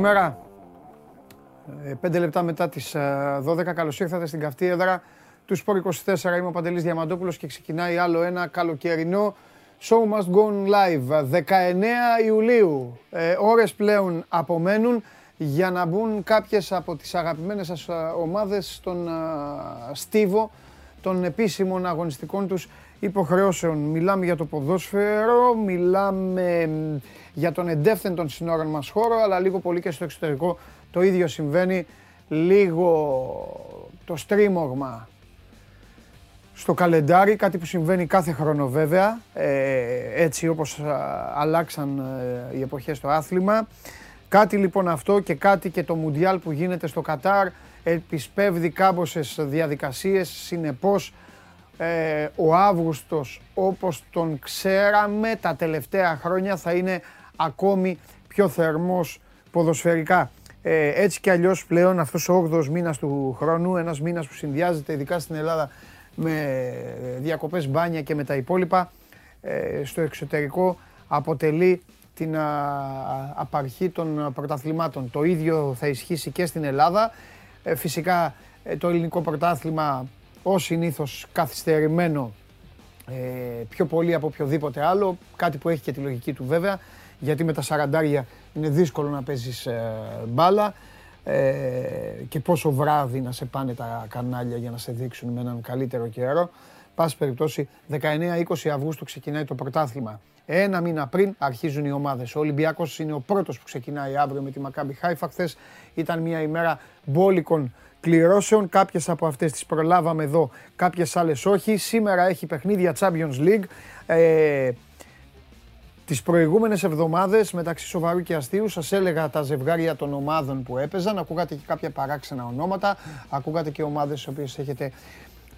Καλημέρα. Ε, πέντε λεπτά μετά τις 12 ε, καλώς ήρθατε στην καυτή έδρα του Σπορ 24. Είμαι ο Παντελής Διαμαντόπουλος και ξεκινάει άλλο ένα καλοκαιρινό Show Must Go Live. 19 Ιουλίου. Ε, ώρες πλέον απομένουν για να μπουν κάποιες από τις αγαπημένες σας ε, ομάδες στον στίβο των επίσημων αγωνιστικών τους υποχρεώσεων. Μιλάμε για το ποδόσφαιρο, μιλάμε για τον εντεύθεν των συνόρων μας χώρο, αλλά λίγο πολύ και στο εξωτερικό το ίδιο συμβαίνει. Λίγο το στρίμωγμα στο καλεντάρι, κάτι που συμβαίνει κάθε χρόνο βέβαια, ε, έτσι όπως αλλάξαν ε, οι εποχές στο άθλημα. Κάτι λοιπόν αυτό και κάτι και το Μουντιάλ που γίνεται στο Κατάρ επισπεύδει κάμποσες διαδικασίες, συνεπώς ε, ο Αύγουστος όπως τον ξέραμε τα τελευταία χρόνια θα είναι ακόμη πιο θερμός ποδοσφαιρικά. Ε, έτσι κι αλλιώς πλέον αυτός ο 8ος μήνας του χρόνου, ένας μήνας που συνδυάζεται ειδικά στην Ελλάδα με διακοπές μπάνια και με τα υπόλοιπα, ε, στο εξωτερικό αποτελεί την απαρχή των πρωταθλημάτων. Το ίδιο θα ισχύσει και στην Ελλάδα. Ε, φυσικά το ελληνικό πρωτάθλημα ως συνήθως καθυστερημένο πιο πολύ από οποιοδήποτε άλλο, κάτι που έχει και τη λογική του βέβαια γιατί με τα σαραντάρια είναι δύσκολο να παίζεις ε, μπάλα ε, και πόσο βράδυ να σε πάνε τα κανάλια για να σε δείξουν με έναν καλύτερο καιρό. Πάση περιπτώσει, 19-20 Αυγούστου ξεκινάει το πρωτάθλημα. Ένα μήνα πριν αρχίζουν οι ομάδες. Ο Ολυμπιακός είναι ο πρώτος που ξεκινάει αύριο με τη Μακάμπι Χάιφα. Χθες ήταν μια ημέρα μπόλικων κληρώσεων. Κάποιες από αυτές τις προλάβαμε εδώ, κάποιες άλλες όχι. Σήμερα έχει παιχνίδια Champions League. Ε, τις προηγούμενες εβδομάδες μεταξύ σοβαρού και αστείου σας έλεγα τα ζευγάρια των ομάδων που έπαιζαν. Ακούγατε και κάποια παράξενα ονόματα. Ακούγατε και ομάδες τι οποίες έχετε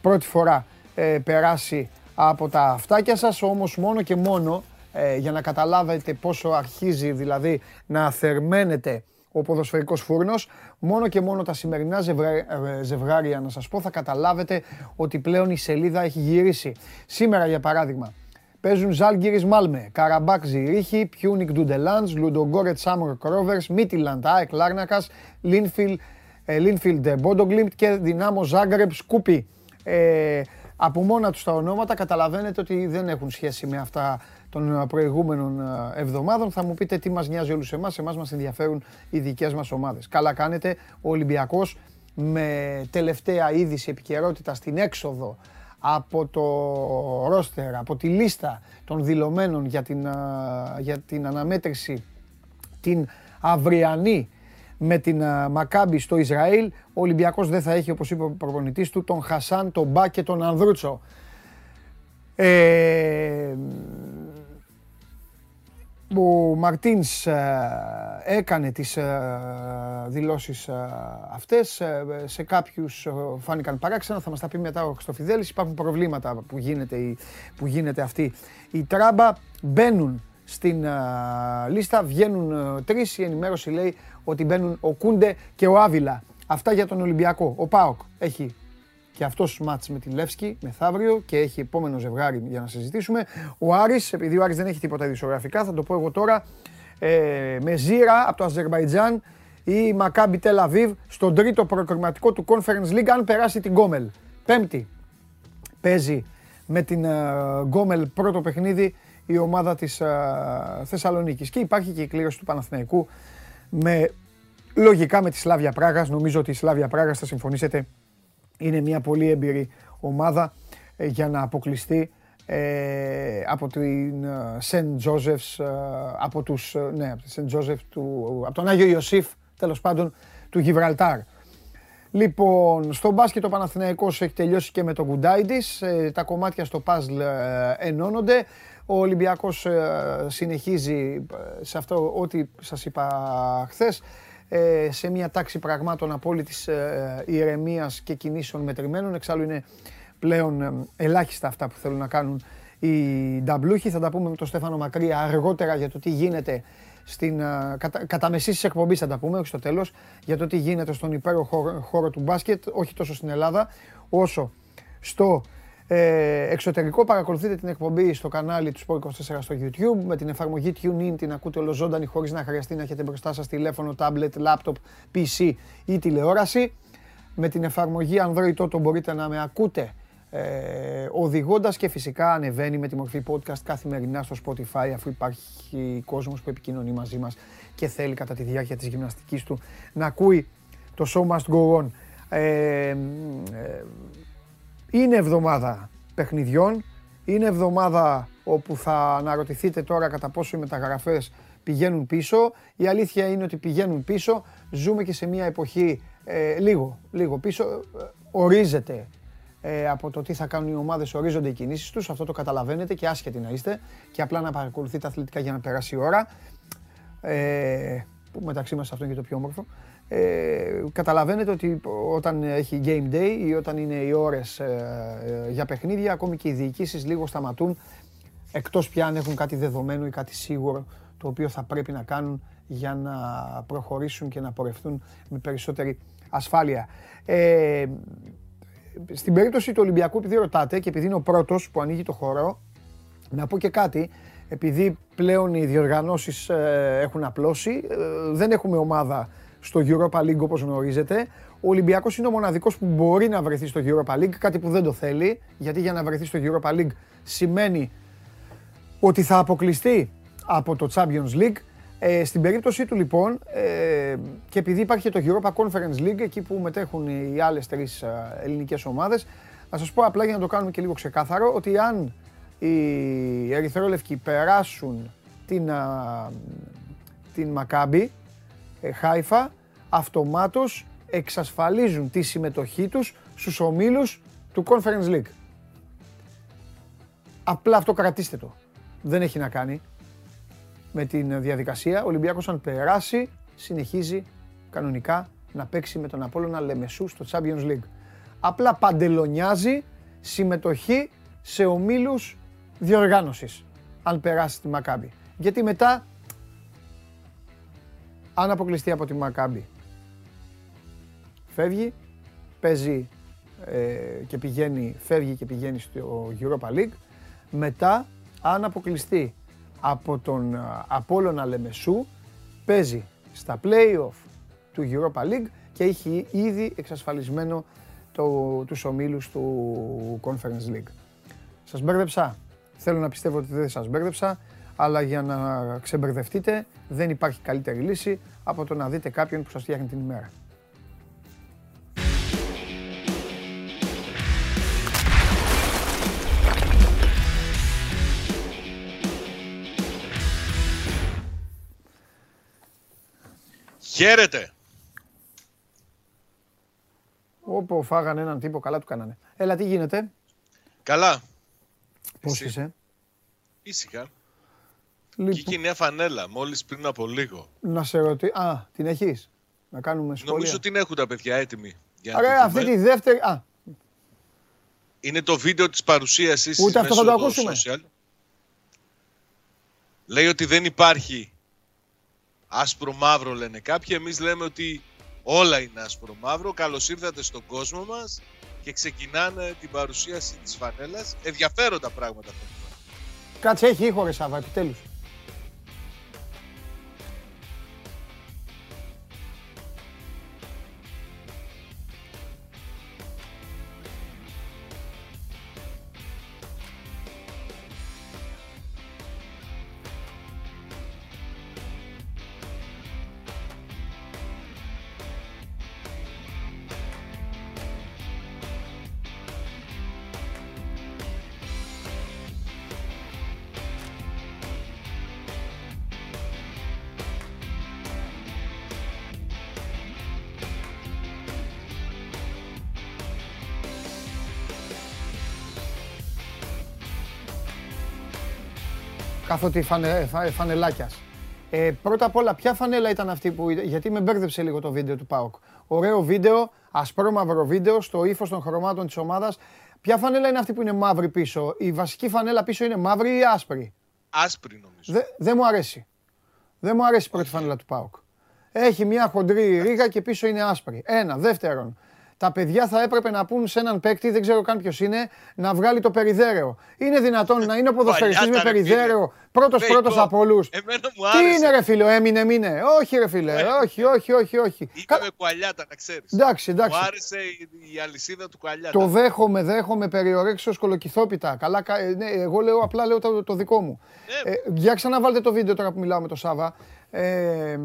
πρώτη φορά ε, περάσει από τα αυτάκια σας. Όμως μόνο και μόνο ε, για να καταλάβετε πόσο αρχίζει δηλαδή να θερμαίνεται ο ποδοσφαιρικός φούρνος, μόνο και μόνο τα σημερινά ε, ζευγάρια να σας πω θα καταλάβετε ότι πλέον η σελίδα έχει γυρίσει. Σήμερα για παράδειγμα Παίζουν Ζαλγκίρις Μάλμε, Καραμπάγκ Ζυρίχη, Πιούνικ Ντουντελάνζ, Λουντογκόρετς Σάμροκ Ρόβερς, Μίντιλαντ ΑΕΚ Λάρνακας, Λίνφιλντ Μπόντο Γκλιμτ και Ντιναμό Ζάγκρεπ Σκούπι. Ε, από μόνα τους τα ονόματα καταλαβαίνετε ότι δεν έχουν σχέση με αυτά των προηγούμενων ε, εβδομάδων. Θα μου πείτε τι μας νοιάζει όλους εμάς, εμάς μας ενδιαφέρουν οι δικές μας ομάδες. Καλά κάνετε, ο Ολυμπιακός με τελευταία είδηση επικαιρότητα στην έξοδο από το ρόστερ, από τη λίστα των δηλωμένων για την, για την αναμέτρηση την αυριανή με την Μακάμπη στο Ισραήλ, ο Ολυμπιακός δεν θα έχει, όπως είπε ο προπονητής του, τον Χασάν, τον Μπά και τον Ανδρούτσο. Ε, ο Μαρτίνς ε, έκανε τις ε, δηλώσεις ε, αυτές, σε κάποιους φάνηκαν παράξενα, θα μας τα πει μετά ο Χριστοφιδέλης, υπάρχουν προβλήματα που γίνεται, που γίνεται αυτή η τράμπα, μπαίνουν στην λίστα, βγαίνουν τρεις, η ενημέρωση λέει ότι μπαίνουν ο Κούντε και ο Άβυλα. Αυτά για τον Ολυμπιακό. Ο ΠΑΟΚ έχει και αυτό μάτς με τη Λεύσκη μεθαύριο και έχει επόμενο ζευγάρι για να συζητήσουμε. Ο Άρης, επειδή ο Άρης δεν έχει τίποτα ειδησιογραφικά, θα το πω εγώ τώρα, ε, με Ζήρα από το Αζερβαϊτζάν ή Μακάμπι Τελαβίβ στον τρίτο προκριματικό του Conference League αν περάσει την Γκόμελ. Πέμπτη παίζει με την uh, Γκόμελ πρώτο παιχνίδι η ομάδα της uh, Θεσσαλονίκης και υπάρχει και η κλήρωση του Παναθηναϊκού με λογικά με τη Σλάβια Πράγας. Νομίζω ότι η Σλάβια Πράγας θα συμφωνήσετε είναι μια πολύ έμπειρη ομάδα ε, για να αποκλειστεί ε, από την Σεντ Τζόζεφς, από τους, ναι, από Σεντ Τζόζεφ, από τον Άγιο Ιωσήφ, τέλος πάντων, του Γιβραλτάρ. Λοιπόν, στο μπάσκετ ο Παναθηναϊκός έχει τελειώσει και με τον Γκουντάιντις, ε, τα κομμάτια στο παζλ ενώνονται. Ο Ολυμπιακός συνεχίζει σε αυτό ό,τι σας είπα χθες. Ε, σε μια τάξη πραγμάτων απόλυτης ε, ηρεμίας και κινήσεων μετρημένων. Εξάλλου είναι πλέον ε, ελάχιστα αυτά που θέλουν να κάνουν οι νταμπλούχοι. Θα τα πούμε με τον Στέφανο Μακρύ αργότερα για το τι γίνεται στην, κατα, κατά μεσής της εκπομπής θα τα πούμε, όχι στο τέλος, για το τι γίνεται στον υπέροχο χώρο, χώρο του μπάσκετ, όχι τόσο στην Ελλάδα, όσο στο Ε, εξωτερικό παρακολουθείτε την εκπομπή στο κανάλι του Sport24 στο YouTube με την εφαρμογή TuneIn την ακούτε ολοζώντανη χωρίς να χρειαστεί να έχετε μπροστά σας τηλέφωνο, tablet, laptop, PC ή τηλεόραση. Με την εφαρμογή Android Auto μπορείτε να με ακούτε ε, οδηγώντας και φυσικά ανεβαίνει με τη μορφή podcast καθημερινά στο Spotify αφού υπάρχει κόσμος που επικοινωνεί μαζί μας και θέλει κατά τη διάρκεια της γυμναστικής του να ακούει το show must go on. Ε, ε, είναι εβδομάδα παιχνιδιών, είναι εβδομάδα όπου θα αναρωτηθείτε τώρα κατά πόσο οι μεταγραφές πηγαίνουν πίσω. Η αλήθεια είναι ότι πηγαίνουν πίσω. Ζούμε και σε μια εποχή ε, λίγο, λίγο πίσω. Ε, ορίζεται ε, από το τι θα κάνουν οι ομάδες, ορίζονται οι κινήσεις τους. Αυτό το καταλαβαίνετε και άσχετοι να είστε και απλά να παρακολουθείτε αθλητικά για να περάσει η ώρα. Ε, που μεταξύ μας αυτό είναι και το πιο όμορφο. Ε, καταλαβαίνετε ότι όταν έχει game day ή όταν είναι οι ώρες ε, ε, για παιχνίδια, ακόμη και οι διοικήσεις λίγο σταματούν, εκτός πια αν έχουν κάτι δεδομένο ή κάτι σίγουρο, το οποίο θα πρέπει να κάνουν για να προχωρήσουν και να πορευτούν με περισσότερη ασφάλεια. Ε, στην περίπτωση του Ολυμπιακού, επειδή ρωτάτε και επειδή είναι ο πρώτος που ανοίγει το χώρο, να πω και κάτι, επειδή πλέον οι διοργανώσεις έχουν απλώσει, δεν έχουμε ομάδα στο Europa League όπως γνωρίζετε. Ο Ολυμπιακός είναι ο μοναδικός που μπορεί να βρεθεί στο Europa League, κάτι που δεν το θέλει, γιατί για να βρεθεί στο Europa League σημαίνει ότι θα αποκλειστεί από το Champions League. Ε, στην περίπτωσή του λοιπόν, ε, και επειδή υπάρχει το Europa Conference League, εκεί που μετέχουν οι άλλες τρεις ε, ελληνικές ομάδες, να σας πω απλά για να το κάνουμε και λίγο ξεκάθαρο, ότι αν οι Ερυθρόλευκοι περάσουν την, την Μακάμπη, ε, Χάιφα αυτομάτως εξασφαλίζουν τη συμμετοχή τους στους ομίλους του Conference League. Απλά αυτό κρατήστε το. Δεν έχει να κάνει με την διαδικασία. Ο Ολυμπιακός αν περάσει συνεχίζει κανονικά να παίξει με τον Απόλλωνα Λεμεσού στο Champions League. Απλά παντελονιάζει συμμετοχή σε ομίλους διοργάνωσης αν περάσει τη Μακάμπη. Γιατί μετά αν αποκλειστεί από τη Μακάμπη, φεύγει, παίζει ε, και πηγαίνει, φεύγει και πηγαίνει στο Europa League. Μετά, αν αποκλειστεί από τον ε, Απόλλωνα Λεμεσού, παίζει στα play-off του Europa League και έχει ήδη εξασφαλισμένο το, τους ομίλους του Conference League. Σας μπέρδεψα. Θέλω να πιστεύω ότι δεν σας μπέρδεψα αλλά για να ξεμπερδευτείτε δεν υπάρχει καλύτερη λύση από το να δείτε κάποιον που σας φτιάχνει την ημέρα. Χαίρετε. Όπου φάγανε έναν τύπο, καλά του κάνανε. Έλα, τι γίνεται; Καλά. Πώς είσαι; Ήσυχα. Λοιπόν. Και η νέα φανέλα, μόλις πριν από λίγο. Να σε ρωτήσω. Α, την έχεις; Να κάνουμε σχόλια. Νομίζω την έχουν τα παιδιά έτοιμη. Ωραία, αυτή τη δεύτερη. Α. Είναι το βίντεο της παρουσίασης. Ούτε αυτό θα το ακούσουμε. Λέει ότι δεν υπάρχει άσπρο μαύρο λένε κάποιοι. Εμείς λέμε ότι όλα είναι άσπρο μαύρο. Καλώς ήρθατε στον κόσμο μας και ξεκινάνε την παρουσίαση της φανέλας. Ενδιαφέροντα πράγματα αυτό. Κάτσε, έχει ήχο ρε Σάβα, επιτέλους. Καθότι φανε, φανελάκιας. Ε, πρώτα απ' όλα, ποια φανέλα ήταν αυτή που. Γιατί με μπέρδεψε λίγο το βίντεο του ΠΑΟΚ. Ωραίο βίντεο, ασπρόμαυρο βίντεο, στο ύφος των χρωμάτων της ομάδας. Ποια φανέλα είναι αυτή που είναι μαύρη πίσω; Η βασική φανέλα πίσω είναι μαύρη ή άσπρη; Άσπρη νομίζω. Δεν δε μου αρέσει. Δεν μου αρέσει η πρώτη φανέλα του ΠΑΟΚ. Έχει μια χοντρή ρίγα και πίσω είναι άσπρη. Ένα. Δεύτερον, τα παιδιά θα έπρεπε να πούν σε έναν παίκτη, δεν ξέρω καν ποιος είναι, να βγάλει το περιδέρεο. Είναι δυνατόν να είναι ο ποδοσφαιριστής με περιδέρεο, πρώτος πρώτος από όλους. Εμένα μου Τι άρεσε. είναι ρε φίλε, έμεινε, μείνε. Όχι ρε φίλε, όχι, όχι, όχι, όχι. Είμαι Κα- με κουαλιάτα, να ξέρεις. Εντάξει, εντάξει. Μου άρεσε η, η αλυσίδα του κουαλιάτα. Το δέχομαι, δέχομαι περιορέξεως κολοκυθόπιτα. Καλά, κα- ε, ναι, εγώ λέω απλά λέω το, το δικό μου. Ναι. Ε, για ξαναβάλτε το βίντεο τώρα που μιλάω με τον Σάβα. Ε,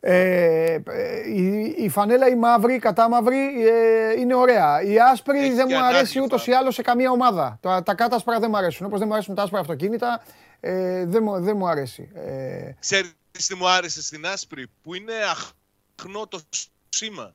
ε, ε, η, η φανέλα η μαύρη, η κατάμαυρη ε, είναι ωραία. Η άσπρη Έχει δεν και μου αρέσει ανάγλυφα. ούτως ή άλλως σε καμία ομάδα. Τα, τα κάτασπρα δεν μου αρέσουν. Όπως δεν μου αρέσουν τα άσπρα αυτοκίνητα, ε, δεν, μου, δεν μου αρέσει. Ε, Ξέρεις τι μου άρεσε στην άσπρη, που είναι αχνό το σήμα.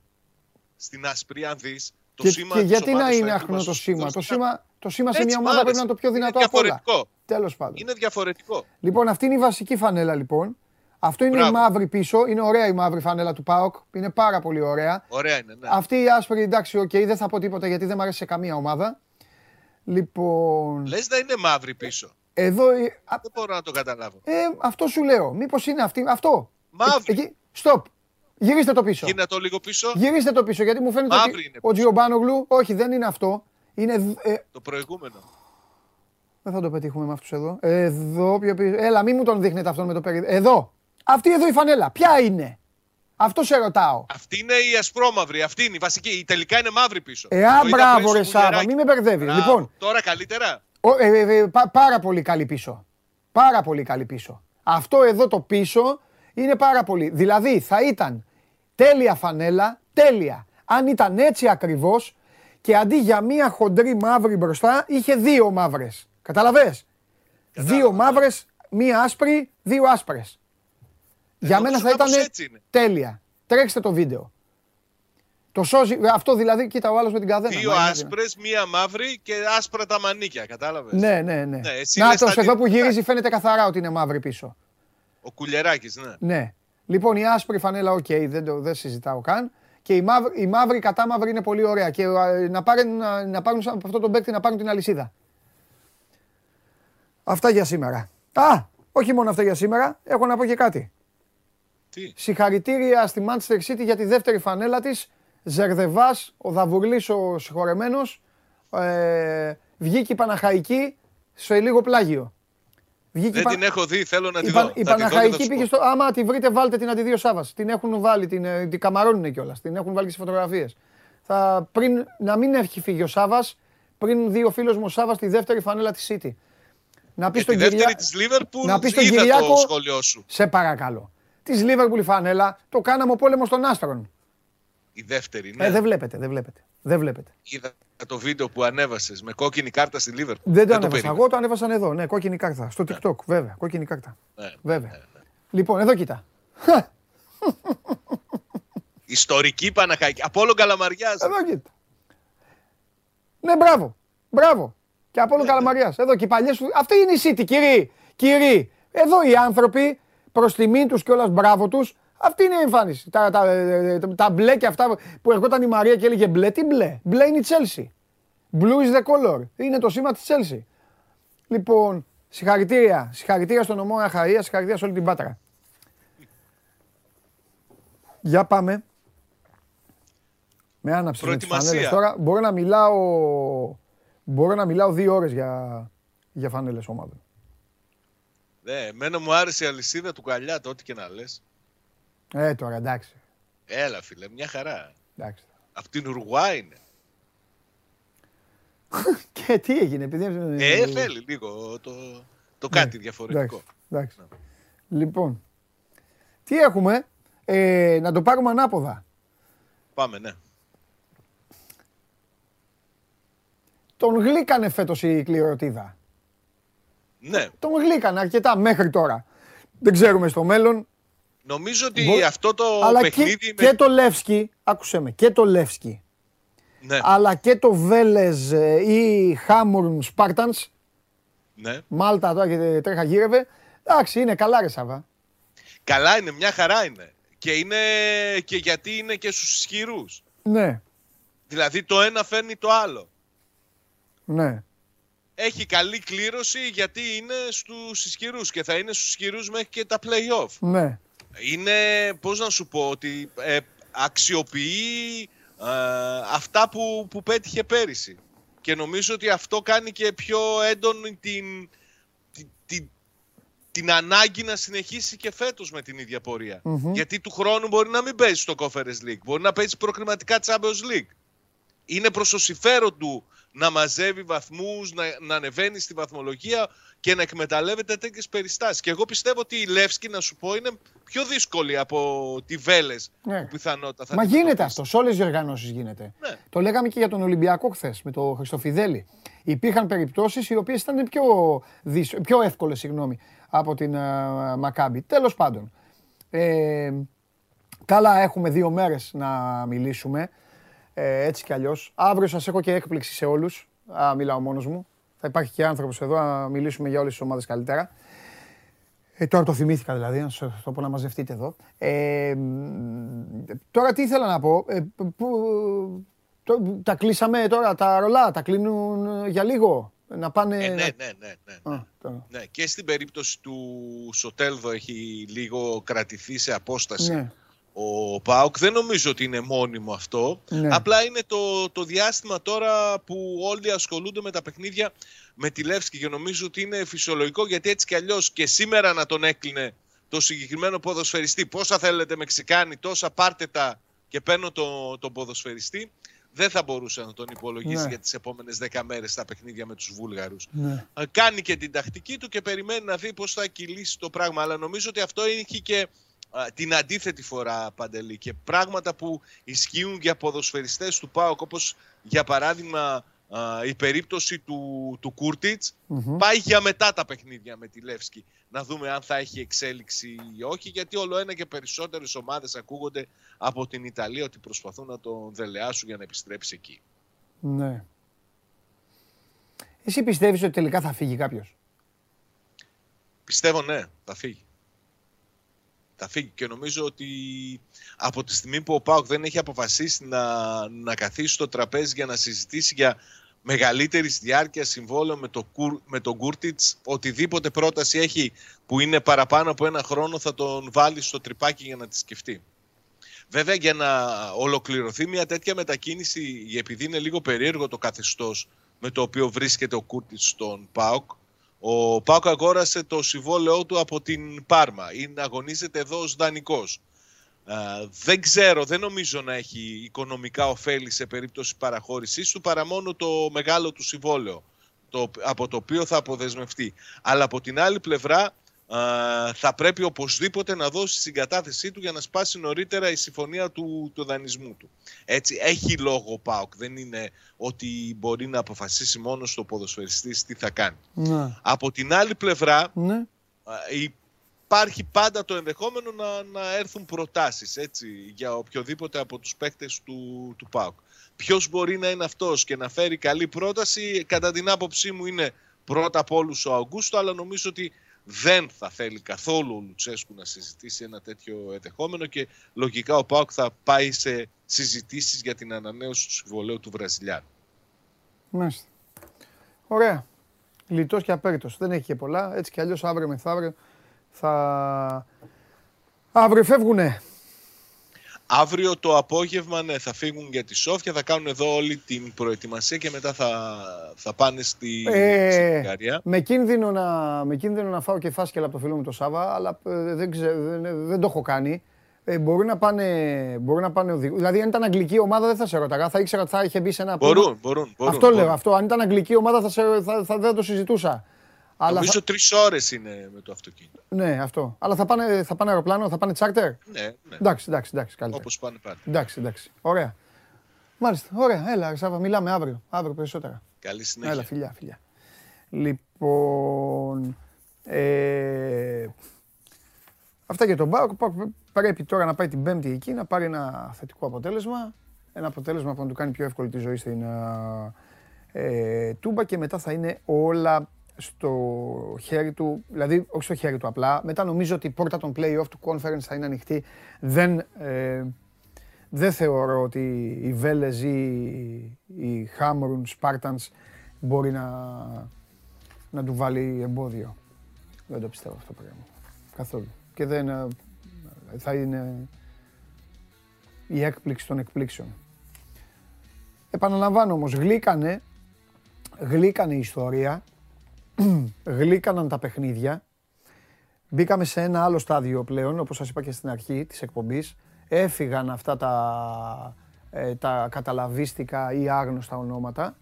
Στην άσπρη, αν δεις, το και, σήμα και της γιατί να ομάδας είναι στα άχνο το έντυπα σήμα; στο Το στυλ. σήμα, το σήμα σε Έτσι μια μου ομάδα άρεσε. πρέπει να είναι το πιο Είναι δυνατό από όλα. διαφορετικό. Τέλος πάντων. Είναι διαφορετικό. Λοιπόν, αυτή είναι η βασική φανέλα λοιπόν. Αυτό είναι η Μπράβο. μαύρη πίσω. Είναι ωραία η μαύρη φανέλα του ΠΑΟΚ. Είναι πάρα πολύ ωραία. Ωραία είναι, ναι. Αυτή η άσπρη, εντάξει, οκ, δεν θα πω τίποτα γιατί δεν μου αρέσει σε καμία ομάδα. Λοιπόν, Λες να είναι μαύρη πίσω. εδώ. η- α, Δεν μπορώ να το καταλάβω. Ε, αυτό σου λέω. Μήπως είναι αυτή. Αυτό. Μαύρη. Ε, εκεί, stop. Γυρίστε το πίσω. Γίνα το λίγο πίσω. Γυρίστε το πίσω γιατί μου φαίνεται Μαύρη ότι είναι ο Τζιομπάνογλου, όχι δεν είναι αυτό. Είναι, δ- ε, Το προηγούμενο. δεν θα το πετύχουμε με αυτούς εδώ. Εδώ, πιο πίσω. Έλα, μην μου τον δείχνετε αυτόν με το περί... Εδώ. Αυτή εδώ η φανέλα. Ποια είναι; Αυτό σε ρωτάω. Αυτή είναι η ασπρόμαυρη. Αυτή είναι η βασική. Η τελικά είναι μαύρη πίσω. Ε, Το α, είδα μπράβο, πριν στο ρε Σάβα, κουλεράκι. μην με μπερδεύεις. Μπράβο. Λοιπόν. Τώρα καλύτερα; Ο- ε, ε, ε, πα- πάρα πολύ καλή πίσω. Πάρα πολύ καλή πίσω. Αυτό εδώ το πίσω είναι πάρα πολύ. Δηλαδή θα ήταν τέλεια φανέλα, τέλεια. Αν ήταν έτσι ακριβώς και αντί για μία χοντρή μαύρη μπροστά είχε δύο μαύρες. Καταλαβες; Δύο μαύρες, μία άσπρη, δύο άσπρες. Για Εδώ μένα το θα ήταν κάπως έτσι είναι. τέλεια. Τρέξτε το βίντεο. Το σώζει, αυτό δηλαδή, κοίτα ο άλλος με την καδένα. Δύο Μα είναι άσπρες, μία μαύρη και άσπρα τα μανίκια. Κατάλαβες; ναι, ναι, ναι. Ναι, εσύ Να λες το τα εδώ που αντί- γυρίζει φαίνεται καθαρά ότι είναι μαύρη πίσω. Ο κουλεράκι, ναι. Ναι. Λοιπόν, η άσπρη φανέλα, οκ, δεν, το, δεν συζητάω καν. Και η μαύρη, η μαύρη κατάμαυρη είναι πολύ ωραία. Και ε, να, πάρουν, να, να πάρουν σαν- από αυτό τον παίκτη να πάρουν την αλυσίδα. Αυτά για σήμερα. Α, όχι μόνο αυτά για σήμερα, έχω να πω και κάτι. Τι; Συγχαρητήρια στη Manchester City για τη δεύτερη φανέλα της. Ζερδεβάς, ο Δαβουρλής ο συγχωρεμένος, ε, βγήκε η Παναχαϊκή σε λίγο πλάγιο. Βγήκε η Δεν Πα- την έχω δει, θέλω να τη η, δω. Πα- Θα η τη δω και θα Παναχαϊκή σου πήγε πω. στο. Άμα τη βρείτε, βάλτε την αντί δύο Σάβα. Την έχουν βάλει, την, ε, την καμαρώνουν κιόλας. Την έχουν βάλει και στι φωτογραφίες. Θα, πριν, να μην έχει φύγει ο Σάβα, πριν δει ο φίλο μου ο Σάβα τη δεύτερη φανέλα της City. Να πεις Και στον τη δεύτερη Κυριά... της Liverpool να πεις στον είδα Κυριάκο- το σχόλιο σου. Σε παρακαλώ. Της Liverpool φανέλα το κάναμε ο πόλεμος των άστρων. Η δεύτερη, ναι. Ε, δεν βλέπετε, δεν βλέπετε. Δεν βλέπετε. Είδα το βίντεο που ανέβασες με κόκκινη κάρτα στη Liverpool. Δεν το ανέβασα. περίμενα. Εγώ το ανέβασαν εδώ. Ναι, κόκκινη κάρτα. Στο TikTok, βέβαια. Κόκκινη κάρτα. Ναι, Βέβαια. ναι, ναι. Λοιπόν, εδώ κοίτα. Ιστορική Παναχαϊκή. Απόλο Καλαμαριάς. Εδώ κοίτα. Ναι, μπράβο. Μπράβο. Και από όλο Ναι, Καλαμαριάς. Εδώ και οι παλιές σου. Αυτή είναι η City, κύριοι. Κύριοι. Εδώ οι άνθρωποι, προς τιμήν τους και όλας μπράβο τους, αυτή είναι η εμφάνιση. Τα, τα, ε, τα, τα μπλε και αυτά που ερχόταν η Μαρία και έλεγε μπλε, τι μπλε; Μπλε είναι η Chelsea. Blue is the color. Είναι το σήμα της Chelsea. Λοιπόν, συγχαρητήρια. Συγχαρητήρια στον ομό Αχαΐα, συγχαρητήρια σε όλη την Πάτρα. Για πάμε. Με άναψη με τις Προετοιμασία. φανέλες τώρα. Μπορώ να μιλάω, μπορώ να μιλάω δύο ώρες για, για φανέλες ομάδων. Ναι, εμένα μου άρεσε η αλυσίδα του Καλιάτα, ό,τι και να λες. Ε, τώρα εντάξει. Έλα φίλε, μια χαρά. εντάξει. Απ' την Ουρουά είναι. Και τι έγινε, επειδή... Ε, θέλει λίγο το, το κάτι διαφορετικό. Εντάξει, εντάξει. Λοιπόν, τι έχουμε, ε, να το πάρουμε ανάποδα. Πάμε, ναι. Τον γλύκανε φέτος η κληροτίδα. Ναι, Τον γλύκανε αρκετά μέχρι τώρα. Δεν ξέρουμε στο μέλλον. νομίζω ότι Μπο- αυτό το αλλά και, παιχνίδι... και το Λεύσκι, άκουσέ με, και το Λεύσκι, Ναι, αλλά και το Βέλεζ ε, ή Χάμουρν Σπάρτανς, ναι. Μάλτα τώρα και τρέχα γύρευε. Εντάξει, είναι καλά ρε Σάβα. Καλά είναι, μια χαρά είναι. Και είναι και γιατί είναι και στους ισχυρούς. Ναι, Δηλαδή το ένα φέρνει το άλλο. ναι. Έχει καλή κλήρωση γιατί είναι στους ισχυρούς και θα είναι στους ισχυρούς μέχρι και τα play-off. Ναι, Είναι, πώς να σου πω, ότι ε, αξιοποιεί αυτά που, που πέτυχε πέρυσι. Και νομίζω ότι αυτό κάνει και πιο έντονη την, την, την, ανάγκη να συνεχίσει και φέτος με την ίδια Γιατί του χρόνου μπορεί να μην παίζει στο Conference League, μπορεί να παίζει προκριματικά Champions League. Είναι προς το συμφέρον του να μαζεύει βαθμούς, να, να ανεβαίνει στη βαθμολογία και να εκμεταλλεύεται τέτοιες περιστάσεις. Και εγώ πιστεύω ότι η Λεύσκη, να σου πω, είναι πιο δύσκολη από τη Βέλες ναι. που πιθανότητα θα Μα γίνεται αυτό. Σε όλες τις οργανώσει γίνεται. Ναι. Το λέγαμε και για τον Ολυμπιακό χθες με τον Χριστοφιδέλη. Υπήρχαν περιπτώσεις οι οποίες ήταν πιο, πιο εύκολες από την uh, Μακάμπη. Τέλος πάντων. Ε, καλά, έχουμε δύο μέρες να μιλήσουμε. Ε, έτσι κι αλλιώς. Αύριο σας έχω και έκπληξη σε όλους. Μιλάω μόνος μου. Θα υπάρχει και άνθρωπος εδώ να μιλήσουμε για όλες τις ομάδες καλύτερα. Ε, τώρα το θυμήθηκα δηλαδή, να σας το πω να μαζευτείτε εδώ. Ε, τώρα τι ήθελα να πω. Ε, που, το, τα κλείσαμε τώρα τα ρολά, τα κλείνουν για λίγο. Να πάνε... Ε, ναι, ναι, ναι. ναι, ναι. ναι. Και στην περίπτωση του Σοτέλδο έχει λίγο κρατηθεί σε απόσταση. Ναι ο ΠΑΟΚ. Δεν νομίζω ότι είναι μόνιμο αυτό. Ναι. Απλά είναι το, το διάστημα τώρα που όλοι ασχολούνται με τα παιχνίδια με τη Λεύσκη και νομίζω ότι είναι φυσιολογικό γιατί έτσι κι αλλιώς και σήμερα να τον έκλεινε το συγκεκριμένο ποδοσφαιριστή. Πόσα θέλετε Μεξικάνοι, τόσα πάρτε τα και παίρνω τον το ποδοσφαιριστή. Δεν θα μπορούσε να τον υπολογίσει ναι. για τις επόμενες 10 μέρες στα παιχνίδια με τους Βούλγαρους. Ναι. Κάνει και την τακτική του και περιμένει να δει πώς θα κυλήσει το πράγμα. Αλλά νομίζω ότι αυτό έχει και την αντίθετη φορά Παντελή και πράγματα που ισχύουν για ποδοσφαιριστές του ΠΑΟΚ όπως για παράδειγμα η περίπτωση του, του κουρτιτς πάει για μετά τα παιχνίδια με τη Λεύσκη να δούμε αν θα έχει εξέλιξη ή όχι γιατί όλο ένα και περισσότερες ομάδες ακούγονται από την Ιταλία ότι προσπαθούν να τον δελεάσουν για να επιστρέψει εκεί. Ναι. Εσύ πιστεύεις ότι τελικά θα φύγει κάποιος; Πιστεύω ναι, θα φύγει θα φύγει. Και νομίζω ότι από τη στιγμή που ο Πάουκ δεν έχει αποφασίσει να, να καθίσει στο τραπέζι για να συζητήσει για μεγαλύτερη διάρκεια συμβόλαιο με, το, με τον Κούρτιτς, οτιδήποτε πρόταση έχει που είναι παραπάνω από ένα χρόνο θα τον βάλει στο τρυπάκι για να τη σκεφτεί. Βέβαια για να ολοκληρωθεί μια τέτοια μετακίνηση, επειδή είναι λίγο περίεργο το καθεστώς με το οποίο βρίσκεται ο Κούρτιτς στον ΠΑΟΚ, ο Πάκο αγόρασε το συμβόλαιό του από την Πάρμα. Είναι, αγωνίζεται εδώ ως δανεικός. δεν ξέρω, δεν νομίζω να έχει οικονομικά ωφέλη σε περίπτωση παραχώρησής του παρά μόνο το μεγάλο του συμβόλαιο το, από το οποίο θα αποδεσμευτεί. Αλλά από την άλλη πλευρά θα πρέπει οπωσδήποτε να δώσει την συγκατάθεσή του για να σπάσει νωρίτερα η συμφωνία του, του δανεισμού του. Έτσι, έχει λόγο ο ΠΑΟΚ. Δεν είναι ότι μπορεί να αποφασίσει μόνος στο ποδοσφαιριστής τι θα κάνει. Ναι. Από την άλλη πλευρά ναι. υπάρχει πάντα το ενδεχόμενο να, να έρθουν προτάσεις έτσι, για οποιοδήποτε από τους παίκτες του, του ΠΑΟΚ. Ποιος μπορεί να είναι αυτός και να φέρει καλή πρόταση, κατά την άποψή μου είναι πρώτα από όλους ο Αγκούστο, αλλά νομίζω ότι δεν θα θέλει καθόλου ο Λουτσέσκου να συζητήσει ένα τέτοιο ενδεχόμενο και λογικά ο Πάουκ θα πάει σε συζητήσεις για την ανανέωση του συμβολέου του Βραζιλιάνου. Μάλιστα. Ωραία. Λιτός και απέριτος. Δεν έχει και πολλά. Έτσι κι αλλιώς αύριο μεθαύριο θα... Αύριο φεύγουνε. Αύριο το απόγευμα ναι, θα φύγουν για τη Σόφια, θα κάνουν εδώ όλη την προετοιμασία και μετά θα, θα πάνε στη, ε, Με κίνδυνο, να, με κίνδυνο να φάω και φάσκελα από το φίλο μου το Σάβα, αλλά ε, δεν, δεν, δεν το έχω κάνει. Ε, μπορεί να πάνε, μπορεί να πάνε οδηγού. Δηλαδή, αν ήταν αγγλική ομάδα, δεν θα σε ρωτάγα. Θα ήξερα ότι θα είχε μπει σε ένα. Μπορούν, μπορούν, μπορούν. Αυτό λέω. Αυτό. Αν ήταν αγγλική ομάδα, θα, σε, θα, θα, δεν το συζητούσα. Αλλά Νομίζω θα... τρεις ώρες είναι με το αυτοκίνητο. Ναι, αυτό. Αλλά θα πάνε, θα πάνε αεροπλάνο, θα πάνε τσάρτερ; Ναι, ναι. Εντάξει, εντάξει, εντάξει. Όπως πάνε πάντα. Εντάξει, εντάξει. Ωραία. Μάλιστα. Ωραία. Έλα, Σάβα, μιλάμε αύριο. Αύριο περισσότερα. Καλή συνέχεια. Έλα, φιλιά, φιλιά. Λοιπόν. Ε, αυτά για τον Μπάουκ. Πρέπει τώρα να πάει την Πέμπτη εκεί να πάρει ένα θετικό αποτέλεσμα. Ένα αποτέλεσμα που να του κάνει πιο εύκολη τη ζωή στην ε, Τούμπα και μετά θα είναι όλα στο χέρι του, δηλαδή όχι στο χέρι του απλά. Μετά νομίζω ότι η πόρτα των play-off του conference θα είναι ανοιχτή. Δεν, ε, δεν θεωρώ ότι οι Βέλες ή οι Χάμρουν, Spartans μπορεί να, να του βάλει εμπόδιο. Δεν το πιστεύω αυτό το πράγμα. Καθόλου. Και δεν θα είναι η έκπληξη των εκπλήξεων. Επαναλαμβάνω όμως, γλύκανε, γλύκανε η ιστορία, γλύκαναν τα παιχνίδια. Μπήκαμε σε ένα άλλο στάδιο πλέον, όπως σας είπα και στην αρχή της εκπομπής. Έφυγαν αυτά τα, ε, τα καταλαβίστικα ή άγνωστα ονόματα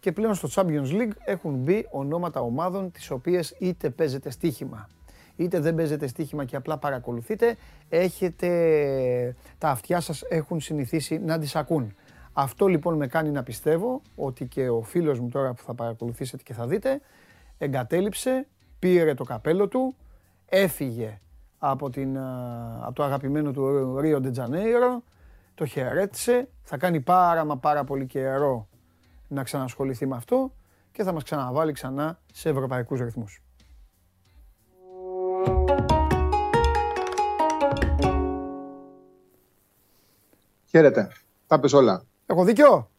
και πλέον στο Champions League έχουν μπει ονόματα ομάδων τις οποίες είτε παίζετε στοίχημα είτε δεν παίζετε στοίχημα και απλά παρακολουθείτε, έχετε, τα αυτιά σας έχουν συνηθίσει να τις ακούν. Αυτό λοιπόν με κάνει να πιστεύω ότι και ο φίλος μου τώρα που θα παρακολουθήσετε και θα δείτε, εγκατέλειψε, πήρε το καπέλο του, έφυγε από, την, από το αγαπημένο του Ρίο Ντετζανέιρο, το χαιρέτησε, θα κάνει πάρα μα πάρα πολύ καιρό να ξανασχοληθεί με αυτό και θα μας ξαναβάλει ξανά σε ευρωπαϊκούς ρυθμούς. Χαίρετε. Τα πες όλα. Έχω δίκιο;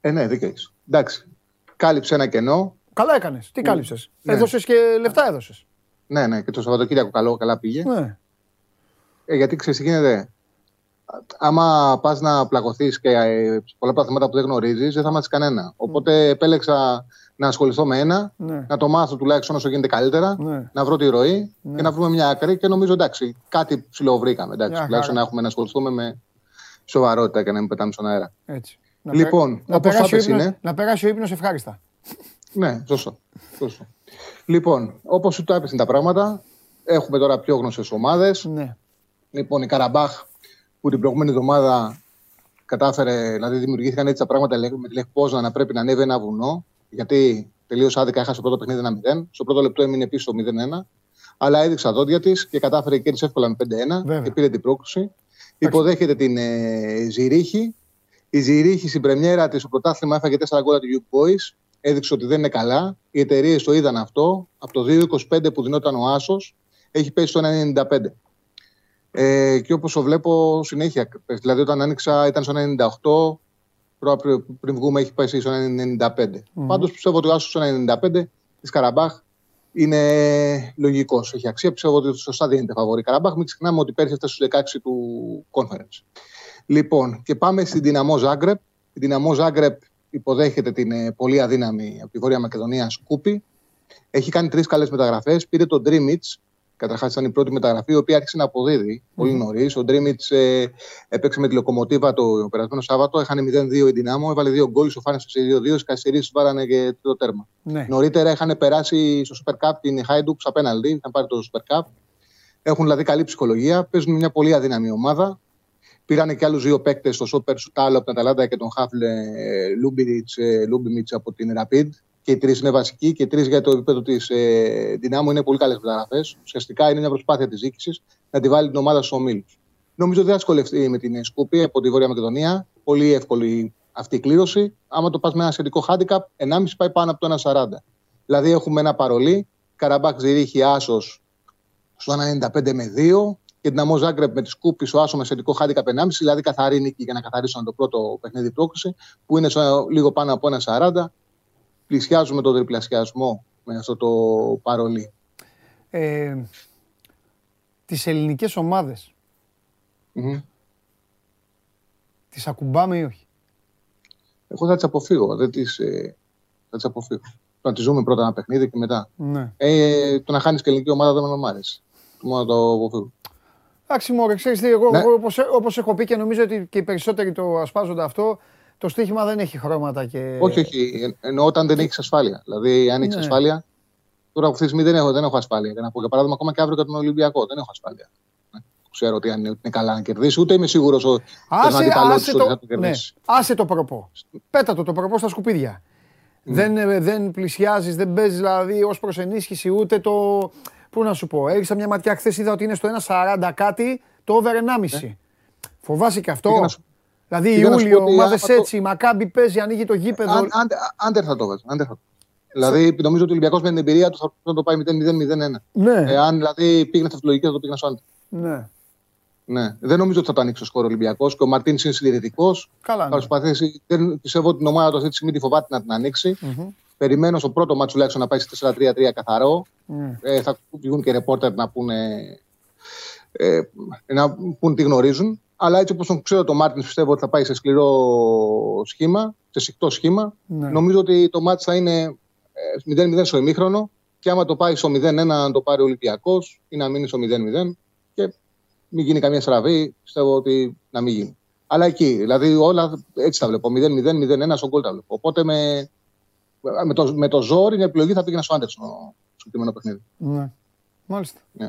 Ε, ναι, δίκιο έχεις. Εντάξει. Κάλυψε ένα κενό. Καλά έκανες. Τι κάλυψες. Ναι. Έδωσες και λεφτά έδωσες. Ναι, ναι. Και το Σαββατοκύριακο καλό, καλά πήγε. Ναι. Ε, γιατί ξέρεις τι γίνεται. Άμα πας να πλακωθείς και ε, πολλά από τα θέματα που δεν γνωρίζεις, δεν θα μάθεις κανένα. Οπότε επέλεξα να ασχοληθώ με ένα, Ναι. να το μάθω τουλάχιστον όσο γίνεται καλύτερα, Ναι. να βρω τη ροή Ναι. και να βρούμε μια άκρη. Και νομίζω εντάξει, κάτι ψηλό βρήκαμε. Εντάξει, Μια τουλάχιστον χαρά. να έχουμε να ασχοληθούμε με σοβαρότητα και να μην πετάμε στον αέρα. Έτσι. Να Λοιπόν, πε- να όπως περάσει, ο είπες ύπνος, είναι. να περάσει ο ύπνος ευχάριστα. Ναι, σωστό. σωστό. Λοιπόν, όπως σου το έπεσαν τα πράγματα, έχουμε τώρα πιο γνωστές ομάδες. Ναι. Λοιπόν, η Καραμπάχ που την προηγούμενη εβδομάδα κατάφερε, δηλαδή δημιουργήθηκαν έτσι τα πράγματα λέγ- με τη Λεχ Πόσνα να πρέπει να ανέβει ένα βουνό. Γιατί τελείως άδικα έχασε το πρώτο παιχνίδι 1-0. Στο πρώτο λεπτό έμεινε πίσω 0-1. Αλλά έδειξε τα δόντια της και κατάφερε και κέρδισε εύκολα με 5-1 Βέβαια. και πήρε την πρόκληση. Υποδέχεται την ε, Ζηρίχη. Η Ζηρίχη στην πρεμιέρα της στο πρωτάθλημα έφαγε 4 γκολ από του Young Boys. Έδειξε ότι δεν είναι καλά. Οι εταιρείες το είδαν αυτό. Από το 2-25 που δινόταν ο Άσος, έχει πέσει στο 1,95. Ε, και όπως το βλέπω συνέχεια. Δηλαδή, όταν άνοιξα ήταν στο 98, προ- πριν- πριν βγούμε έχει πέσει στο 95. Μμμ. Πάντως πιστεύω ότι ο Άσος στο 95 της Καραμπάχ είναι λογικός. Έχει αξία. Πιστεύω ότι σωστά δίνεται φαβορή Καραμπάχ. Μην ξεχνάμε ότι πέρυσι έφτασε στους 16 του conference. Λοιπόν, και πάμε στην Δυναμό Ζάγκρεπ. Η Δυναμό Ζάγκρεπ υποδέχεται την ε, πολύ αδύναμη από τη Βόρεια Μακεδονία Σκούπι. Έχει κάνει τρεις καλές μεταγραφές. Πήρε τον Ντρμιτς. Καταρχάς ήταν η πρώτη μεταγραφή, η οποία άρχισε να αποδίδει πολύ νωρίς. Ο Ντρμιτς ε, έπαιξε με τη Λοκομοτίβα το περασμένο Σάββατο. Έχανε 0-2 η Δυνάμο. Έβαλε δύο γκολ, ισοφάρισε σε 2-2. Στις καθυστερήσεις βάλανε και το τέρμα. Ναι. Νωρίτερα είχαν περάσει στο Super Cup την Hajduk στα πέναλτι. Είχαν πάρει το Super Cup. Έχουν δηλαδή καλή ψυχολογία. Παίζουν μια πολύ αδύναμη ομάδα. Πήρανε και άλλους δύο παίκτες, τον στόπερ Σούταλο από την Αταλάντα και τον χαφ Λιούμπισιτς από την Rapid. Και οι τρεις είναι βασικοί και οι τρεις για το επίπεδο της ε, Ντιναμό είναι πολύ καλές μεταγραφές. Ουσιαστικά είναι μια προσπάθεια της διοίκησης να τη βάλει την ομάδα στους ομίλους. Νομίζω ότι θα δυσκολευτεί με την Σκούπη από τη Βόρεια Μακεδονία. Πολύ εύκολη αυτή η κλήρωση. Άμα το πας με ένα σχετικό handicap, 1,5 πάει πάνω από το 1,40. Δηλαδή έχουμε ένα παρολί. Καραμπάκ Ζηρίχη Άσος στο 1,95 με 2 και την Αμό Ζάγκρεπ με τη Σκούπη στο Άσο με σχετικό handicap 1,5. Δηλαδή καθαρή νίκη για να καθαρίσουν το πρώτο παιχνίδι πρόκληση που είναι στο, λίγο πάνω από 1,40. Πλησιάζουμε τον τριπλασιασμό με αυτό το παρολί. Ε, τις ελληνικές ομάδες, Μμμ. τις ακουμπάμε ή όχι; Εγώ θα τις αποφύγω. Δεν τις, ε, θα τις αποφύγω. Να τη ζούμε πρώτα ένα παιχνίδι και μετά. Ναι. Ε, το να χάνεις και ελληνική ομάδα δεν με άρεσε. Μόνο να το αποφύγω. Εντάξει, μωρέ, ξέρεις τι, εγώ, Ναι. εγώ όπως, όπως έχω πει και νομίζω ότι και οι περισσότεροι το ασπάζονται αυτό, το στοίχημα δεν έχει χρώματα και... Όχι, όχι. Ε, Εννοώ όταν δεν έχεις ασφάλεια. Δηλαδή, αν έχεις Ναι. ασφάλεια. Τώρα αυτή τη στιγμή δεν έχω, δεν έχω ασφάλεια. Για να πω για παράδειγμα, ακόμα και αύριο για τον Ολυμπιακό δεν έχω ασφάλεια. Ναι. Ξέρω ότι αν είναι, είναι καλά να κερδίσει, ούτε είμαι σίγουρος ότι Άσε, τον αντίπαλό άσε, της ότι θα το, το ναι, κερδίσει. άσε το προπό. Πέτα το, το προπό στα σκουπίδια. Δεν, ε, δεν πλησιάζεις, δεν παίζεις δηλαδή ως προς ενίσχυση ούτε το... Πού να σου πω, έριξα μια ματιά χθες, είδα ότι είναι στο 1,40 κάτι, το over 1,5. Φοβάσαι και αυτό; Πήγα να σου- Δηλαδή πήγα να σου Ιούλιο, πω ότι ομάδες άμα το- έτσι, η Μακάμπι παίζει, ανοίγει το γήπεδο. Αν- αν- Άντερ θα το βάζω. άντερ θα το. Δηλαδή, νομίζω ότι ο Ολυμπιακός με την εμπειρία του θα θα το πάει 0-0-0-1. Ναι, Εάν δηλαδή πήγαινε στα λογική, θα το πήγαινε στο άντερ. ναι. Ναι. Δεν νομίζω ότι θα το ανοίξει ο σκορ Ολυμπιακός και ο Μαρτίνς είναι συντηρητικός. Καλά. Θα ναι. προσπαθήσει. Δεν πιστεύω ότι την ομάδα του αυτή τη στιγμή τη φοβάται να την ανοίξει. Μμμ. Περιμένω στο πρώτο μάτσο τουλάχιστον να πάει σε 4-3-3 καθαρό. Ναι. Ε, θα βγουν και ρεπόρτερ να πούνε. Ε, να πούν τι γνωρίζουν. Αλλά έτσι όπως τον ξέρω, το Μάρτιν πιστεύω ότι θα πάει σε σκληρό σχήμα, σε σικτό σχήμα. Ναι. Νομίζω ότι το μάτι θα είναι 0-0 ε, στο ημίχρονο και άμα το πάει στο 0-1, να το πάρει ο Ολυμπιακός ή να μείνει στο 0-0 και μην γίνει καμία στραβή, πιστεύω ότι να μην γίνει. Αλλά εκεί, δηλαδή όλα έτσι τα βλέπω. 0-0, 0-1 στον κόλ τα βλέπω. Οπότε με, με, το, με το ζόρι η επιλογή θα πήγαινα στο Άντερσον στο συγκεκριμένο παιχνίδι. Ναι. Μάλιστα. Ναι.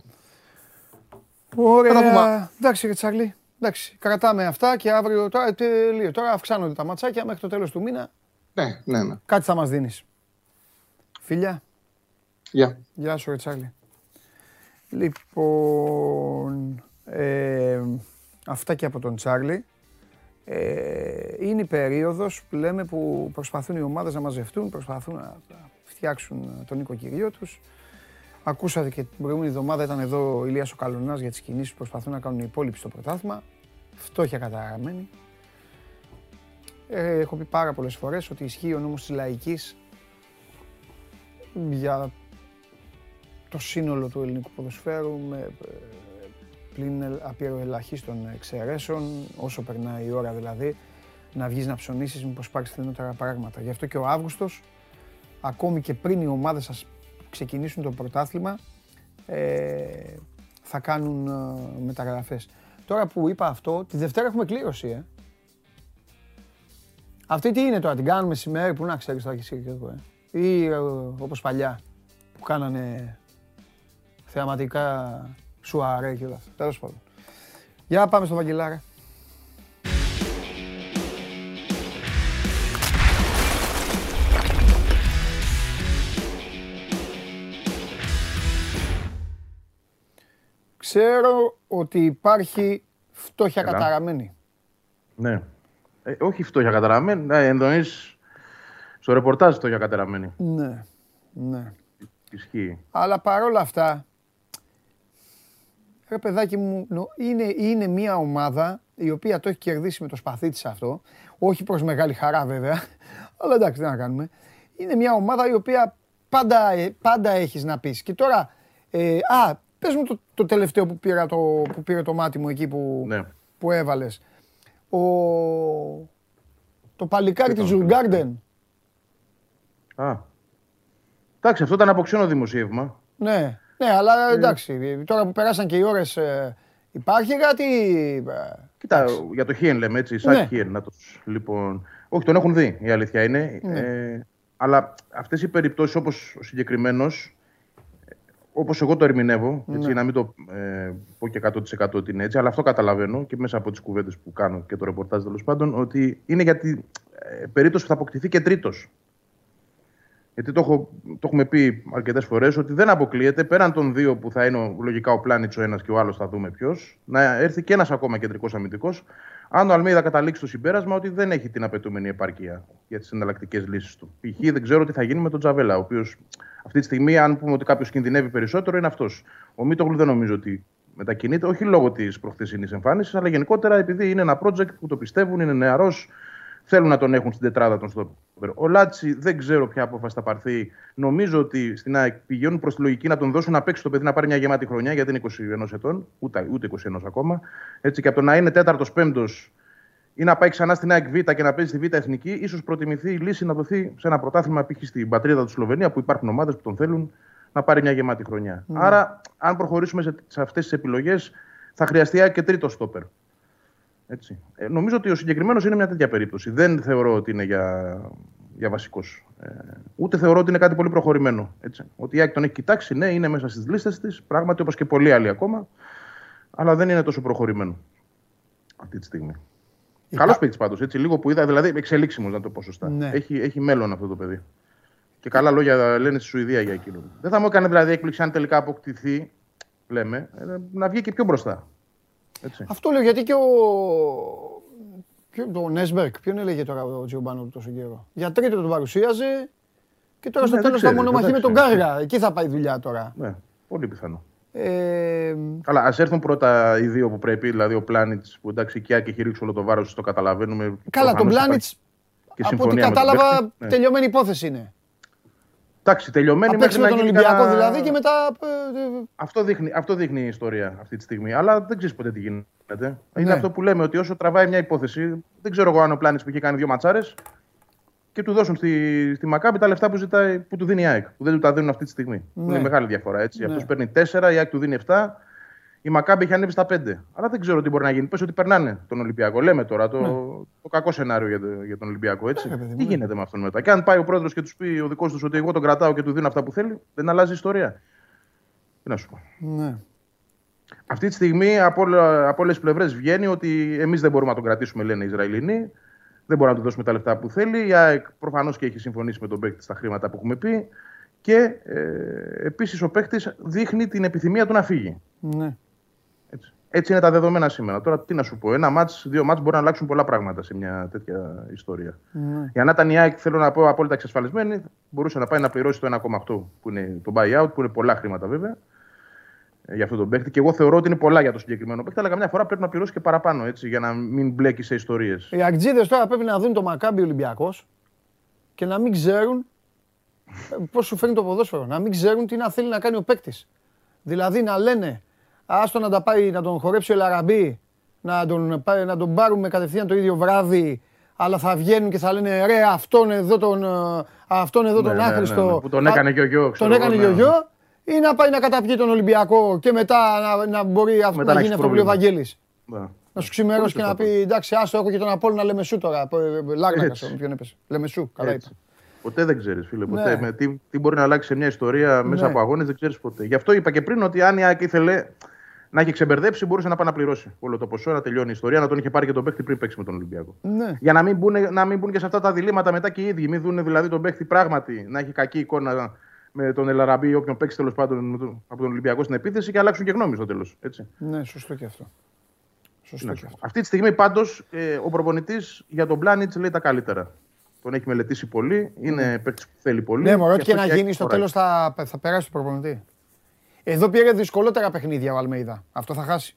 Ωραία. Εντάξει, Ριτσαρλί. Εντάξει, κρατάμε αυτά και αύριο τώρα, τελείω. τώρα αυξάνονται τα ματσάκια μέχρι το τέλος του μήνα. Ναι, ναι, ναι. Κάτι θα μας δίνεις. Φιλιά. Γεια. Γεια σου, Ριτσάρλι. Λοιπόν, ε, αυτά και από τον Τσάρλι. Ε, είναι η περίοδος που λέμε που προσπαθούν οι ομάδες να μαζευτούν, προσπαθούν να φτιάξουν τον οικοκυριό τους. Ακούσατε και την προηγούμενη εβδομάδα ήταν εδώ ο Ηλίας ο Καλονάς για τις κινήσεις που προσπαθούν να κάνουν οι υπόλοιποι στο πρωτάθλημα. Φτώχεια καταγραμμένη. Ε, έχω πει πάρα πολλές φορές ότι ισχύει ο νόμος της λαϊκής για το σύνολο του ελληνικού ποδοσφαίρου με ε, πλην απειροελαχίστων εξαιρέσεων, όσο περνάει η ώρα δηλαδή, να βγεις να ψωνίσεις μήπως πάρεις φθηνότερα πράγματα. Γι' αυτό και ο Αύγουστος, ακόμη και πριν οι ομάδες σας ξεκινήσουν το πρωτάθλημα, ε, θα κάνουν ε, μεταγραφές. Τώρα που είπα αυτό, τη Δευτέρα έχουμε κλήρωση, ε. Αυτή τι είναι τώρα, την κάνουμε σήμερα, που να ξέρεις τώρα και εσύ και εγώ, ε. Ή ε, όπως παλιά, που κάνανε θεαματικά σουαρέ και όλα αυτά. Τέλος πάντων. Για πάμε στο Βαγγελάρα. Ξέρω ότι υπάρχει φτώχεια καταραμένη. Ναι. Ε, όχι φτώχεια καταραμένη, ναι, ενδονείς στο ρεπορτάζ φτώχεια καταραμένη. Ναι, ναι. Ισχύει. Αλλά παρόλα αυτά, ρε παιδάκι μου, είναι, είναι μια ομάδα η οποία το έχει κερδίσει με το σπαθί της αυτό, όχι προς μεγάλη χαρά βέβαια, αλλά εντάξει, τι να κάνουμε. Είναι μια ομάδα η οποία πάντα, ε, πάντα έχεις να πεις. Και τώρα, ε, α, πες μου το, το τελευταίο που, πήρα το, που πήρε το μάτι μου εκεί που, ναι. που έβαλες. Ο, το παλικάρι της Τζουργκάρντεν. Α, εντάξει, αυτό ήταν από ξένο δημοσίευμα. Ναι. Ναι, αλλά ε. εντάξει, τώρα που περάσαν και οι ώρες, ε, υπάρχει κάτι. Ε, Κοίτα, για το Χίεν λέμε έτσι, σαν ναι. Χίεν. Να το, λοιπόν, όχι, τον έχουν δει, η αλήθεια είναι. Ναι. Ε, αλλά αυτές οι περιπτώσεις, όπως ο συγκεκριμένος, όπως εγώ το ερμηνεύω, έτσι, ναι. να μην το ε, πω και 100% ότι είναι έτσι, αλλά αυτό καταλαβαίνω και μέσα από τις κουβέντες που κάνω και το ρεπορτάζ τέλος πάντων, ότι είναι γιατί ε, περίπτωση που θα αποκτηθεί και τρίτος γιατί το, έχω, το έχουμε πει αρκετές φορές ότι δεν αποκλείεται πέραν των δύο που θα είναι λογικά ο Πλάνιτ ο ένας και ο άλλος θα δούμε ποιος, να έρθει και ένας ακόμα κεντρικός αμυντικός. Αν ο Αλμίδα καταλήξει στο συμπέρασμα ότι δεν έχει την απαιτούμενη επάρκεια για τις εναλλακτικές λύσεις του. Π.χ. δεν ξέρω τι θα γίνει με τον Τζαβέλα, ο οποίος αυτή τη στιγμή, αν πούμε ότι κάποιος κινδυνεύει περισσότερο, είναι αυτός. Ο Μίτογλου δεν νομίζω ότι μετακινείται, όχι λόγω της προχθεσινής εμφάνισης, αλλά γενικότερα επειδή είναι ένα project που το πιστεύουν, είναι νεαρός, θέλουν να τον έχουν στην τετράδα των στόπερ. Ο Λάτσι δεν ξέρω ποια απόφαση θα πάρθει. Νομίζω ότι στην ΑΕΚ πηγαίνουν προς τη λογική να τον δώσουν να παίξει το παιδί να πάρει μια γεμάτη χρονιά γιατί είναι 21 ετών, ούτε, ούτε 21 ακόμα. Έτσι και από το να είναι τέταρτο-πέμπτο ή να πάει ξανά στην ΑΕΚ Β και να παίζει στη Β Εθνική, ίσως προτιμηθεί η λύση να δοθεί σε ένα πρωτάθλημα π.χ. στην πατρίδα του Σλοβενία που υπάρχουν ομάδες που τον θέλουν να πάρει μια γεμάτη χρονιά. Mm. Άρα, αν προχωρήσουμε σε, σε αυτές τις επιλογές, θα χρειαστεί και τρίτος στόπερ. Έτσι. Ε, νομίζω ότι ο συγκεκριμένος είναι μια τέτοια περίπτωση. Δεν θεωρώ ότι είναι για, για βασικό. Ε, ούτε θεωρώ ότι είναι κάτι πολύ προχωρημένο. Έτσι. Ότι η Άκη τον έχει κοιτάξει, ναι, είναι μέσα στις λίστες της, πράγματι όπως και πολλοί άλλοι ακόμα, αλλά δεν είναι τόσο προχωρημένο αυτή τη στιγμή. Καλός παίκτης πάντως. Λίγο που είδα, δηλαδή εξελίξιμος να το πω σωστά. Ναι. Έχει, έχει μέλλον αυτό το παιδί. Και καλά λόγια λένε στη Σουηδία για εκείνον. Δεν θα μου έκανε δηλαδή έκπληξη αν τελικά αποκτηθεί, λέμε, ε, να βγει και πιο μπροστά. Έτσι. Αυτό λέω γιατί και ο. ο Νέσμπερκ, ποιον έλεγε τώρα ο Τζιομπάνο τόσο καιρό; Για τρίτο τον παρουσίαζε και τώρα στο ναι, τέλος θα μονομαχεί με τον Κάργα. Εκεί θα πάει η δουλειά τώρα. Ναι, πολύ πιθανό. Ε... Καλά, ας έρθουν πρώτα οι δύο που πρέπει, δηλαδή ο Πλάνιτς που εντάξει και έχει ρίξει όλο το βάρος, το καταλαβαίνουμε. Καλά, τον Πλάνιτς από ό,τι κατάλαβα ναι. τελειωμένη υπόθεση είναι. Εντάξει, τελειωμένη μέχρι να τον Ολυμπιακό δηλαδή και μετά. Αυτό δείχνει, αυτό δείχνει η ιστορία αυτή τη στιγμή. Αλλά δεν ξέρεις ποτέ τι γίνεται γίνεται. Είναι ναι. αυτό που λέμε ότι όσο τραβάει μια υπόθεση, δεν ξέρω εγώ αν ο Πλάνης που είχε κάνει δύο ματσάρες και του δώσουν στη, στη Μακάμπη τα λεφτά που, ζητάει, που του δίνει η ΑΕΚ. Που δεν του τα δίνουν αυτή τη στιγμή. Ναι. Είναι μεγάλη διαφορά. Έτσι. Ναι. Αυτός παίρνει 4, η ΑΕΚ του δίνει 7. Η Μακάμπη έχει ανέβει στα 5. Αλλά δεν ξέρω τι μπορεί να γίνει. Πες ότι περνάνε τον Ολυμπιακό. Λέμε τώρα το, ναι. το κακό σενάριο για, το, για τον Ολυμπιακό. Έτσι. Ναι, τι γίνεται με αυτόν μετά. Και αν πάει ο πρόεδρος και τους πει ο δικός τους ότι εγώ τον κρατάω και του δίνω αυτά που θέλει, δεν αλλάζει η ιστορία. Τι να σου πω. Ναι. Αυτή τη στιγμή από, από όλες τις πλευρές βγαίνει ότι εμείς δεν μπορούμε να τον κρατήσουμε, λένε οι Ισραηλινοί. Δεν μπορούμε να του δώσουμε τα λεφτά που θέλει. Η ΑΕΚ προφανώς και έχει συμφωνήσει με τον παίκτη στα χρήματα που έχουμε πει. Και ε, επίσης ο παίκτης δείχνει την επιθυμία του να φύγει. Ναι. Έτσι. Έτσι είναι τα δεδομένα σήμερα. Τώρα τι να σου πω. Ένα μάτς, δύο μάτς μπορεί να αλλάξουν πολλά πράγματα σε μια τέτοια ιστορία. Ναι. Για να ήταν η ΑΕΚ, θέλω να πω, απόλυτα εξασφαλισμένη, μπορούσε να πάει να πληρώσει το 1,8 που είναι το buyout, που είναι πολλά χρήματα βέβαια ε, για αυτόν τον παίκτη. Και εγώ θεωρώ ότι είναι πολλά για το συγκεκριμένο παίκτη, αλλά καμιά φορά πρέπει να πληρώσει και παραπάνω έτσι, για να μην μπλέκει σε ιστορίες. Οι Αγτζίδε τώρα πρέπει να δουν το Μακάμπι Ολυμπιακός και να μην ξέρουν ε, πώς σου φέρνει το ποδόσφαιρο. Να μην ξέρουν τι να θέλει να κάνει ο παίκτης. Δηλαδή να λένε, άστο να τα πάει να τον χορέψει ο Ελαραμπή, να τον, να τον πάρουμε κατευθείαν το ίδιο βράδυ, αλλά θα βγαίνουν και θα λένε ρε αυτόν εδώ τον, ε, αυτόν εδώ τον ναι, ναι, ναι, άχρηστο. Ναι, που τον έκανε και ο γιο. Τον έκανε και ο γιο ή να πάει να καταπιεί τον Ολυμπιακό και μετά να, να μπορεί αυτό, να, να γίνει αυτό που λέει ο Βαγγέλης. Ναι. Να σου ξημερώσει και να πει εντάξει, άστο έχω και τον Απόλυο να λέμε σου τώρα. Λάγνα ποιον έπεσε. Λέμε σου, καλά είπα. Ποτέ δεν ξέρεις, φίλε. Ποτέ. Ναι. Με τι, τι μπορεί να αλλάξει σε μια ιστορία μέσα ναι. από αγώνες δεν ξέρεις ποτέ. Γι' αυτό είπα και πριν ότι αν η ΑΕΚ ήθελε να έχει ξεμπερδέψει, μπορούσε να πάει να πληρώσει όλο το ποσό, να τελειώνει η ιστορία, να τον είχε πάρει και τον παίχτη πριν παίξει με τον Ολυμπιακό. Ναι. Για να μην, μπουν, να μην μπουν και σε αυτά τα διλήμματα μετά και οι ίδιοι. Μην δουν δηλαδή τον παίχτη πράγματι να έχει κακή εικόνα με τον Ελαραμπή ή όποιον παίξει τέλος πάντων από τον Ολυμπιακό στην επίθεση και αλλάξουν και γνώμη στο τέλος. Ναι, σωστό και αυτό. Σωστό ναι. και αυτό. Αυτή τη στιγμή πάντως ε, ο προπονητής για τον Πλάνιτς λέει τα καλύτερα. Τον έχει μελετήσει πολύ, είναι ναι. παίκτης που θέλει πολύ. Ναι, μόνο ό,τι και να γίνει στο τέλος θα, θα περάσει το προπονητή. Εδώ πήρε δυσκολότερα παιχνίδια ο Αλμέιδα. Αυτό θα χάσει.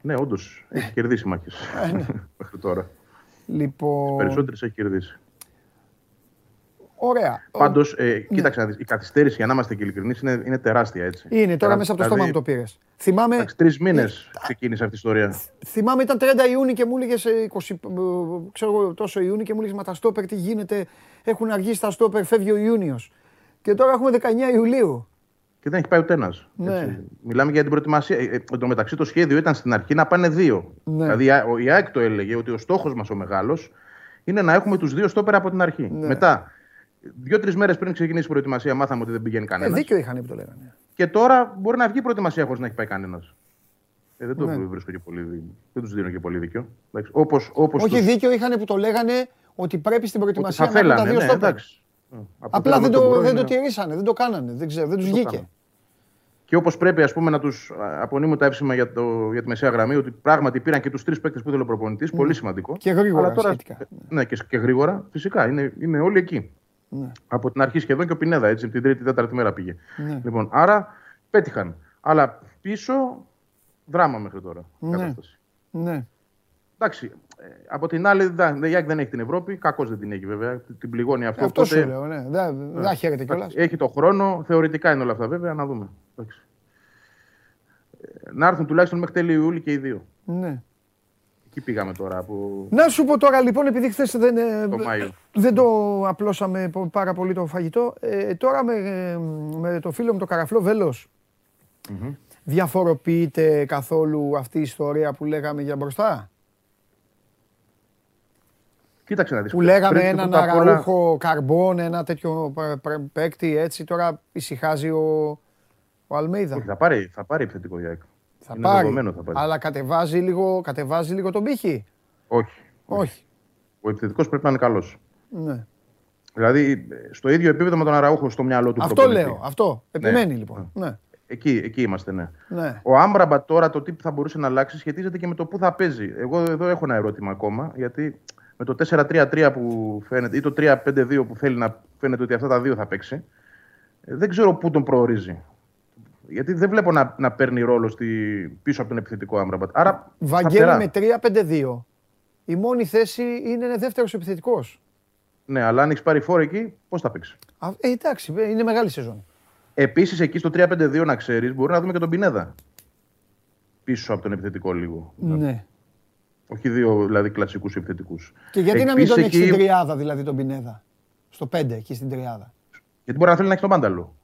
Ναι, όντως. Έχει κερδίσει μάχε ε, ναι. μέχρι τώρα. Λοιπόν... Περισσότερες έχει κερδίσει. Ωραία. Πάντως, ε, ναι. κοίταξε η καθυστέρηση, για να είμαστε και ειλικρινείς, είναι, είναι τεράστια έτσι. Είναι τώρα μέσα από το στόμα δηλαδή, μου το πήρες. Θυμάμαι. Τρεις μήνες ξεκίνησε αυτή η ιστορία. Θυμάμαι ήταν 30 Ιούνιου και μου έλεγε 20, ξέρω εγώ, τόσο Ιούνιου και μου έλεγε Μα τα στόπερ τι γίνεται, έχουν αργήσει τα στόπερ, φεύγει ο Ιούνιος. Και τώρα έχουμε 19 Ιουλίου. Και δεν έχει πάει ούτε ένας. Ναι. Μιλάμε για την προετοιμασία. Ε, ε, εν τω μεταξύ, το σχέδιο ήταν στην αρχή να πάνε δύο. Ναι. Δηλαδή, η ΑΕΚ το έλεγε ότι ο στόχος μας ο μεγάλος είναι να έχουμε τους δύο στόπερ από την αρχή. Ναι. Μετά, δύο-τρεις μέρες πριν ξεκινήσει η προετοιμασία, μάθαμε ότι δεν πηγαίνει κανένας. Ε, δίκιο είχαν που το λέγανε. Και τώρα μπορεί να βγει η προετοιμασία χωρίς να έχει πάει κανένας. Ε, δεν το ναι. βρίσκω και πολύ δίκιο. Δεν τους δίνω και πολύ δίκιο. Όπως, όπως Όχι, τους... δίκιο είχαν που το λέγανε ότι πρέπει στην προετοιμασία να έχουν τα δύο ναι, στόπερ. Απλά δεν το, δεν το τηρήσανε, δεν το κάνανε, δεν, ξέρω, δεν τους βγήκε. Και όπως πρέπει ας πούμε, να τους απονείμουμε τα εύσημα για, το, για τη μεσαία γραμμή, ότι πράγματι πήραν και τους τρεις παίκτες που ήθελε ο προπονητής. Mm. Πολύ σημαντικό. Και γρήγορα. τώρα, ναι, και, και γρήγορα, φυσικά. Είναι, είναι όλοι εκεί. Ναι. Από την αρχή σχεδόν και ο Πινέδα, έτσι, την τρίτη-τέταρτη μέρα πήγε. Ναι. Λοιπόν, άρα πέτυχαν. Αλλά πίσω δράμα μέχρι τώρα. Ναι. Κατάσταση. Ναι. Εντάξει, ε, από την άλλη, η Γιάκ δεν έχει την Ευρώπη. Κακώς δεν την έχει βέβαια. Την πληγώνει αυτό. Αυτό οπότε... σου λέω, ναι. Δεν ναι. χαίρεται κιόλας. Έχει το χρόνο. Θεωρητικά είναι όλα αυτά βέβαια. Να δούμε. Εντάξει. Ε, να έρθουν τουλάχιστον μέχρι τέλειο Ιούλη και οι δύο. Ναι. Εκεί πήγαμε τώρα. Που... Να σου πω τώρα λοιπόν, επειδή χθες δεν, ε, το δεν το απλώσαμε πάρα πολύ το φαγητό. Ε, τώρα με, με το φίλο μου το καραφλό Βέλος, mm-hmm. διαφοροποιείται καθόλου αυτή η ιστορία που λέγαμε για μπροστά; Κοίταξε να δεις. Που λέγαμε έναν αραούχο καρμπόν, ένα τέτοιο παίκτη, έτσι τώρα ησυχάζει ο, ο Αλμέιδα. θα πάρει, θα πάρει επιθετικό για θα είναι πάρει, θα πάρει. Αλλά κατεβάζει λίγο, κατεβάζει λίγο τον πύχη. Όχι. Όχι. Ο επιθετικός πρέπει να είναι καλός. Ναι. Δηλαδή στο ίδιο επίπεδο με τον Αραούχο στο μυαλό του. Αυτό προπονητή. λέω. Αυτό. Επιμένει ναι. λοιπόν. Ναι. ναι. Εκεί, εκεί είμαστε, ναι. ναι. Ο Άμπραμπα τώρα το τι θα μπορούσε να αλλάξει σχετίζεται και με το πού θα παίζει. Εγώ εδώ έχω ένα ερώτημα ακόμα, γιατί με το 4-3-3 που φαίνεται ή το 3-5-2 που θέλει να φαίνεται ότι αυτά τα δύο θα παίξει, ε, δεν ξέρω πού τον προορίζει. Γιατί δεν βλέπω να, να παίρνει ρόλο στη, πίσω από τον επιθετικό Άμραμπατ. Άρα. Βαγγέλη με 3-5-2. Η μόνη θέση είναι δεύτερος επιθετικός. Ναι, αλλά αν έχεις πάρει φόρο εκεί, πώς θα παίξει; Ε, εντάξει, ε, είναι μεγάλη σεζόν. Επίσης εκεί στο 3-5-2 να ξέρεις, μπορεί να δούμε και τον Πινέδα. πίσω από τον επιθετικό λίγο. Ναι. Όχι δύο δηλαδή κλασικούς επιθετικούς. Και γιατί να μην τον έχεις στην τριάδα δηλαδή τον Πινέδα; Στο 5 εκεί στην τριάδα. Γιατί μπορεί να θέλει να έχει τον Μάνταλο.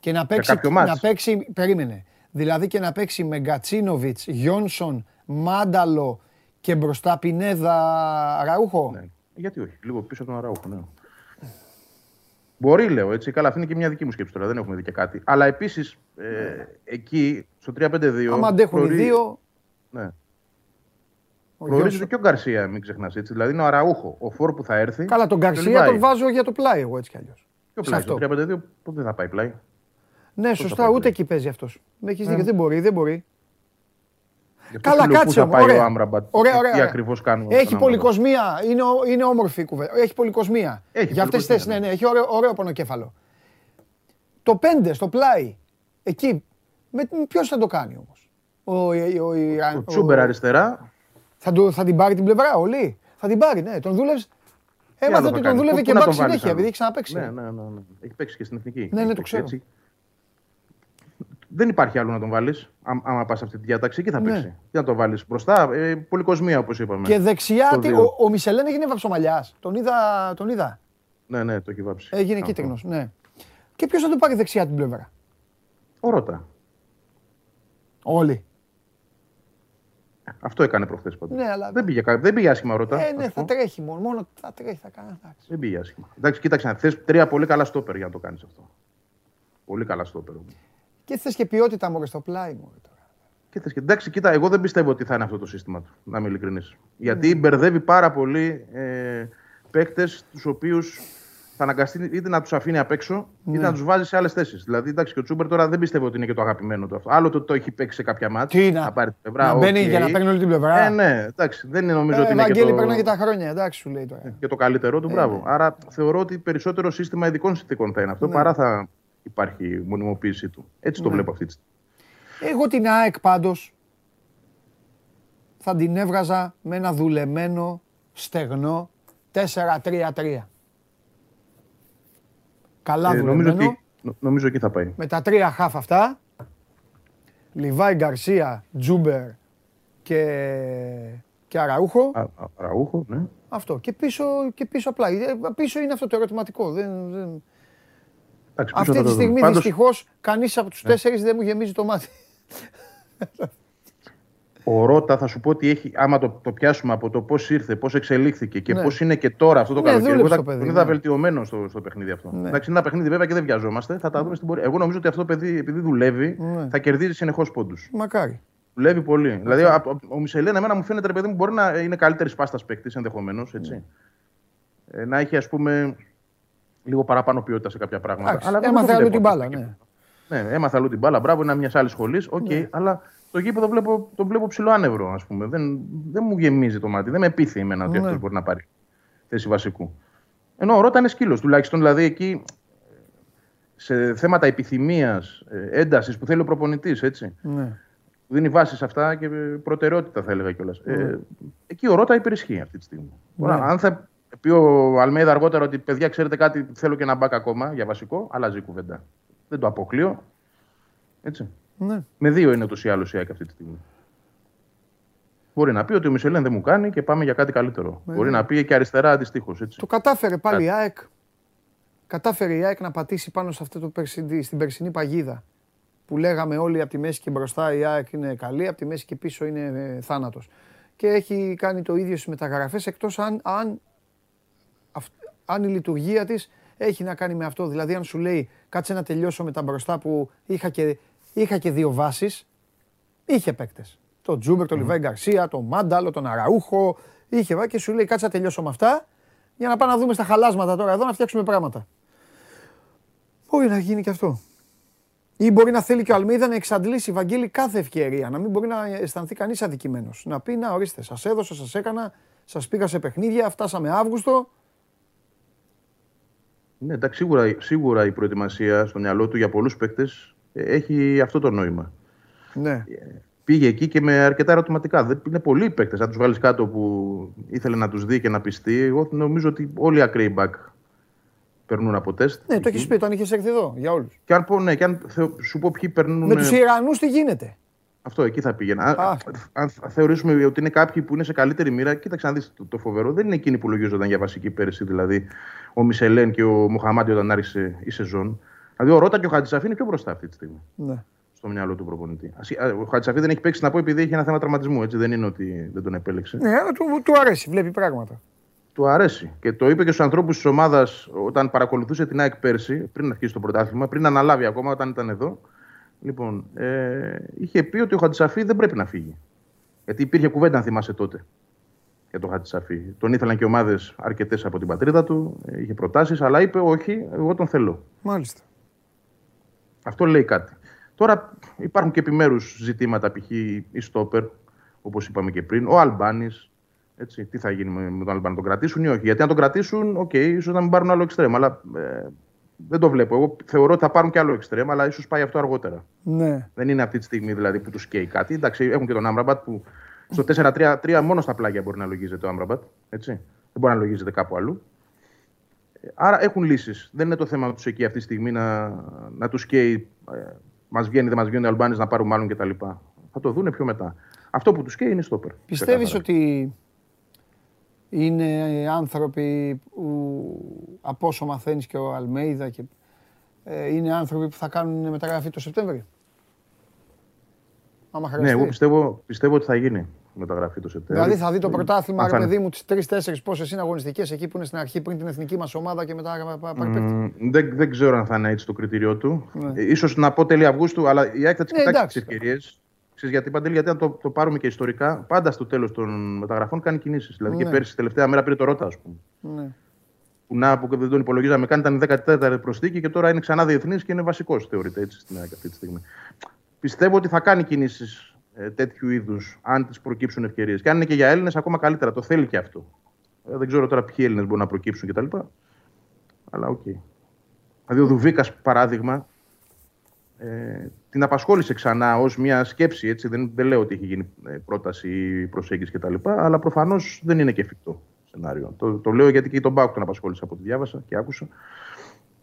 Και να παίξει, να παίξει, περίμενε. Δηλαδή και να παίξει με Γκατσίνοβιτς, Γιόνσον, Μάνταλο και μπροστά Πινέδα Ραούχο. Ναι. Γιατί όχι, λίγο πίσω από τον Ραούχο, ναι. Μπορεί, λέω έτσι. Καλά, αυτή είναι και μια δική μου σκέψη τώρα. Δεν έχουμε δει και κάτι. Αλλά επίσης ε, εκεί στο 3-5-2. Άμα αντέχουν οι δύο. Ναι. Προορίζεται και ο Γκαρσία, μην ξεχνάς έτσι. Δηλαδή είναι ο Αραούχο, ο φόρ που θα έρθει. Καλά, τον Γκαρσία τον βάζω για το πλάι, εγώ έτσι κι αλλιώς. Και ο πλάι, στο 3-5-2 πότε θα πάει πλάι. Ναι, σωστά, ούτε εκεί παίζει αυτός. Με έχεις δίκιο, δεν μπορεί, δεν μπορεί. Καλά, κάτσε μου. Ωραία, ωραία, ωραία. Τι ακριβώς κάνουμε. Έχει πολυκοσμία. Είναι, είναι όμορφη η κουβέντα. Έχει πολυκοσμία. Έχει Για αυτές τις θέσεις, ναι, ναι, έχει ωραίο, ωραίο πονοκέφαλο. Το 5 στο πλάι, εκεί, ποιος θα το κάνει όμως; Ο, ο, ο, ο Τσούμπερ αριστερά. Θα, του, θα την πάρει την πλευρά, όλοι. Θα την πάρει, ναι. Τον δούλευε. Έμαθα ότι τον δούλευε και μπακ συνέχεια, επειδή έχει ξαναπέξει. Ναι, ναι, ναι, ναι. Έχει παίξει και στην εθνική. Ναι, ναι, το ξέρω. Δεν υπάρχει άλλο να τον βάλεις. Άμα πας αυτή τη διάταξη, εκεί θα ναι. παίξει. Τι να τον βάλεις μπροστά. Ε, πολυκοσμία, όπως είπαμε. Και δεξιά, τι, ο, ο Μισελέν έγινε βαψομαλιάς. Τον είδα, τον είδα. Ναι, ναι, το έχει βάψει. Έγινε κίτρινος. Ναι. Και ποιος θα του πάρει δεξιά την πλευρά; Ο Ρώτα. Όλοι. Αυτό έκανε προχθές πάντως. Ναι, αλλά... δεν, πήγε, δεν πήγε άσχημα ρώτα. Ε, ναι, θα τρέχει μόνο. Μόνο θα τρέχει, θα κάνει. Δεν πήγε άσχημα. Εντάξει, κοίταξε, θες τρία πολύ καλά στόπερ για να το κάνεις αυτό. Πολύ καλά στόπερ. Και θες και ποιότητα μόνο στο πλάι μου. Και θες και... Εντάξει, κοίτα, εγώ δεν πιστεύω ότι θα είναι αυτό το σύστημα του, να είμαι ειλικρινής. Γιατί mm. μπερδεύει πάρα πολύ ε, παίκτες τους οποίους θα αναγκαστεί είτε να τους αφήνει απ' έξω, είτε ναι. να τους βάζει σε άλλες θέσεις. Δηλαδή, εντάξει, και ο Τσούμπερ τώρα δεν πιστεύω ότι είναι και το αγαπημένο του αυτό. Άλλο το το έχει παίξει σε κάποια μάτια. Τι να, να πάρει την πλευρά. Να μπαίνει okay. για να παίρνει όλη την πλευρά. Ε, ναι, εντάξει, δεν νομίζω ε, ότι είναι. και το... περνάει τα χρόνια, εντάξει, σου λέει τώρα. Και το καλύτερό του, ε, μπράβο. Ναι. Άρα θεωρώ ότι περισσότερο σύστημα ειδικών συνθήκων θα είναι αυτό ναι. παρά θα υπάρχει μονιμοποίησή του. Έτσι το ναι. βλέπω αυτή τη στιγμή. Εγώ την ΑΕΚ πάντως θα την έβγαζα με ένα δουλεμένο, στεγνό 4-3-3. Καλά ε, νομίζω ότι, νομίζω εκεί θα πάει. Με τα τρία χάφ αυτά, Λιβάη Γκαρσία, Τζούμπερ και, και Αραούχο. Α, αραούχο, ναι. Αυτό. Και πίσω, και πίσω απλά. Ε, πίσω είναι αυτό το ερωτηματικό. Δεν, δεν... Εντάξει, Αυτή τη στιγμή Πάντως... δυστυχώς κανείς από τους ναι. τέσσερις δεν μου γεμίζει το μάτι. Ο Ρότα θα σου πω ότι έχει, άμα το, το πιάσουμε από το πώς ήρθε, πώς εξελίχθηκε και ναι. πώς είναι και τώρα αυτό το ναι, καλοκαίρι. Εγώ θα, τον είδα ναι. βελτιωμένο στο, στο παιχνίδι αυτό. Ναι. Εντάξει, είναι ένα παιχνίδι βέβαια και δεν βιαζόμαστε. Θα τα δούμε στην πορεία. Εγώ νομίζω ότι αυτό το παιδί, επειδή δουλεύει, ναι. θα κερδίζει συνεχώς πόντους. Μακάρι. Δουλεύει πολύ. Δηλαδή, ο, ο Μισελέν, εμένα μου φαίνεται, ρε παιδί μου, μπορεί να είναι καλύτερης πάστας παίκτης ενδεχομένως. Ναι. Ε, να έχει, ας πούμε, λίγο παραπάνω ποιότητα σε κάποια πράγματα. αλλά έμαθε αλλού την μπάλα. Ναι. ναι, έμαθε αλλού την μπάλα. Μπράβο, είναι μια άλλη σχολή. OK, okay, αλλά το γήπεδο βλέπω, το βλέπω ψηλό άνευρο, ας πούμε. Δεν, δεν μου γεμίζει το μάτι. Δεν με πείθει εμένα ότι ναι. αυτός μπορεί να πάρει θέση βασικού. Ενώ ο Ρώτα είναι σκύλος, τουλάχιστον δηλαδή εκεί σε θέματα επιθυμίας, ε, έντασης που θέλει ο προπονητής, έτσι. Ναι. Δίνει βάση σε αυτά και προτεραιότητα, θα έλεγα κιόλας. Ε, ναι. εκεί ο Ρώτα υπερισχύει αυτή τη στιγμή. Ναι. Αν θα πει ο Αλμέδα αργότερα ότι παιδιά, ξέρετε κάτι, θέλω και ένα μπακ ακόμα για βασικό, αλλάζει η κουβέντα. Δεν το αποκλείω. Έτσι. Ναι. Με δύο είναι ούτως ή άλλως η ΑΕΚ αυτή τη στιγμή. Μπορεί να πει ότι ο Μισελέν δεν μου κάνει και πάμε για κάτι καλύτερο. Ναι. Μπορεί να πει και αριστερά αντιστοίχως. Το κατάφερε πάλι η ΑΕΚ. Κατάφερε η ΑΕΚ να πατήσει πάνω σε αυτό το περσινή, στην περσινή παγίδα. Που λέγαμε όλοι από τη μέση και μπροστά η ΑΕΚ είναι καλή, από τη μέση και πίσω είναι ε, θάνατος. Και έχει κάνει το ίδιο στις μεταγραφές εκτός αν, αν, αν η λειτουργία της έχει να κάνει με αυτό. Δηλαδή, αν σου λέει κάτσε να τελειώσω με τα μπροστά που είχα και είχα και δύο βάσεις. Είχε παίκτες. Το Τζούμπερ, τον Λιβάη Γκαρσία, τον Μάνταλο, τον Αραούχο. Είχε και σου λέει κάτσε να τελειώσω με αυτά για να πάμε να δούμε στα χαλάσματα τώρα εδώ να φτιάξουμε πράγματα. Μπορεί να γίνει και αυτό. Ή μπορεί να θέλει και ο Αλμίδα να εξαντλήσει Βαγγέλη κάθε ευκαιρία. Να μην μπορεί να αισθανθεί κανείς αδικημένος. Να πει: Να ορίστε, σας έδωσα, σας έκανα, σας πήγα σε παιχνίδια, φτάσαμε Αύγουστο. Ναι, εντάξει, σίγουρα, σίγουρα η προετοιμασία στο μυαλό του για πολλούς παίκτες έχει αυτό το νόημα. Ναι. Πήγε εκεί και με αρκετά ερωτηματικά. Δεν είναι πολλοί παίκτες. Αν τους βάλει κάτω που ήθελε να τους δει και να πιστεί, εγώ νομίζω ότι όλοι οι ακραίοι μπακ περνούν από τεστ. Ναι, το έχεις πει, τον είχες έρθει εδώ για όλους. Και αν, πω, ναι, και αν σου πω ποιοι περνούν. Με τους Ιρανούς τι γίνεται; Αυτό εκεί θα πήγαινα. Α. Αν θεωρήσουμε ότι είναι κάποιοι που είναι σε καλύτερη μοίρα, κοίταξε να δεις το, το, φοβερό. Δεν είναι εκείνοι που λογίζονταν για βασική πέρυσι, δηλαδή ο Μισελέν και ο Μοχαμάτι όταν άρχισε η σεζόν. Δηλαδή ο Ρότα και ο Χατζησαφή είναι πιο μπροστά αυτή τη στιγμή. Ναι. Στο μυαλό του προπονητή. Ο Χατζησαφή δεν έχει παίξει να πω επειδή έχει ένα θέμα τραυματισμού. Έτσι. Δεν είναι ότι δεν τον επέλεξε. Ναι, του, του αρέσει, βλέπει πράγματα. Του αρέσει. Και το είπε και στους ανθρώπους της ομάδας όταν παρακολουθούσε την ΑΕΚ πέρσι, πριν αρχίσει το πρωτάθλημα, πριν αναλάβει ακόμα όταν ήταν εδώ. Λοιπόν, ε, είχε πει ότι ο Χατζισαφί δεν πρέπει να φύγει. Γιατί υπήρχε κουβέντα, αν θυμάσαι τότε, για τον Χατζισαφί. Τον ήθελαν και ομάδες αρκετές από την πατρίδα του, ε, είχε προτάσεις, αλλά είπε όχι, εγώ τον θέλω. Μάλιστα. Αυτό λέει κάτι. Τώρα υπάρχουν και επιμέρους ζητήματα, π.χ. οι στόπερ, όπως είπαμε και πριν, ο Αλμπάνης. Τι θα γίνει με τον Αλμπάνη, τον κρατήσουν ή όχι. Γιατί αν τον κρατήσουν, OK, okay, ίσως να μην πάρουν άλλο εξτρέμ. Αλλά ε, δεν το βλέπω. Εγώ θεωρώ ότι θα πάρουν και άλλο εξτρέμ, αλλά ίσως πάει αυτό αργότερα. Ναι. Δεν είναι αυτή τη στιγμή δηλαδή που τους καίει κάτι. Εντάξει, έχουν και τον Άμραμπατ που στο 4-3-3 μόνο στα πλάγια μπορεί να λογίζεται ο Άμραμπατ. Έτσι. Δεν μπορεί να λογίζεται κάπου αλλού. Άρα έχουν λύσεις. Δεν είναι το θέμα τους εκεί αυτή τη στιγμή να, να τους καίει. Ε, μας βγαίνει, δεν μας βγαίνει ο Αλμπάνης να πάρουν μάλλον κτλ. Θα το δούνε πιο μετά. Αυτό που τους καίει είναι στόπερ. Πιστεύεις ότι είναι άνθρωποι που από όσο μαθαίνει και ο Αλμέιδα και ε, είναι άνθρωποι που θα κάνουν μεταγραφή το Σεπτέμβριο; ναι, εγώ πιστεύω, πιστεύω ότι θα γίνει μεταγραφή το Σεπτέμβριο. Δηλαδή θα δει το πρωτάθλημα, ρε παιδί μου, τις τρει-τέσσερι πόσες είναι αγωνιστικές εκεί που είναι στην αρχή πριν την εθνική μας ομάδα και μετά mm, δεν, δεν ξέρω αν θα είναι έτσι το κριτήριό του. Ναι. σω να πω τέλη Αυγούστου, αλλά η ΑΕΚ θα τις ναι, κοιτάξει τις ευκαιρίες. Ξέρεις γιατί, Παντελή, γιατί αν το, το πάρουμε και ιστορικά, πάντα στο τέλος των μεταγραφών κάνει κινήσεις. Δηλαδή ναι. και πέρσι, τελευταία μέρα πήρε το Ρότα, ας πούμε. Ναι. Που να που δεν τον υπολογίζαμε καν, ήταν 14η προσθήκη και τώρα είναι ξανά διεθνής και είναι βασικός, θεωρείται έτσι στην ΑΕΚ αυτή τη στιγμή. Πιστεύω ότι θα κάνει κινήσεις ε, τέτοιου είδους, αν τη προκύψουν ευκαιρίες. Και αν είναι και για Έλληνες, ακόμα καλύτερα. Το θέλει και αυτό. Ε, δεν ξέρω τώρα ποιοι Έλληνες μπορούν να προκύψουν κτλ. Αλλά OK. Okay. Δηλαδή, ο Δουβίκας, παράδειγμα, ε, την απασχόλησε ξανά ως μια σκέψη. Έτσι. Δεν, δεν λέω ότι έχει γίνει ε, πρόταση ή προσέγγιση κτλ. Αλλά προφανώς δεν είναι και εφικτό σενάριο. Το, το λέω γιατί και τον Μπάουκ τον απασχόλησε από ό,τι διάβασα και άκουσα.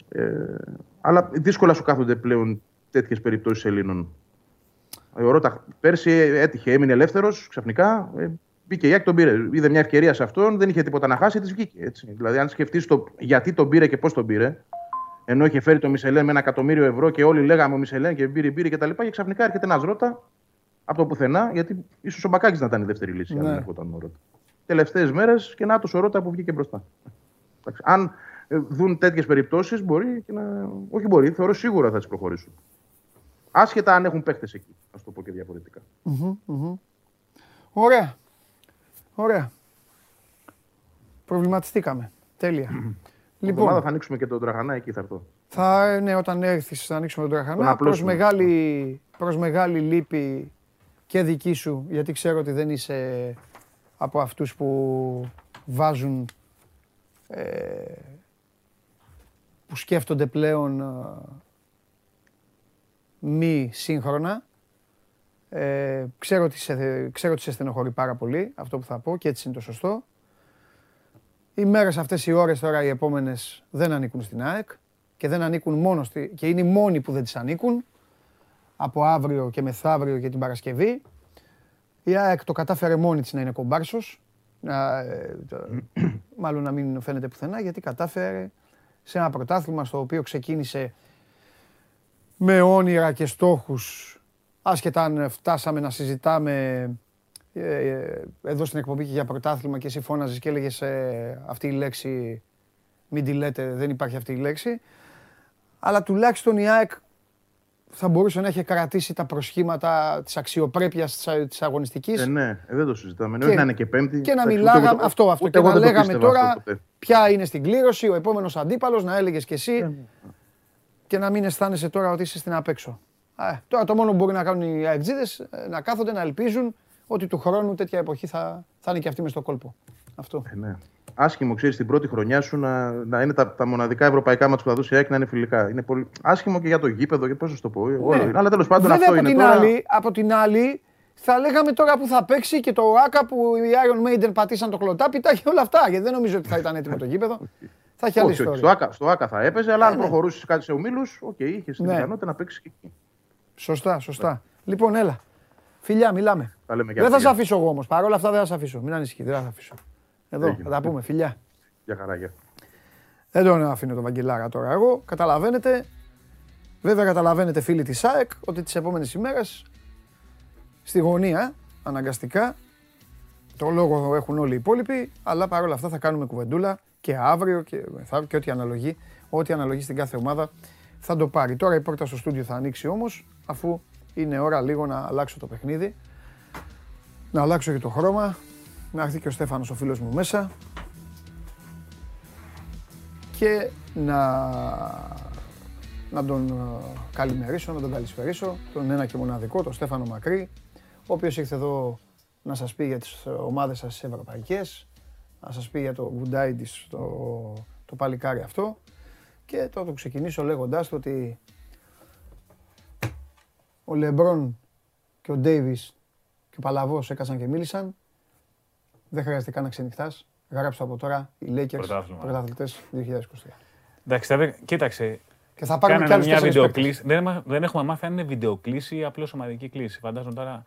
Ε, αλλά δύσκολα σου κάθονται πλέον τέτοιες περιπτώσεις Ελλήνων. Ε, ο Ρώτα πέρσι έτυχε, έμεινε ελεύθερος ξαφνικά. Ε, μπήκε η Άκη, τον πήρε. Είδε μια ευκαιρία σε αυτόν, δεν είχε τίποτα να χάσει, της βγήκε. Έτσι. Δηλαδή, αν σκεφτείς το γιατί τον πήρε και πώς τον πήρε, ενώ είχε φέρει το Μισελέν με ένα εκατομμύριο ευρώ και όλοι λέγαμε ο Μισελέν και πήρε, πήρε και τα λοιπά. Και ξαφνικά έρχεται ένας Ρώτα από το πουθενά, γιατί ίσως ο Μπακάκης να ήταν η δεύτερη λύση, ναι. αν δεν έρχονταν ο Ρώτα. Τελευταίες μέρες και να το ο Ρώτα που βγήκε μπροστά. Αν ε, δουν τέτοιες περιπτώσεις, μπορεί και να. Όχι μπορεί, θεωρώ σίγουρα θα τις προχωρήσουν. Άσχετα αν έχουν παίχτε εκεί, ας το πω και διαφορετικά. Ωραία. Ωραία. Προβληματιστήκαμε. Τέλεια. Λοιπόν, θα ανοίξουμε και τον Τραχανά, εκεί θα έρθω. Θα, ναι, όταν έρθεις θα ανοίξουμε τον Τραχανά. Προς μεγάλη, προς μεγάλη λύπη και δική σου, γιατί ξέρω ότι δεν είσαι από αυτούς που βάζουν, ε, που σκέφτονται πλέον ε, μη σύγχρονα. Ε, ξέρω, ότι σε, ξέρω ότι σε στενοχωρεί πάρα πολύ αυτό που θα πω και έτσι είναι το σωστό. Οι μέρες αυτές οι ώρες τώρα οι επόμενες δεν ανήκουν στην ΑΕΚ και δεν ανήκουν μόνο στη, και είναι οι μόνοι που δεν τις ανήκουν από αύριο και μεθαύριο και την Παρασκευή. Η ΑΕΚ το κατάφερε μόνη της να είναι κομπάρσος, να, ε, μάλλον να μην φαίνεται πουθενά, γιατί κατάφερε σε ένα πρωτάθλημα στο οποίο ξεκίνησε με όνειρα και στόχους, άσχετα αν φτάσαμε να συζητάμε ε, ε, εδώ στην εκπομπή και για πρωτάθλημα και εσύ φώναζες και έλεγες ε, αυτή η λέξη, μην τη λέτε, δεν υπάρχει αυτή η λέξη. Αλλά τουλάχιστον η ΑΕΚ θα μπορούσε να έχει κρατήσει τα προσχήματα της αξιοπρέπειας της αγωνιστικής. Ε, ναι, δεν το συζητάμε. Και, να είναι και πέμπτη. Και να μιλάγαμε, αυτό, αυτό. Και να λέγαμε τώρα ποια είναι στην κλήρωση, ο επόμενος αντίπαλος, να έλεγες κι εσύ. Ναι. Και να μην αισθάνεσαι τώρα ότι είσαι στην απέξω. τώρα το μόνο που μπορεί να κάνουν οι αεκτζήδες, να κάθονται, να ελπίζουν ότι του χρόνου τέτοια εποχή θα, θα είναι και αυτή μες στο κόλπο. Αυτό. Ε, ναι. Άσχημο, ξέρεις, την πρώτη χρονιά σου να, να είναι τα, τα μοναδικά ευρωπαϊκά ματς που θα δώσει η ΑΕΚ να είναι φιλικά. Είναι πολύ άσχημο και για το γήπεδο και πώς να το πω. Ναι. Αλλά τέλος πάντων αυτό από είναι. Την τώρα... άλλη, από την άλλη, θα λέγαμε τώρα που θα παίξει και το ΟΑΚΑ που οι Iron Maiden πατήσαν το χλοοτάπητα, τα έχει όλα αυτά. Γιατί δεν νομίζω ότι θα ήταν έτοιμο το γήπεδο. Θα έχει άλλη ιστορία. Στο ΟΑΚΑ, στο ΟΑΚΑ θα έπαιζε, αλλά αν ναι. προχωρούσε κάτι σε ομίλους, οκ, είχε την ναι. να παίξει και εκεί. Σωστά, σωστά. Λοιπόν, έλα. Φιλιά, μιλάμε. Τα λέμε και Δεν θα αυτοί. σε αφήσω εγώ όμως. Παρ' όλα αυτά δεν θα σε αφήσω. Μην ανησυχείς, δεν θα σε αφήσω. Εδώ, Έγινε. θα τα πούμε. Φιλιά. Για χαρά, για. Δεν τον αφήνω τον Βαγγελάρα τώρα εγώ. Καταλαβαίνετε, βέβαια καταλαβαίνετε φίλοι της ΑΕΚ, ότι τις επόμενες ημέρες στη γωνία, αναγκαστικά, το λόγο έχουν όλοι οι υπόλοιποι, αλλά παρόλα αυτά θα κάνουμε κουβεντούλα και αύριο και μεθαύριο και ό,τι αναλογεί, ό,τι αναλογεί στην κάθε ομάδα θα το πάρει. Τώρα η πόρτα στο στούντιο θα ανοίξει όμως, αφού είναι ώρα λίγο να αλλάξω το παιχνίδι, να αλλάξω και το χρώμα, να έρθει και ο Στέφανος ο φίλος μου μέσα, και να, να τον ε, καλημερίσω, να τον καλησπερίσω, τον ένα και μοναδικό, τον Στέφανο Μακρύ, ο οποίος ήρθε εδώ να σας πει για τις ομάδες σας τις ευρωπαϊκές, να σας πει για το Γκουντάι της, το, το παλικάρι αυτό και θα το ξεκινήσω λέγοντάς το ότι ο Λεμπρόν και ο Ντέιβις και ο Παλαβός έκασαν και μίλησαν. Δεν χρειάζεται καν να ξενυχτάς. Γράψτε από τώρα οι Lakers Πρωτάθλημα. πρωταθλητές 2023. Εντάξει, θα βρει- κοίταξε. Και θα πάρουμε κι Κάνανε άλλους μια τέσσερις βιντεοκλήση. Δεν, μα- δεν έχουμε μάθει αν είναι βιντεοκλήση ή απλώς ομαδική κλήση. Φαντάζομαι τώρα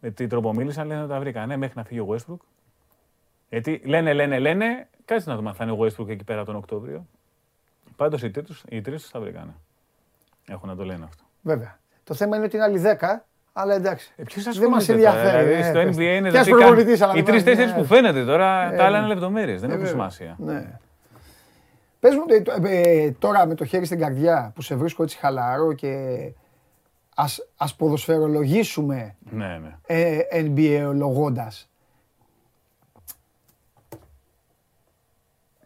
με τι τρόπο μίλησαν, λένε ότι τα βρήκαν. Ναι, μέχρι να φύγει ο Westbrook. Γιατί λένε, λένε, λένε, κάτσε να δούμε αν θα είναι ο Westbrook εκεί πέρα τον Οκτώβριο. Πάντως οι τρει οι τρεις τους τα βρήκανε. Έχουν να το λένε αυτό. Βέβαια. Το θέμα είναι ότι είναι άλλοι 10, αλλά εντάξει. Ε, ποιος δεν ασχολείται μας τώρα, ενδιαφέρει. Δηλαδή, ε, στο πες. NBA είναι Κι ας δεν προπονητής, καν- αλλά Οι δεν μας- τρει-τέσσερι ναι. που φαίνεται τώρα, Ε, τα άλλα ναι. είναι λεπτομέρειες. Δεν Ε, έχουν βέβαια. σημασία. Ναι. Πες μου ε, το- ε, τώρα με το χέρι στην καρδιά που σε βρίσκω έτσι χαλαρό και ας, ας ποδοσφαιρολογήσουμε Ναι, ναι. ε, NBA λογώντας.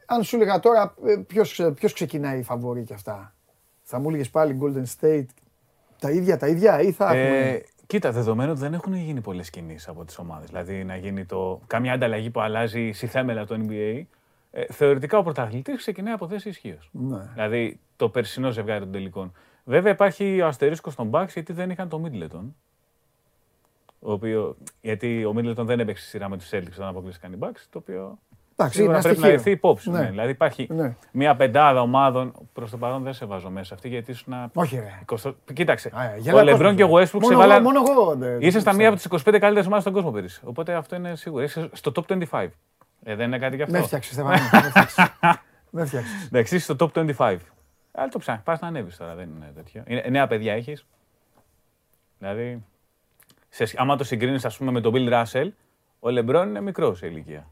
Αν σου έλεγα τώρα ε, ποιος, ε, ποιος ξεκινάει η φαβορή και αυτά; Θα μου έλεγες πάλι Golden State τα ίδια τα ίδια ή θα έχουμε... Ε, κοίτα, δεδομένου ότι δεν έχουν γίνει πολλές κινήσεις από τις ομάδες. Δηλαδή να γίνει το. Καμιά ανταλλαγή που αλλάζει στη θέμελα του NBA. Ε, θεωρητικά ο πρωταθλητής ξεκινάει από θέση ισχύως. Ναι. Δηλαδή το περσινό ζευγάρι των τελικών. Βέβαια υπάρχει ο αστερίσκος στον Bucks γιατί δεν είχαν το Middleton. Ο οποίο, γιατί ο Middleton δεν έπαιξε στη σειρά με τους Celtics όταν αποκλείστηκαν οι Bucks. Το οποίο Εντάξει, σίγουρα είναι πρέπει να στοιχείο. έρθει υπόψη. Ναι. Ναι. Δηλαδή υπάρχει Ναι. μια πεντάδα ομάδων. Προς το παρόν δεν σε βάζω μέσα αυτή γιατί ήσουν. Όχι ρε. 20... Κοίταξε. Α, ε, ο γελάει Λεμπρόν και ο κόσμος. Westbrook Μόνο σε εγώ- βάλαν. Μόνο εγώ. δεν- Είσαι στα δεν μία από τις 25 καλύτερες ομάδες στον κόσμο πέρυσι. Οπότε αυτό είναι σίγουρο. Είσαι στο top 25. Ε, δεν είναι κάτι γι' αυτό. Με έφτιαξε, Στεφανή. με έφτιαξες. Με έφτιαξες. Εντάξει, είσαι στο top 25. Αλλά το ψάχνεις. Πας να ανέβεις τώρα. Δεν είναι τέτοιο. Είναι, νέα παιδιά έχεις. Δηλαδή, σε, σχ- άμα το συγκρίνεις, ας πούμε, με τον Bill Russell, ο Λεμπρόν είναι μικρός σε ηλικία.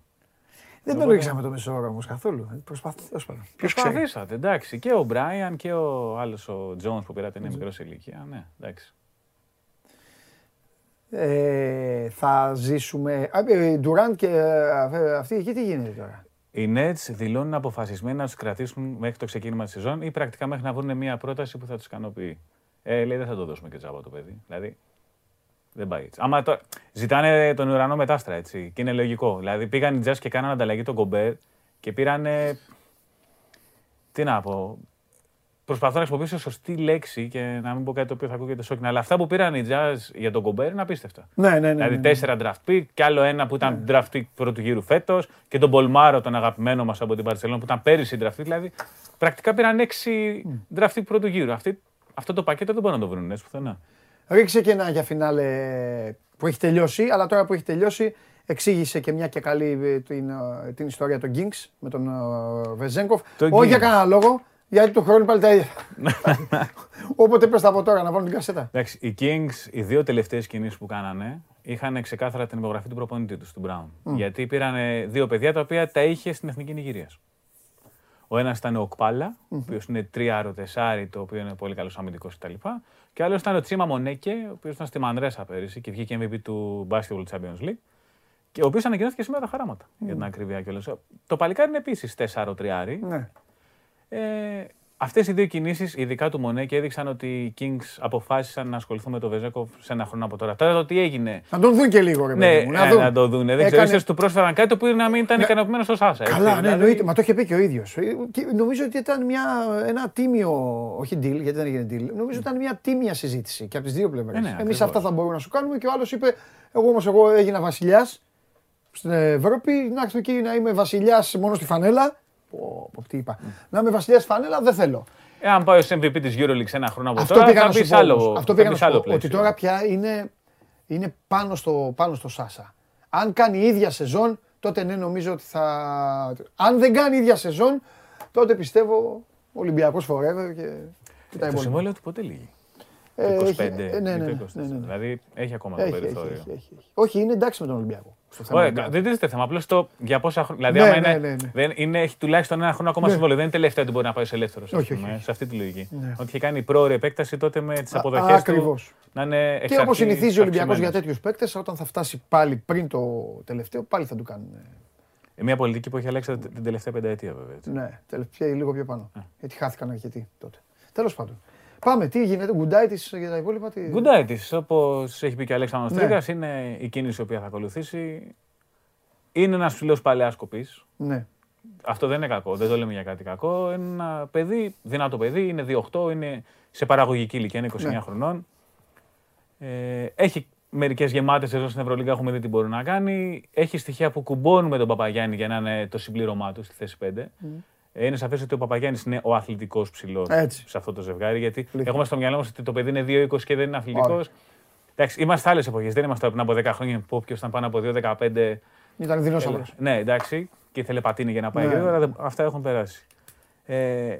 Δεν το ρίξαμε το μεσόωρο όμως καθόλου. Προσπαθεί. Ποιος ξέρει. Προσπαθήσατε, εντάξει. Και ο Μπράιαν και ο άλλος ο Τζόνς που πήρατε είναι μικρός σε ηλικία. Ναι, εντάξει. Ε, θα ζήσουμε. Ντουράντ και ε, αυτή εκεί τι γίνεται τώρα; Οι Nets δηλώνουν αποφασισμένοι να τους κρατήσουν μέχρι το ξεκίνημα της σεζόν ή πρακτικά μέχρι να βρουν μια πρόταση που θα τους ικανοποιεί. Ε, λέει δεν θα το δώσουμε και τζάμπα το παιδί. Δηλαδή δεν πάει έτσι. Άμα το... Ζητάνε τον ουρανό μετάστρα έτσι. Και είναι λογικό. Δηλαδή πήγαν οι Jazz και κάνανε ανταλλαγή τον Κομπέρ και πήραν. Τι να πω. Προσπαθώ να χρησιμοποιήσω σωστή λέξη και να μην πω κάτι το οποίο θα ακούγεται σόκινγκ. Αλλά αυτά που πήραν οι Jazz για τον Κομπέρ είναι απίστευτα. Ναι, ναι, ναι. Δηλαδή ναι. τέσσερα draft pick και άλλο ένα που ήταν draft pick πρώτου γύρου φέτος και τον Πολμάρο, τον αγαπημένο μας από την Παρσελόνα που ήταν πέρυσι draft pick. Δηλαδή πρακτικά πήραν έξι draft pick πρώτου γύρου. Αυτή, αυτό το πακέτο δεν μπορούν να το βρουν έτσι πουθενά. Ρίξε και ένα για φινάλε που έχει τελειώσει, αλλά τώρα που έχει τελειώσει εξήγησε και μια και καλή ε, την, ε, την ιστορία των Kings με τον ε, Βεζέγκοφ. Το Όχι για Kings. κανένα λόγο, γιατί του χρόνου πάλι τα ίδια. Όποτε πες τα από τώρα να βάλουν την κασέτα. Εντάξει, οι Kings, οι δύο τελευταίες κινήσεις που κάνανε, είχαν ξεκάθαρα την υπογραφή του προπονητή τους, του Brown. Γιατί πήραν δύο παιδιά τα οποία τα είχε στην εθνική Νιγηρίας. Ο ένας ήταν ο Οκπάλα, ο οποίος είναι τριάρο τεσάρι, το οποίο είναι πολύ καλός αμυντικός κτλ. Και ο άλλος ήταν ο Τσίμα Μονέκε, ο οποίος ήταν στη Μανρέσα πέρυσι και βγήκε MVP του Basketball Champions League. Και ο οποίος ανακοινώθηκε σήμερα τα χαράματα για την ακρίβεια κιόλας. Το παλικάρι είναι επίσης τεσάρο τριάρι. Ναι. Ε, Αυτές οι δύο κινήσεις, ειδικά του Μονέκε, έδειξαν ότι οι Kings αποφάσισαν να ασχοληθούν με τον Βεζέκοφ σε ένα χρόνο από τώρα. Τώρα το τι έγινε; Να τον δουν και λίγο, ρε Ναι, παιδί μου. να, δουν. να το δουν. Δεν ξέρω, Έκανε- ίσως του πρόσφεραν κάτι που να μην ήταν ικανοποιημένος ο Σάσα. έτσι. Καλά, ναι, Δηλαδή, εννοείται. Μα το είχε πει και ο ίδιος. Νομίζω ότι ήταν μια, ένα τίμιο. Όχι deal, γιατί δεν έγινε deal. Νομίζω ότι ήταν μια τίμια συζήτηση και από τις δύο πλευρές. Ε, ναι, Εμείς ακριβώς. αυτά θα μπορούμε να σου κάνουμε και ο άλλος είπε: Εγώ όμως εγώ έγινα βασιλιάς στην Ευρώπη. Να έρθω εκεί να είμαι βασιλιάς μόνο στη φανέλα. Πω, πω, τι είπα. Να είμαι βασιλιάς στη φανέλα δεν θέλω. Εάν πάει ως MVP της EuroLeague σε ένα χρόνο από Αυτό τώρα, πήγα θα να σου πεις πω. άλλο, όμως. Αυτό θα πήγα να πεις σου άλλο πω. Ότι πλαίσιο. τώρα πια είναι. είναι πάνω στο, πάνω στο Σάσα. Αν κάνει η ίδια σεζόν, τότε ναι, νομίζω ότι θα. Αν δεν κάνει η ίδια σεζόν, τότε πιστεύω Ολυμπιακός forever και, και τα Το υπόλοιπα. συμβόλαιο του ποτέ λύγει. Ε, 25, έχει- ε, ναι, ναι, ή ναι, το 24. ναι, ναι, ναι. Δηλαδή έχει ακόμα το Έχει, έχει, περιθώριο. έχει, έχει, έχει. Όχι, είναι εντάξει με τον Ολυμπιακό. Στο θέμα Ωραία, του δεν τίθεται θέμα. Απλώς το για πόσα χρόνια. Δηλαδή, Ναι, άμα ναι, είναι, ναι, ναι. Δεν είναι, έχει τουλάχιστον ένα χρόνο ακόμα Ναι. συμβόλαιο. Δεν είναι τελευταίο ότι μπορεί να πάει σε ελεύθερο. Όχι, όχι, όχι. Σε αυτή τη λογική. Ναι. Ότι είχε κάνει πρόορη επέκταση τότε με τις Α, αποδοχές του. ακριβώς. Να είναι εξ Και όπως αρχής συνηθίζει ο Ολυμπιακός για αυξημένες. τέτοιους παίκτες, όταν θα φτάσει πάλι πριν το τελευταίο, πάλι θα του κάνουν. Ε, Μια πολιτική που έχει αλλάξει την τελευταία πενταετία, βέβαια. έτσι. Ναι, τελευταία λίγο πιο πάνω. Γιατί χάθηκαν αρκετοί τότε. Τέλος πάντων. Πάμε, τι γίνεται, γκουντάι τη για τα υπόλοιπα. Τι... Γκουντάι τη, όπως έχει πει και ο Αλέξανδρος Ναι. Τρίγας, είναι η κίνηση η οποία θα ακολουθήσει. Είναι ένας ψηλός παλαιάς κοπής. Ναι. Αυτό δεν είναι κακό, δεν το λέμε για κάτι κακό. Είναι ένα παιδί, δυνατό παιδί, είναι 2-8, είναι σε παραγωγική ηλικία, είναι 29 Ναι. χρονών. Ε, έχει μερικές γεμάτες σεζόν στην Ευρωλίγα, έχουμε δει τι μπορεί να κάνει. Έχει στοιχεία που κουμπώνουν με τον Παπαγιάννη για να είναι το συμπλήρωμά του στη θέση 5. Ε, Είναι σαφές ότι ο Παπαγιάννης είναι ο αθλητικός ψηλός Έτσι. σε αυτό το ζευγάρι. Γιατί Αλήθεια. έχουμε στο μυαλό μας ότι το παιδί είναι 2-20 και δεν είναι αθλητικός. Όχι. Εντάξει, είμαστε άλλες εποχές. Δεν είμαστε πριν από 10 χρόνια που όποιος ήταν πάνω από 2-15 Ήταν δεινόσαυρος. Έλα. Ναι, εντάξει, και ήθελε πατίνι για να πάει Ναι. γρήγορα, δεν- αυτά έχουν περάσει. Ε,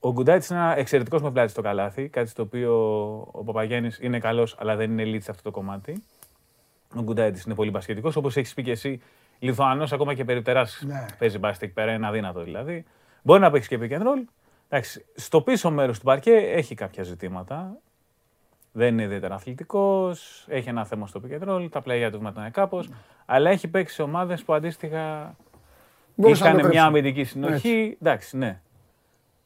ο Γκουντάιτς είναι ένα εξαιρετικός με πλάτη στο καλάθι, κάτι στο οποίο ο Παπαγιάννης είναι καλός, αλλά δεν είναι elite σε αυτό το κομμάτι. Ο Γκουντάιτς είναι πολύ μπασχετικό, όπως έχεις πει και εσύ. Λιθουανός, ακόμα και περιπτεράς Ναι. παίζει μπάσκετ εκεί πέρα, είναι αδύνατο δηλαδή. Μπορεί να παίξει και pick and roll. Εντάξει, στο πίσω μέρος του παρκέ έχει κάποια ζητήματα. Δεν είναι ιδιαίτερα αθλητικός, έχει ένα θέμα στο pick and roll, τα πλάγια του μετράνε κάπως. Αλλά έχει παίξει σε ομάδες που αντίστοιχα Μπορούσε να το είχαν μια κρύψει. αμυντική συνοχή. Εντάξει, ναι.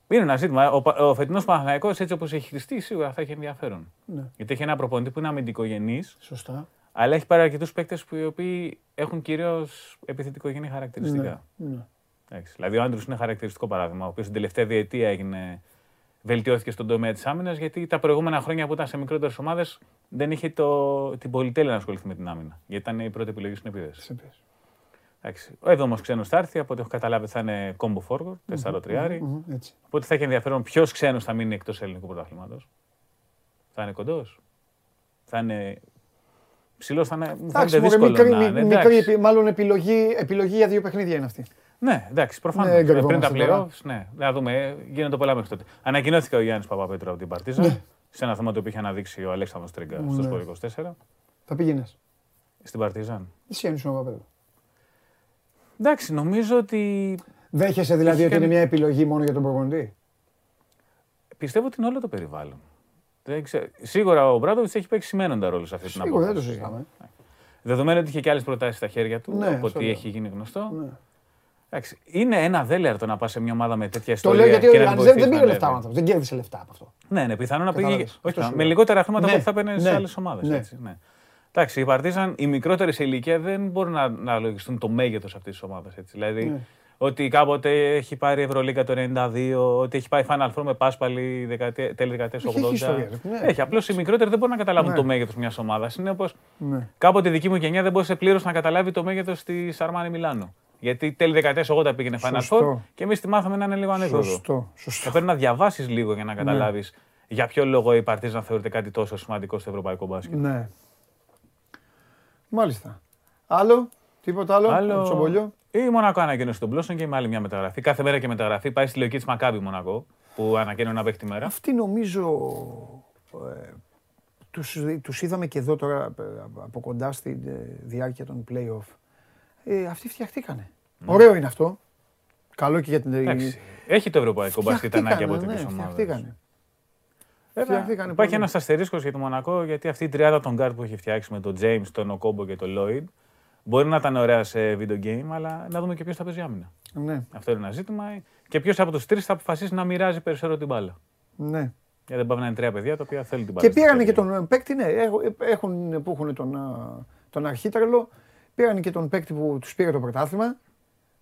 Είναι ένα ζήτημα. Ο, Πα- ο φετινός Παναθηναϊκός έτσι όπως έχει χτιστεί, σίγουρα θα έχει ενδιαφέρον. Ναι. Γιατί έχει ένα προπονητή που είναι αμυντικογενής, Σωστά. Αλλά έχει πάρει αρκετούς παίκτες που οι οποίοι έχουν κυρίως επιθετικογενή χαρακτηριστικά. Ναι. ναι. Εντάξει, δηλαδή ο Άντρους είναι χαρακτηριστικό παράδειγμα, ο οποίος την τελευταία διετία έγινε, βελτιώθηκε στον τομέα της άμυνας, γιατί τα προηγούμενα χρόνια που ήταν σε μικρότερες ομάδες δεν είχε το, την πολυτέλεια να ασχοληθεί με την άμυνα. Γιατί ήταν η πρώτη επιλογή στην επίδεση. Σε πες. Εντάξει. Ο έβδομο ξένος θα έρθει, από ό,τι έχω καταλάβει θα είναι combo forward, 4-3. Μμμ, Έτσι. Οπότε θα έχει ενδιαφέρον ποιος ξένος θα μείνει εκτός ελληνικού πρωταθλήματος. Θα είναι κοντός. Θα είναι. Ψηλός θα είναι. Μου Εντάξει, φαίνεται μωρέ, δύσκολο μικρή, να είναι. μη- εντάξει. μικρή, επι- μάλλον επιλογή, επιλογή για δύο παιχνίδια είναι αυτή. Ναι, εντάξει, προφανώς. Ναι, πριν τα γκρεβόμαστε τώρα. playoffs, ναι. Να δούμε, ε, γίνονται πολλά μέχρι τότε. Ανακοινώθηκε ο Γιάννης Παπαπέτρου από την Παρτίζα. Ναι. Σε ένα θέμα το οποίο είχε αναδείξει ο Αλέξανδρος Τρίγκα Ναι. στο Σπορ 24. Θα πήγαινες. Στην Παρτίζαν. Εσύ ένιωσε ο Παπαδόπουλο. Εντάξει, νομίζω ότι. Δέχεσαι δηλαδή Έχει ότι είναι κάνει- μια επιλογή μόνο για τον προπονητή; Πιστεύω ότι είναι όλο το περιβάλλον. Δεν ξέρω. Σίγουρα ο Μπράντοβιτς έχει παίξει σημαίνοντα ρόλο σε αυτή την Σίγουρα δεν το απόφαση. συζητάμε. Δεδομένου ότι είχε και άλλες προτάσεις στα χέρια του, Ναι, από αυτό ό,τι λέω. έχει γίνει γνωστό. Ναι. Εντάξει, είναι ένα δέλεαρτο να πας σε μια ομάδα με τέτοια Το ιστορία. λέω γιατί ο και να την Ιωάννης δεν, δεν βοηθήσεις πήρε να λεφτά ο ανέβει. άνθρωπος, δεν κέρδισε λεφτά από αυτό. Ναι, ναι, πιθανόν να πήγε. Κατάλαβες. Όχι, Αυτό σου με λέω. λιγότερα χρήματα Ναι, από ό,τι θα παίρνει ναι, σε άλλες ομάδες. ναι. Ναι. Εντάξει, οι Παρτίζαν, οι μικρότεροι σε ηλικία δεν μπορούν να, να λογιστούν το μέγεθος αυτής της ομάδας. Δηλαδή, Ναι. Ότι κάποτε έχει πάρει Ευρωλίγκα το 92, ότι έχει πάει Final Four με Πάσπαλη δεκαετία- τέλη δεκαετίας Έχει 80. ιστορία, ναι. Έχει. Απλώς οι μικρότεροι δεν μπορούν να καταλάβουν Ναι. το μέγεθος μιας ομάδας. Είναι όπως Ναι. κάποτε η δική μου γενιά δεν μπορούσε πλήρως να καταλάβει το μέγεθος της Αρμάνι Μιλάνο. Γιατί τέλη δεκαετίας 80 πήγαινε Final Four Σωστό. και εμείς τη μάθαμε να είναι λίγο ανέκδοτο. Σωστό, Θα σωστό. πρέπει να διαβάσεις λίγο για να Ναι. καταλάβεις για ποιο λόγο η Παρτίζαν θεωρείται κάτι τόσο σημαντικό στο ευρωπαϊκό μπάσκετ. Ναι. Μάλιστα. Άλλο, τίποτα άλλο, από το Τσομπολιό. Η Μονακό ανακοίνωσε τον Μπλόσον και με άλλη μια μεταγραφή. Κάθε μέρα και μεταγραφή. Πάει στη λογική της Μακάμπη Μονακό που ανακοίνωνε να παίξει τη μέρα. Αυτοί νομίζω ε, τους, τους είδαμε και εδώ τώρα ε, από κοντά στη ε, διάρκεια των play-off. Ε, αυτοί φτιαχτήκανε. Ωραίο είναι αυτό. Καλό και για την... Ναι. Εντάξει. Έχει το ευρωπαϊκό μπάσκετ ανάγκη από Φτιαχτήκανε, τέτοιες ναι, ομάδες. φτιαχτήκανε. Υπάρχει Φτιαχτήκανε πολύ. ένας αστερίσκος για τη Μονακό γιατί αυτή η τριάδα των γκαρντ που έχει φτιάξει με τον James, τον Οκόμπο και τον Lloyd μπορεί να ήταν ωραία σε video game, αλλά να δούμε και ποιος θα παίζει άμυνα. Ναι, Αυτό είναι ένα ζήτημα. Και ποιος από τους τρεις θα αποφασίσει να μοιράζει περισσότερο την μπάλα. ναι. Γιατί δεν πάμε να είναι τρία παιδιά τα οποία θέλουν την μπάλα. Και στο πήρανε χέρι. και τον ε, παίκτη, ναι, έχω- έχουν, που έχουν τον, α, τον αρχίτρελο, πήραν και τον παίκτη που τους πήρε το πρωτάθλημα.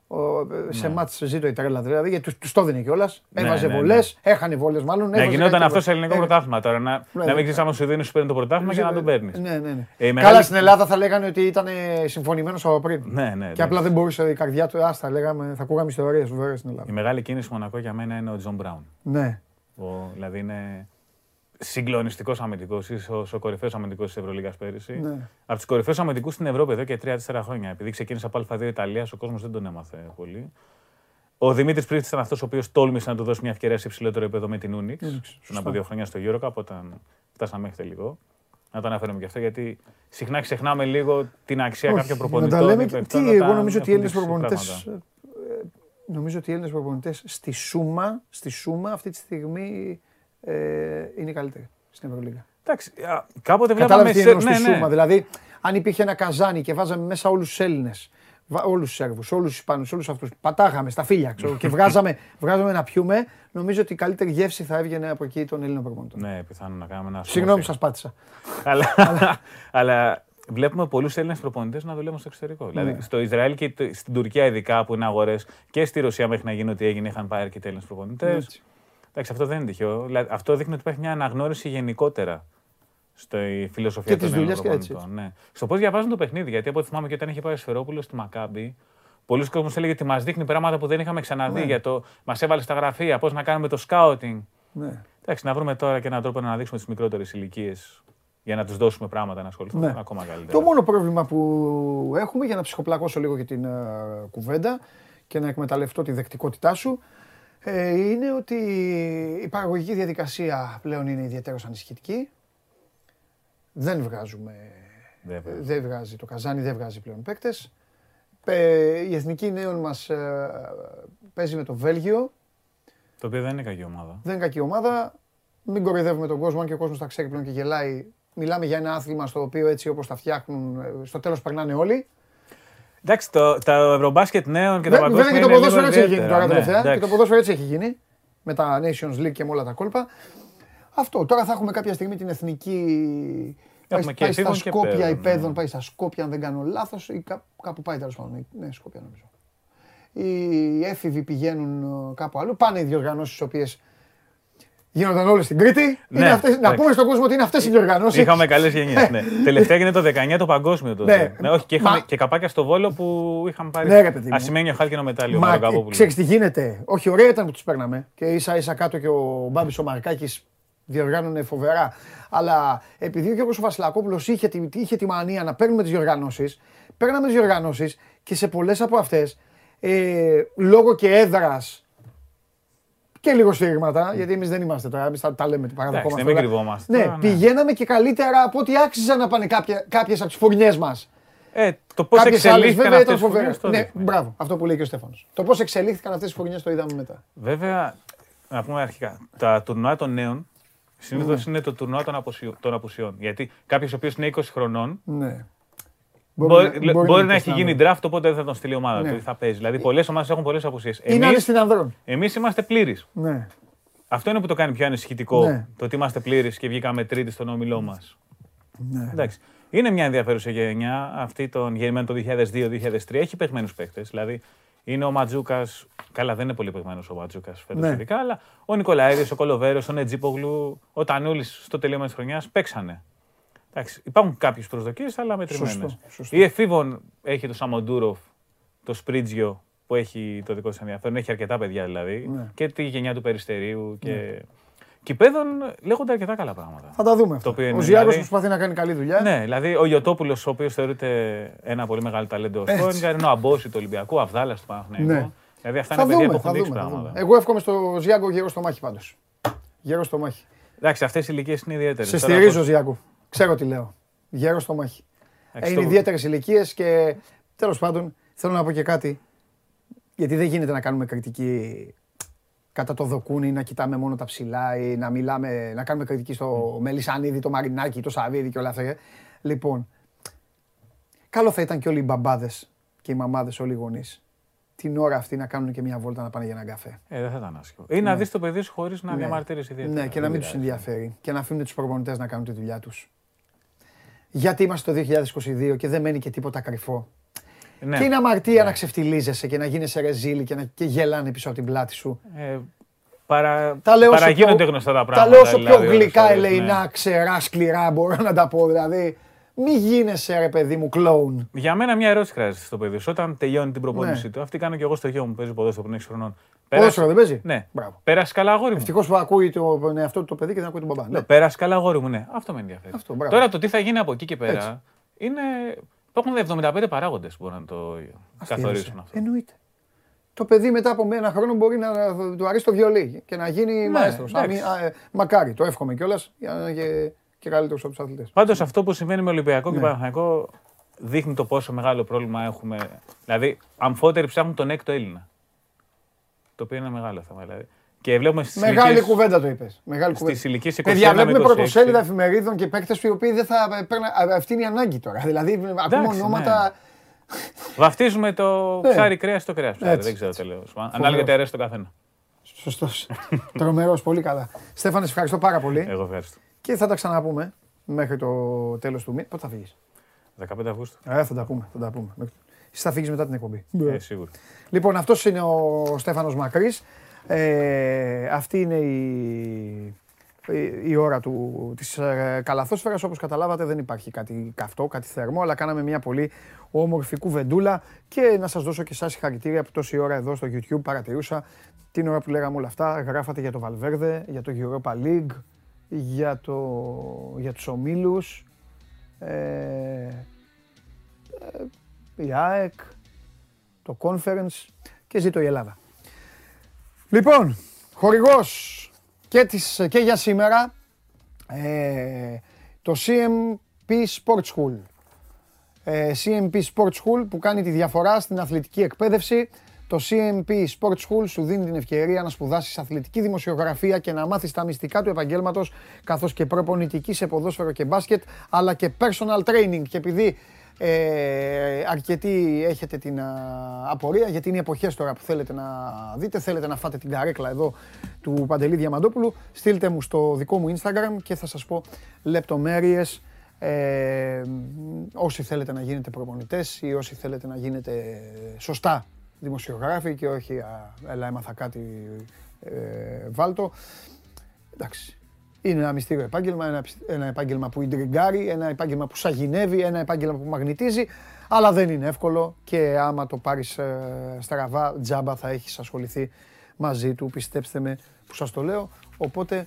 Ο, ε, Σε μάτς ζήτω η τρέλα δηλαδή, γιατί τους, τους το έδινε κιόλας. Ναι, Έβαζε ναι, ναι. βολές, έχανε βολές μάλλον. Να έβαζε γινόταν κάτι αυτός σε βολές. ελληνικό Ε, πρωτάθλημα τώρα. Να, ναι, να μην ναι. ξέρεις άμα σου δίνει, σου παίρνει το πρωτάθλημα και να τον παίρνεις. Ναι, ναι, ναι. Ε, η Καλά μεγάλη- στην Ελλάδα θα λέγανε ότι ήταν συμφωνημένος από πριν. Ναι, ναι. Και απλά δεν μπορούσε η καρδιά του, άστα λέγαμε, θα ακούγαμε ιστορίες βέβαια στην Η Ελλάδα. μεγάλη κίνηση Μονακό για μένα είναι ο Τζον Μπράουν. Ναι. Ο, δηλαδή είναι συγκλονιστικός αμυντικός, ίσως ο κορυφαίος αμυντικός της Ευρωλίγκας πέρυσι. Ναι. Από τους κορυφαίους αμυντικούς στην Ευρώπη εδώ και 3-4 χρόνια. Επειδή ξεκίνησε από Α2 Ιταλίας, ο κόσμος δεν τον έμαθε πολύ. Ο Δημήτρης Πρίφτης ήταν αυτός ο οποίος τόλμησε να του δώσει μια ευκαιρία σε υψηλότερο επίπεδο με την Ούνιξ. Πριν από δύο χρόνια στο Eurocup, όταν φτάσαμε μέχρι τελικό. Να το αναφέρουμε και αυτό, γιατί συχνά ξεχνάμε λίγο την αξία κάποιων προπονητών. Να τα λέμε, τι, εγώ νομίζω ότι οι Έλληνες προπονητές. Νομίζω ότι οι Έλληνες προπονητές στη Σούμα, στη Σούμα αυτή τη στιγμή ε, είναι οι καλύτεροι στην Ευρωλίγα. Εντάξει, κάποτε βλέπαμε σε... ναι, στη ναι. Σούμα. Δηλαδή, αν υπήρχε ένα καζάνι και βάζαμε μέσα όλους τους Έλληνες, όλους τους Σέρβους, όλους τους Ισπανούς, όλους αυτούς, πατάγαμε στα φίλια ξέρω, και βγάζαμε, βγάζαμε να πιούμε, νομίζω ότι η καλύτερη γεύση θα έβγαινε από εκεί των Ελλήνων προπονητών. Ναι, πιθανόν να κάνουμε ένα. Συγγνώμη, σας πάτησα. αλλά, αλλά βλέπουμε πολλούς Έλληνες προπονητές να δουλεύουν στο εξωτερικό. Δηλαδή ναι. στο Ισραήλ και στην Τουρκία, ειδικά που είναι αγορές και στη Ρωσία μέχρι να γίνει ό,τι έγινε, είχαν πάει αρκετοί Έλληνες προπονητές. Εντάξει, αυτό δεν είναι τυχαίο. Δηλαδή, αυτό δείχνει ότι υπάρχει μια αναγνώριση γενικότερα στη φιλοσοφία και των Έλληνων προπονητών. Ναι. Στο πώς διαβάζουν το παιχνίδι. Γιατί από ό,τι θυμάμαι και όταν είχε πάει ο Σφερόπουλο στη Μακάμπη, πολλοί κόσμοι έλεγε ότι μας δείχνει πράγματα που δεν είχαμε ξαναδεί. Ναι. Για το μας έβαλε στα γραφεία, πώς να κάνουμε το σκάουτινγκ. Ναι. Εντάξει, να βρούμε τώρα και έναν τρόπο να αναδείξουμε τις μικρότερες ηλικίες για να τους δώσουμε πράγματα να ασχοληθούν ναι. ακόμα καλύτερα. Το μόνο πρόβλημα που έχουμε, για να ψυχοπλακώσω λίγο και την uh, κουβέντα και να εκμεταλλευτώ τη δεκτικότητά σου, ε, είναι ότι η παραγωγική διαδικασία πλέον είναι ιδιαίτερως ανησυχητική. Δεν βγάζουμε. Δεν, δεν βγάζει το καζάνι, δεν βγάζει πλέον παίκτες. Η εθνική νέων μας ε, παίζει με το Βέλγιο. Το οποίο δεν είναι κακή ομάδα. Δεν είναι κακή ομάδα. Μην κοροϊδεύουμε τον κόσμο, αν και ο κόσμος τα ξέρει πλέον και γελάει Μιλάμε για ένα άθλημα στο οποίο έτσι όπως τα φτιάχνουν, ε, στο τέλος περνάνε όλοι. Εντάξει, το, το ευρωμπάσκετ νέων και τα παγκόσμια Βέβαια και το ποδόσφαιρο έτσι έχει γίνει τώρα ναι, τελευταία. Και το ποδόσφαιρο έτσι έχει γίνει. Με τα Nations League και με όλα τα κόλπα. Αυτό. Τώρα θα έχουμε κάποια στιγμή την εθνική. Έχουμε πάει, και πάει στα Σκόπια υπέδων, ναι. πάει στα Σκόπια αν δεν κάνω λάθος, ή κάπου πάει τέλος πάντων. Ναι, Σκόπια νομίζω. Οι έφηβοι πηγαίνουν ε, κάπου αλλού. Πάνε οι διοργανώσεις τι οποίες Γίνονταν όλε στην Κρήτη. Ναι, αυτές, να πούμε στον κόσμο ότι είναι αυτές οι διοργανώσεις. Είχαμε καλές γενιές. ναι. Τελευταία έγινε το 19 το παγκόσμιο τότε. Ναι. ναι όχι, και, είχαμε, Μα... και καπάκια στο βόλο που είχαμε πάρει. Ναι, Ασημένιο χάλκινο μετάλλιο. Μα ξέρεις τι γίνεται. Όχι, ωραία ήταν που τους παίρναμε. Και ίσα ίσα κάτω και ο Μπάμπης ο Μαρκάκης διοργάνωνε φοβερά. Αλλά επειδή ο Γιώργος Βασιλακόπουλος είχε, είχε τη μανία να παίρνουμε τις διοργανώσεις, παίρναμε τις διοργανώσεις και σε πολλές από αυτές ε, λόγω και έδρας και λίγο σφύριγματα, γιατί εμείς δεν είμαστε τώρα. Εμείς τα, τα λέμε, παραδεχόμαστε. Δεν κρυβόμαστε. Ναι, ναι, πηγαίναμε και καλύτερα από ό,τι άξιζαν να πάνε κάποιες από τις φουρνιέ μας. Ε, το πώς εξελίχθηκαν αυτές τις φουρνιέ. Ναι, μπράβο, αυτό που λέει και ο Στέφανος. Το πώς εξελίχθηκαν αυτές τις φουρνιέ το είδαμε μετά. Βέβαια, να πούμε αρχικά, τα τουρνουά των νέων συνήθως ναι. είναι το τουρνουά των απουσιών. Γιατί κάποιο ο οποίο είναι 20 χρονών. Ναι. Μπορεί, μπορεί, μπορεί, να, έχει γίνει draft, οπότε δεν θα τον στείλει η ομάδα ναι. του. Θα παίζει. Δηλαδή, πολλές ομάδες έχουν πολλές απουσίες. Είναι στην Ανδρών. Εμείς είμαστε πλήρει. Ναι. Αυτό είναι που το κάνει πιο ανησυχητικό. Ναι. Το ότι είμαστε πλήρει και βγήκαμε τρίτη στον όμιλό μας. Ναι. Εντάξει. Είναι μια ενδιαφέρουσα γενιά αυτή των γεννημένων το 2002-2003. Έχει παιγμένους παίκτες. Δηλαδή, είναι ο Ματζούκας. Καλά, δεν είναι πολύ παιγμένος ο Ματζούκας φέτος ναι. ειδικά, αλλά ο Νικολαίδης, ο Κολοβέρος, ο Νετζίπογλου, ο Τανούλης στο τελείωμα της χρονιάς παίξανε. Εντάξει, υπάρχουν κάποιες προσδοκίες, αλλά μετρημένες. Η Εφήβων έχει το Σαμοντούροφ, το Σπρίτζιο που έχει το δικό της ενδιαφέρον. Έχει αρκετά παιδιά δηλαδή. Ναι. Και τη γενιά του Περιστερίου. Και... Ναι. Κυπέδων λέγονται αρκετά καλά πράγματα. Θα τα δούμε. Το ο Ζιάκο δηλαδή... προσπαθεί να κάνει καλή δουλειά. Ναι, δηλαδή ο Ιωτόπουλος, ο οποίος θεωρείται ένα πολύ μεγάλο ταλέντο αυτό, είναι ο Αμπόση του Ολυμπιακού, Αβδάλας του Παναχνιακού. Ναι. Δηλαδή αυτά θα είναι παιδιά που έχουν δείξει πράγματα. Εγώ εύχομαι στο Ζιάκο γύρω στο μάχη πάντως. Γύρω στο μάχη. Εντάξει, αυτές οι ηλικίες είναι ιδιαίτερες. Σε στηρίζω, Ζιάκο. Ξέρω τι λέω. Γέρο στο μάχη. Ε, είναι ιδιαίτερες ηλικίες και τέλος πάντων θέλω να πω και κάτι. Γιατί δεν γίνεται να κάνουμε κριτική κατά το δοκούνι, να κοιτάμε μόνο τα ψηλά ή να, μιλάμε, να κάνουμε κριτική στο Μελισανίδη, το Μαρινάκι, το Σαββίδι και όλα αυτά. Λοιπόν, καλό θα ήταν και όλοι οι μπαμπάδες και οι μαμάδες, όλοι οι γονείς την ώρα αυτή να κάνουν και μια βόλτα να πάνε για έναν καφέ. Ε, δεν θα ήταν άσχημο. Ή να ναι. δεις το παιδί σου χωρίς να ναι. διαμαρτύρει ιδιαίτερα. Ναι, και να μην τους ενδιαφέρει. Και να αφήνουν τους προπονητές να κάνουν τη δουλειά τους γιατί είμαστε το 2022 και δεν μένει και τίποτα κρυφό. Ναι. Και είναι αμαρτία ναι. να ξεφτιλίζεσαι και να γίνεσαι ρεζίλη και να και γελάνε πίσω από την πλάτη σου. Ε, παρα... τα λέω παραγίνονται πιο... γνωστά τα πράγματα. Τα λέω όσο πιο δηλαδή, γλυκά, ελεηνά, ναι. ξερά, σκληρά μπορώ να τα πω. Δηλαδή, Μη γίνεσαι ρε παιδί μου κλόουν. Για μένα μια ερώτηση χρειάζεται στο παιδί σου. Όταν τελειώνει την προπόνησή Ναι. του, αυτή κάνω και εγώ στο γιο μου παίζει ποδόσφαιρο πριν 6 χρονών. Ποδόσφαιρο δεν παίζει; Ναι. Μπράβο. Πέρασε καλά, αγόρι μου. Ευτυχώς που ακούει το εαυτό του το παιδί και δεν ακούει τον μπαμπά. Ναι. Πέρασε καλά, αγόρι μου, ναι. Αυτό με ενδιαφέρει. Αυτό, μπράβο. Τώρα το τι θα γίνει από εκεί και πέρα Έτσι. είναι. Υπάρχουν 75 παράγοντες που μπορούν να το καθορίσουν αυτό. Εννοείται. Το παιδί μετά από ένα χρόνο μπορεί να του αρέσει το βιολί και να γίνει Ναι, μαέστρος. εντάξει. Α, ε, Μακάρι, το εύχομαι κιόλας για να είναι και, και καλύτερο από τους αθλητές. Πάντως αυτό που συμβαίνει με Ολυμπιακό και Ναι. Παναθηναϊκό δείχνει το πόσο μεγάλο πρόβλημα έχουμε. Δηλαδή, αμφότεροι ψάχνουν τον έκτο Έλληνα. Το οποίο είναι μεγάλο θέμα. Δηλαδή. Και βλέπουμε στις Μεγάλη κουβέντα το είπες. Μεγάλη κουβέντα. Στις ηλικίες 21 Παιδιά, με βλέπουμε 26. πρωτοσέλιδα εφημερίδων και παίκτες οι οποίοι δεν θα παίρνουν. Αυτή είναι η ανάγκη τώρα. Δηλαδή, ακούμε Εντάξει, ονόματα. Βαφτίζουμε το Ναι. ψάρι κρέας στο κρέας. Έτσι. Δεν ξέρω τέλο. Ανάλογα τι αρέσει το καθένα. Σωστός. Τρομερός, πολύ καλά. Στέφανε, σε ευχαριστώ πάρα πολύ. Εγώ ευχαριστώ. Και θα τα ξαναπούμε μέχρι το τέλος του μήνα. Πότε θα φύγεις; 15 Αυγούστου. Ε, θα τα πούμε. Θα τα πούμε. Εσύ θα φύγεις μετά την εκπομπή. Ε, σίγουρα. Λοιπόν, αυτός είναι ο Στέφανος Μακρύς. Ε, αυτή είναι η, η, η ώρα του, της ε, καλαθόσφαιρας. Όπως καταλάβατε δεν υπάρχει κάτι καυτό, κάτι θερμό, αλλά κάναμε μια πολύ όμορφη κουβεντούλα και να σας δώσω και εσάς συγχαρητήρια που τόση ώρα εδώ στο YouTube παρατηρούσα την ώρα που λέγαμε όλα αυτά. Γράφατε για το Valverde, για το Europa League, για, το, για τους ομίλους, ε, ε, η ΑΕΚ, το conference και ζήτω η Ελλάδα. Λοιπόν, χορηγός και, της, και για σήμερα ε, το CMP Sport School. Ε, CMP Sport School που κάνει τη διαφορά στην αθλητική εκπαίδευση. Το CMP Sport School σου δίνει την ευκαιρία να σπουδάσεις αθλητική δημοσιογραφία και να μάθεις τα μυστικά του επαγγέλματος καθώς και προπονητική σε ποδόσφαιρο και μπάσκετ αλλά και personal training. Και επειδή ε, αρκετοί έχετε την α, απορία γιατί είναι οι εποχές τώρα που θέλετε να δείτε, θέλετε να φάτε την καρέκλα εδώ του Παντελή Διαμαντόπουλου, στείλτε μου στο δικό μου Instagram και θα σας πω λεπτομέρειες ε, όσοι θέλετε να γίνετε προπονητές ή όσοι θέλετε να γίνετε σωστά δημοσιογράφοι και όχι α, έλα έμαθα κάτι ε, βάλτο. Εντάξει, είναι ένα μυστήριο επάγγελμα, ένα, ψ- ένα επάγγελμα που ιντριγκάρει, ένα επάγγελμα που σαγηνεύει, ένα επάγγελμα που μαγνητίζει, αλλά δεν είναι εύκολο και άμα το πάρεις ε, στραβά, τζάμπα θα έχεις ασχοληθεί μαζί του, πιστέψτε με που σας το λέω. Οπότε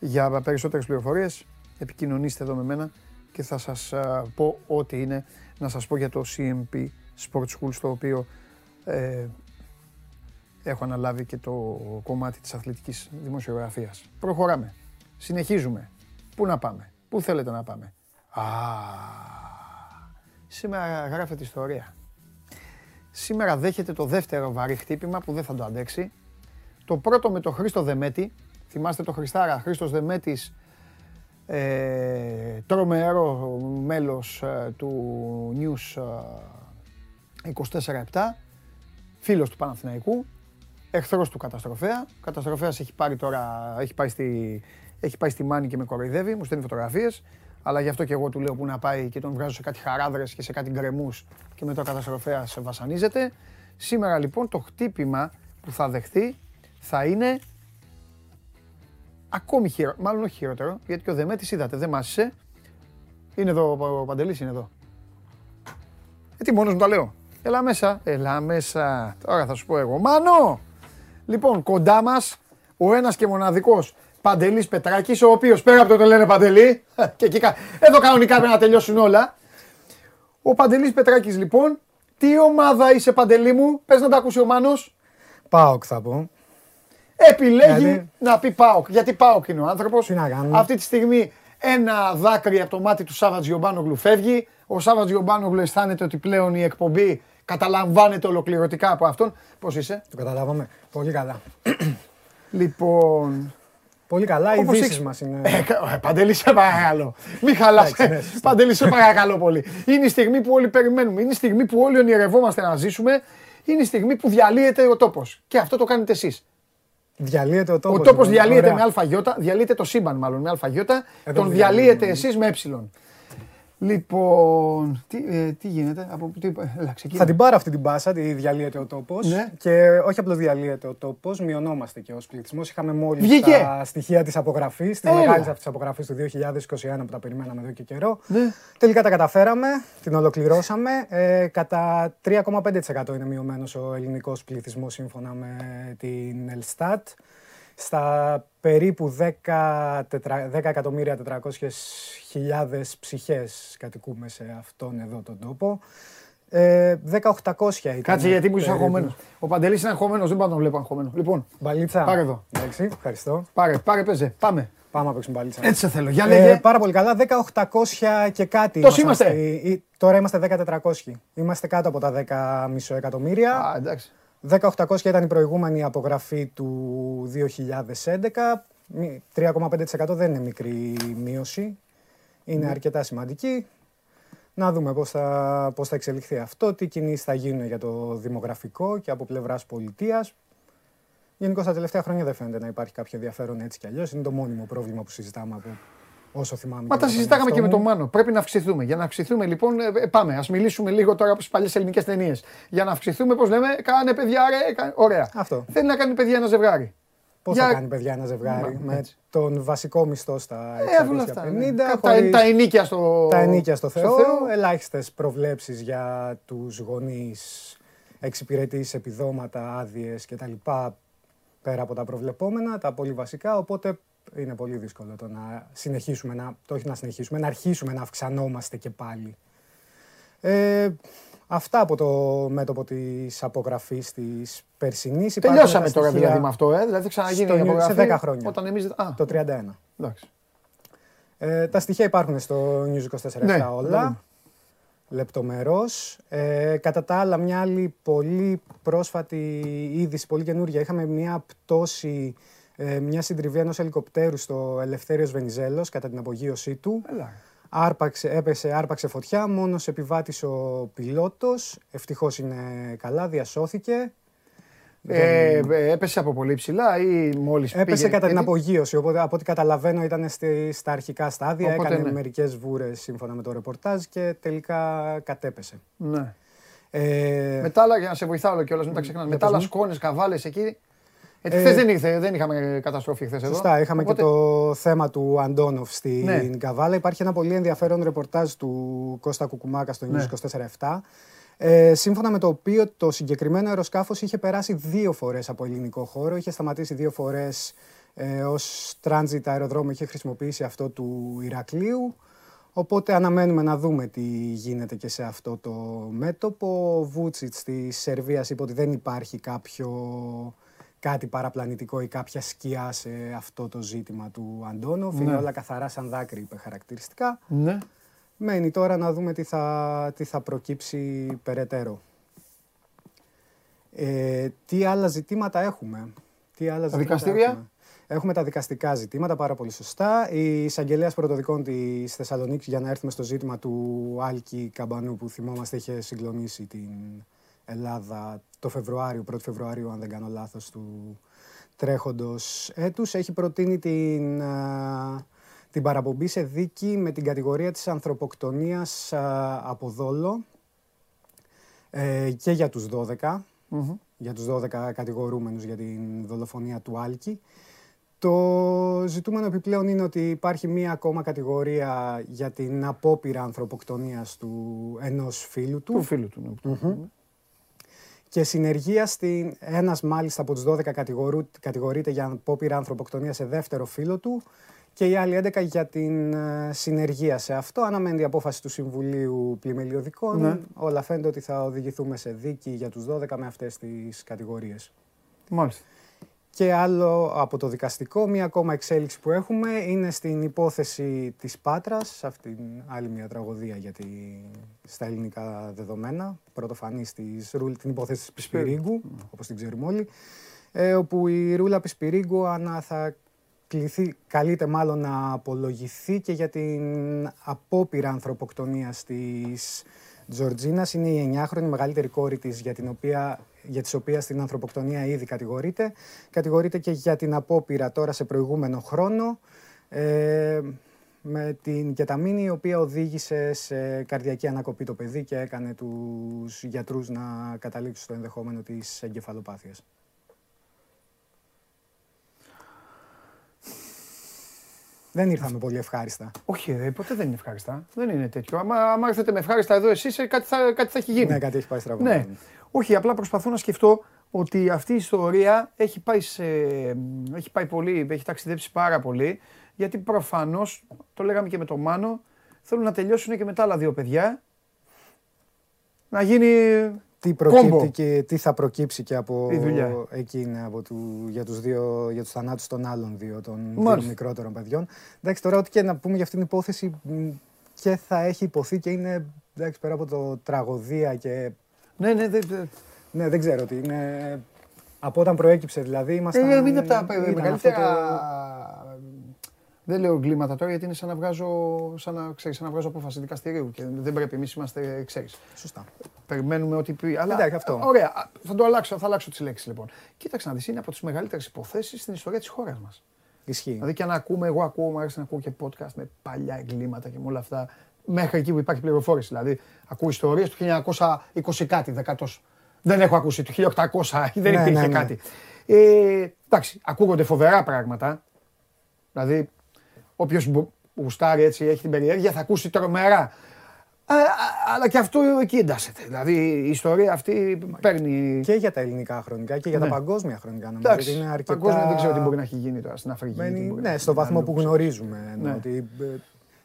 για περισσότερες πληροφορίες επικοινωνήστε εδώ με μένα και θα σας ε, πω ό,τι είναι να σας πω για το CMP Sport School στο οποίο ε, έχω αναλάβει και το κομμάτι της αθλητικής δημοσιογραφίας. Προχωράμε. Συνεχίζουμε. Πού να πάμε; Πού θέλετε να πάμε; Α, σήμερα γράφεται ιστορία. Σήμερα δέχεται το δεύτερο βαρύ χτύπημα που δεν θα το αντέξει. Το πρώτο με τον Χρήστο Δεμέτη. Θυμάστε το Χριστάρα. Χρήστος Δεμέτης, ε, τρομερό μέλος ε, του News ε, 24-7. Φίλος του Παναθηναϊκού. Εχθρός του καταστροφέα. Ο καταστροφέας έχει πάρει τώρα, έχει πάει στη, έχει πάει στη Μάνη και με κοροϊδεύει, μου στέλνει φωτογραφίες. Αλλά γι' αυτό και εγώ του λέω που να πάει και τον βγάζω σε κάτι χαράδρες και σε κάτι γκρεμούς και μετά ο καταστροφέας βασανίζεται. Σήμερα λοιπόν το χτύπημα που θα δεχθεί θα είναι ακόμη χειρότερο, μάλλον όχι χειρότερο, γιατί και ο Δεμέτης είδατε, δεν μάσησε. Είναι εδώ, ο Παντελής είναι εδώ. Ε, τι μόνος μου τα λέω. Έλα μέσα, έλα μέσα. Τώρα θα σου πω εγώ. Μάνο! Λοιπόν, κοντά μας ο ένας και μοναδικός Παντελής Πετράκης, ο οποίος πέρα από το το λένε Παντελή, και εκεί, κα- εδώ κανονικά πρέπει να τελειώσουν όλα. Ο Παντελής Πετράκης λοιπόν, τι ομάδα είσαι Παντελή μου, πες να τα ακούσει ο Μάνος. Πάοκ θα πω. Επιλέγει Γιατί; να πει Πάοκ. Γιατί Πάοκ είναι ο άνθρωπος. Τι να κάνουμε; Αυτή τη στιγμή ένα δάκρυ από το μάτι του Σάββατ Γιομπάνογλου φεύγει. Ο Σάββατ Γιομπάνογλου αισθάνεται ότι πλέον η εκπομπή καταλαμβάνεται ολοκληρωτικά από αυτόν. Πώς είσαι, Το καταλάβαμε. Πολύ καλά. Λοιπόν. Πολύ καλά. Οι όπως ειδήσει έχεις- μας είναι. Ε, κα- ε, Παντελή, σε παρακαλώ. Μην χαλάς. Εντάξει, ναι, σωστά. Παντελή, σε παρακαλώ πολύ. Είναι η στιγμή που όλοι περιμένουμε. Είναι η στιγμή που όλοι ονειρευόμαστε να ζήσουμε. Είναι η στιγμή που διαλύεται ο τόπος. Και αυτό το κάνετε εσείς. Διαλύεται ο τόπος. Ο τόπος διαλύεται με ΑΙ, διαλύεται το σύμπαν μάλλον με ΑΙ, τον διαλύεται. διαλύετε εσείς με Ε. Λοιπόν, τι, ε, τι γίνεται, από τι, έλα, ξεκίνα. Θα την πάρω αυτή την πάσα, τη διαλύεται ο τόπος. Ναι. Και όχι απλώς διαλύεται ο τόπος, μειωνόμαστε και ως πληθυσμός. Είχαμε μόλις Βγήκε. τα στοιχεία της απογραφής, τη Έλα. μεγάλη αυτής απογραφής του 2021 που τα περιμέναμε εδώ και καιρό. Ναι. Τελικά τα καταφέραμε, την ολοκληρώσαμε. Ε, κατά 3,5% είναι μειωμένος ο ελληνικός πληθυσμός σύμφωνα με την Ελστάτ. Στα περίπου 10 τετρα- 10 εκατομμύρια 400 χιλιάδες ψυχές κατοικούμε σε αυτόν εδώ τον τόπο. Ε, 10.800 ήταν. Κάτσε γιατί μου είσαι περίπου. αγχωμένος. Ο Παντελής είναι αγχωμένος, δεν πάω να τον βλέπω αγχωμένο. Λοιπόν, Μπαλίτσα. Πάρε εδώ. Εντάξει, ευχαριστώ. πάρε, πάρε, παίζε. Πάμε. Πάμε να παίξουμε μπαλίτσα. Έτσι σε θέλω. Για Ε, λέγε. πάρα πολύ καλά. 10.800 και κάτι. Τόσοι ήμασταν είμαστε. στη- ή- Τώρα είμαστε 10.400. Είμαστε κάτω από τα 10,5 εκατομμύρια. Α, εντάξει. 10.800 ήταν η προηγούμενη απογραφή του 2011. Μη- 3,5% δεν είναι μικρή μείωση. Είναι αρκετά σημαντική. Να δούμε πώς θα, πώς θα εξελιχθεί αυτό, τι κινήσεις θα γίνουν για το δημογραφικό και από πλευράς πολιτείας. Γενικώς τα τελευταία χρόνια δεν φαίνεται να υπάρχει κάποιο ενδιαφέρον έτσι κι αλλιώς. Είναι το μόνιμο πρόβλημα που συζητάμε από όσο θυμάμαι. Μα και τα από τον συζητάγαμε και εαυτό με τον μου. Μάνο. Πρέπει να αυξηθούμε. Για να αυξηθούμε, λοιπόν, ε, ε, πάμε. Α μιλήσουμε λίγο τώρα από τις παλιές ελληνικές ταινίες. Για να αυξηθούμε, πώς λέμε, κάνε παιδιά, ρε. κα- Ωραία. Αυτό. Θέλει να κάνει παιδιά ένα ζευγάρι. Πώς Για- θα κάνει παιδιά ένα ζευγάρι Μα, με έτσι. τον βασικό μισθό στα Ε, όλα 650, αυτά. ναι. Τα- χωρίς- Τα ενίκια στο. τα ενίκια στο Θεό, ελάχιστες προβλέψεις για τους γονείς, εξυπηρετήσεις, επιδόματα, άδειες κτλ. Πέρα από τα προβλεπόμενα, τα πολύ βασικά, οπότε είναι πολύ δύσκολο το να συνεχίσουμε, να, το όχι να συνεχίσουμε, να αρχίσουμε να αυξανόμαστε και πάλι. Ε, αυτά από το μέτωπο της απογραφής της περσινής. Υπάρχουν Τελειώσαμε τα τώρα στοιχεία δηλαδή με αυτό, ε. Δηλαδή θα ξαναγίνει στο η νιου- απογραφή. σε 10 χρόνια. Όταν εμεί. Α, Το 31. εντάξει. Ε, τα στοιχεία υπάρχουν στο News 24 Ναι, όλα, ναι. λεπτομερώς. Ε, κατά τα άλλα, μια άλλη πολύ πρόσφατη είδηση, πολύ καινούργια. Είχαμε μια πτώση, ε, μια συντριβή ενός ελικοπτέρου στο Ελευθέριος Βενιζέλος κατά την απογείωσή του. Έλα. Άρπαξε, έπεσε, άρπαξε φωτιά, μόνος επιβάτης ο πιλότος. Ευτυχώς είναι καλά, διασώθηκε. Ε, ε, έπεσε από πολύ ψηλά ή μόλις Έπεσε κατά την απογείωση, οπότε από ό,τι καταλαβαίνω ήταν στη, στα αρχικά στάδια, Οπότε, έκανε ναι. μερικές βούρες σύμφωνα με το ρεπορτάζ και τελικά κατέπεσε. Ναι. Ε, Μετά άλλα, για να σε βοηθάω κιόλας, μην τα ξεχνάμε. Μετά άλλα πες μου. σκόνες, καβάλες εκεί. Ε, Ε, χθες δεν ήρθε, δεν είχαμε καταστροφή χθες εδώ. Σωστά, είχαμε Οπότε- και το θέμα του Αντόνοφ στην Ναι. Καβάλα. Υπάρχει ένα πολύ ενδιαφέρον ρεπορτάζ του Κώστα Κουκουμάκα στο News Ναι. 24-7. Ε, σύμφωνα με το οποίο το συγκεκριμένο αεροσκάφος είχε περάσει δύο φορές από ελληνικό χώρο, είχε σταματήσει δύο φορές ε, ως transit αεροδρόμιο, είχε χρησιμοποιήσει αυτό του Ηρακλείου. Οπότε αναμένουμε να δούμε τι γίνεται και σε αυτό το μέτωπο. Ο Βούτσιτς της Σερβίας είπε ότι δεν υπάρχει κάποιο κάτι παραπλανητικό ή κάποια σκιά σε αυτό το ζήτημα του Αντόνοφ. Είναι Ναι. όλα καθαρά σαν δάκρυ, είπε χαρακτηριστικά. Ναι. Μένει τώρα να δούμε τι θα, τι θα προκύψει περαιτέρω. Ε, τι άλλα ζητήματα έχουμε; Τι άλλα ζητήματα δικαστήρια; Έχουμε; έχουμε τα δικαστικά ζητήματα, πάρα πολύ σωστά. Η εισαγγελέας πρωτοδικών της Θεσσαλονίκης, για να έρθουμε στο ζήτημα του Άλκη Καμπανού, που θυμόμαστε είχε συγκλονίσει την Ελλάδα το Φεβρουάριο, 1 Φεβρουαρίου, αν δεν κάνω λάθος, του τρέχοντος έτους, έχει προτείνει την, α, την παραπομπή σε δίκη με την κατηγορία της ανθρωποκτονίας α, από δόλο ε, και για τους 12, για τους 12 κατηγορούμενους για την δολοφονία του Άλκη. Το ζητούμενο επιπλέον είναι ότι υπάρχει μία ακόμα κατηγορία για την απόπειρα ανθρωποκτονίας του ενός φίλου του. Του φίλου του. ναι. Και συνεργεία στην. Ένας μάλιστα από τους 12 κατηγορού, κατηγορείται για απόπειρα ανθρωποκτονία σε δεύτερο φίλο του και οι άλλοι 11 για την ε, συνεργεία σε αυτό. Αναμένει η απόφαση του Συμβουλίου Πλημελιωδικών. Ναι. Όλα φαίνεται ότι θα οδηγηθούμε σε δίκη για τους 12 με αυτές τις κατηγορίες. Μάλιστα. Και άλλο από το δικαστικό, μία ακόμα εξέλιξη που έχουμε είναι στην υπόθεση της Πάτρας, αυτήν άλλη μια τραγωδία για τη, στα ελληνικά δεδομένα, πρωτοφανής της Ρούλ, την υπόθεση της Πισπυρίγκου, όπως την ξέρουμε όλοι, ε, όπου η Ρούλα Πισπυρίγκου ανα, θα κληθεί, καλείται μάλλον να απολογηθεί και για την απόπειρα ανθρωποκτονίας της Τζορτζίνας. Είναι η 9χρονη μεγαλύτερη κόρη της για την οποία για τις οποίες την ανθρωποκτονία ήδη κατηγορείται. Κατηγορείται και για την απόπειρα τώρα σε προηγούμενο χρόνο. Ε, με την κεταμίνη η οποία οδήγησε σε καρδιακή ανακοπή το παιδί και έκανε τους γιατρούς να καταλήξουν στο ενδεχόμενο της εγκεφαλοπάθειας. Δεν ήρθαμε πολύ ευχάριστα. Όχι, ρε, ποτέ δεν είναι ευχάριστα. Δεν είναι τέτοιο. Άμα, άμα έρθετε με ευχάριστα εδώ εσείς, κάτι θα, κάτι θα έχει γίνει. Ναι, κάτι έχει πάει στραβά. Ναι. Όχι, απλά προσπαθώ να σκεφτώ ότι αυτή η ιστορία έχει πάει, σε, έχει πάει πολύ, έχει ταξιδέψει πάρα πολύ. Γιατί προφανώς, το λέγαμε και με τον Μάνο, θέλουν να τελειώσουν και με τα άλλα δύο παιδιά. Να γίνει τι προκύπτει και τι θα προκύψει και από Η δουλειά. εκείνη από του, για τους, δύο, για τους θανάτους των άλλων δύο, των δύο μικρότερων παιδιών. Εντάξει, τώρα ό,τι και να πούμε για αυτήν την υπόθεση μ, και θα έχει υποθεί και είναι εντάξει, πέρα από το τραγωδία και Ναι, ναι, δεν. δεν- ναι, δεν ξέρω τι είναι. Από όταν προέκυψε δηλαδή ήμασταν... Ε, είναι από τα ήταν αυτό μεγαλύτερα. Το- Δεν λέω εγκλήματα τώρα γιατί είναι σαν να βγάζω, σαν να, ξέρεις, σαν να βγάζω απόφαση δικαστηρίου και δεν πρέπει. Εμείς είμαστε, ξέρεις, Σωστά. Περιμένουμε ότι πει. Αλλά Εντάξει, αυτό. ωραία, α, θα το αλλάξω, θα αλλάξω τις λέξεις λοιπόν. Κοίταξε να δεις, είναι από τις μεγαλύτερες υποθέσεις στην ιστορία της χώρας μας. Ισχύει. Δηλαδή και να ακούμε, εγώ ακούω, μου αρέσει να ακούω και podcast με παλιά εγκλήματα και με όλα αυτά. Μέχρι εκεί που υπάρχει πληροφόρηση. Δηλαδή, ακούω ιστορίες του 1920 κάτι, δεκατός. Δεν έχω ακούσει του 1800, δεν Ναι, υπήρχε ναι, ναι. κάτι. Ε, εντάξει, ακούγονται φοβερά πράγματα. Δηλαδή, όποιος γουστάρει έτσι, έχει την περιέργεια, θα ακούσει τρομερά. Α, α, αλλά και αυτό εκεί εντάσσεται. Δηλαδή η ιστορία αυτή παίρνει. Και για τα ελληνικά χρονικά και για τα Ναι. παγκόσμια χρονικά νομίζω. Εντάξει, ότι είναι αρκετά... παγκόσμια δεν ξέρω τι μπορεί να έχει γίνει τώρα στην Αφρική. τι Μένει, μπορεί να ναι, έχει στο γίνει, βαθμό να που το ξέρω. γνωρίζουμε. εννοώ Ναι. ότι, ε,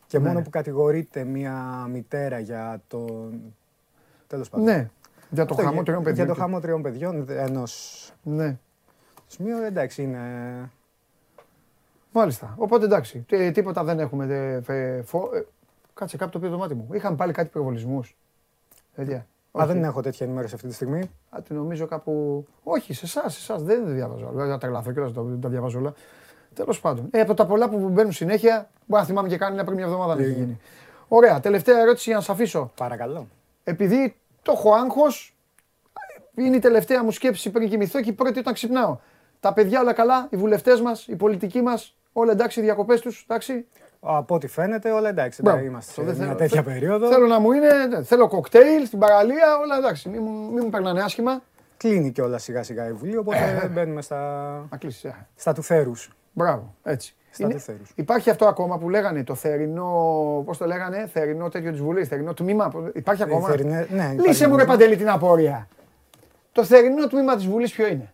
και Ναι. μόνο που κατηγορείται μια μητέρα για το. Τέλος πάντων. Ναι, για το Αυτό, χαμό τριών παιδιών. Για το και- χαμό τριών παιδιών ενός Ναι, σημείου, εντάξει, είναι. Μάλιστα. Οπότε εντάξει, τί- τίποτα δεν έχουμε. δε- φε- φο- ε, Κάτσε κάπου το πει το μάτι μου. Είχαμε πάλι κάτι πυροβολισμούς. Παιδιά. Α, δεν έχω τέτοια ενημέρωση αυτή τη στιγμή. Α, τη νομίζω κάπου. Όχι, σε εσάς, σε εσάς δεν διαβάζω. Δεν θα τρελαθώ και δεν τα διαβάζω όλα. Τέλος πάντων. Ε, από τα πολλά που μπαίνουν συνέχεια, μπορεί να θυμάμαι και κάνει πριν μια εβδομάδα να έχει γίνει. Ωραία, τελευταία ερώτηση για να σας αφήσω. Παρακαλώ. Επειδή το έχω άγχος, είναι η τελευταία μου σκέψη πριν κοιμηθώ και η πρώτη όταν ξυπνάω. Τα παιδιά όλα καλά, οι βουλευτές μας, οι πολιτικοί μας, όλα εντάξει, οι διακοπές τους, εντάξει. Από ό,τι φαίνεται, όλα εντάξει. Μπράβο. εντάξει, Είμαστε Αυτό σε δεν μια θέλω- τέτοια θε- περίοδο. Θέλω να μου είναι, ναι, θέλω κοκτέιλ στην παραλία, όλα εντάξει. Μην, μου- μην μου περνάνε άσχημα. Κλείνει και όλα σιγά σιγά η Βουλή, Ε, οπότε μπαίνουμε στα, Να κλείσεις. ε. στα του θέρους. Μπράβο, έτσι. Στα Είναι- του θέρους. Υπάρχει αυτό ακόμα που λέγανε το θερινό, πώς το λέγανε, θερινό τέτοιο της Βουλής, θερινό τμήμα. Υπάρχει ακόμα; θερινέ- ναι, υπάρχει Λύσε μου ρε τμήμα. Παντελή την απορία. Το θερινό τμήμα της Βουλής ποιο είναι;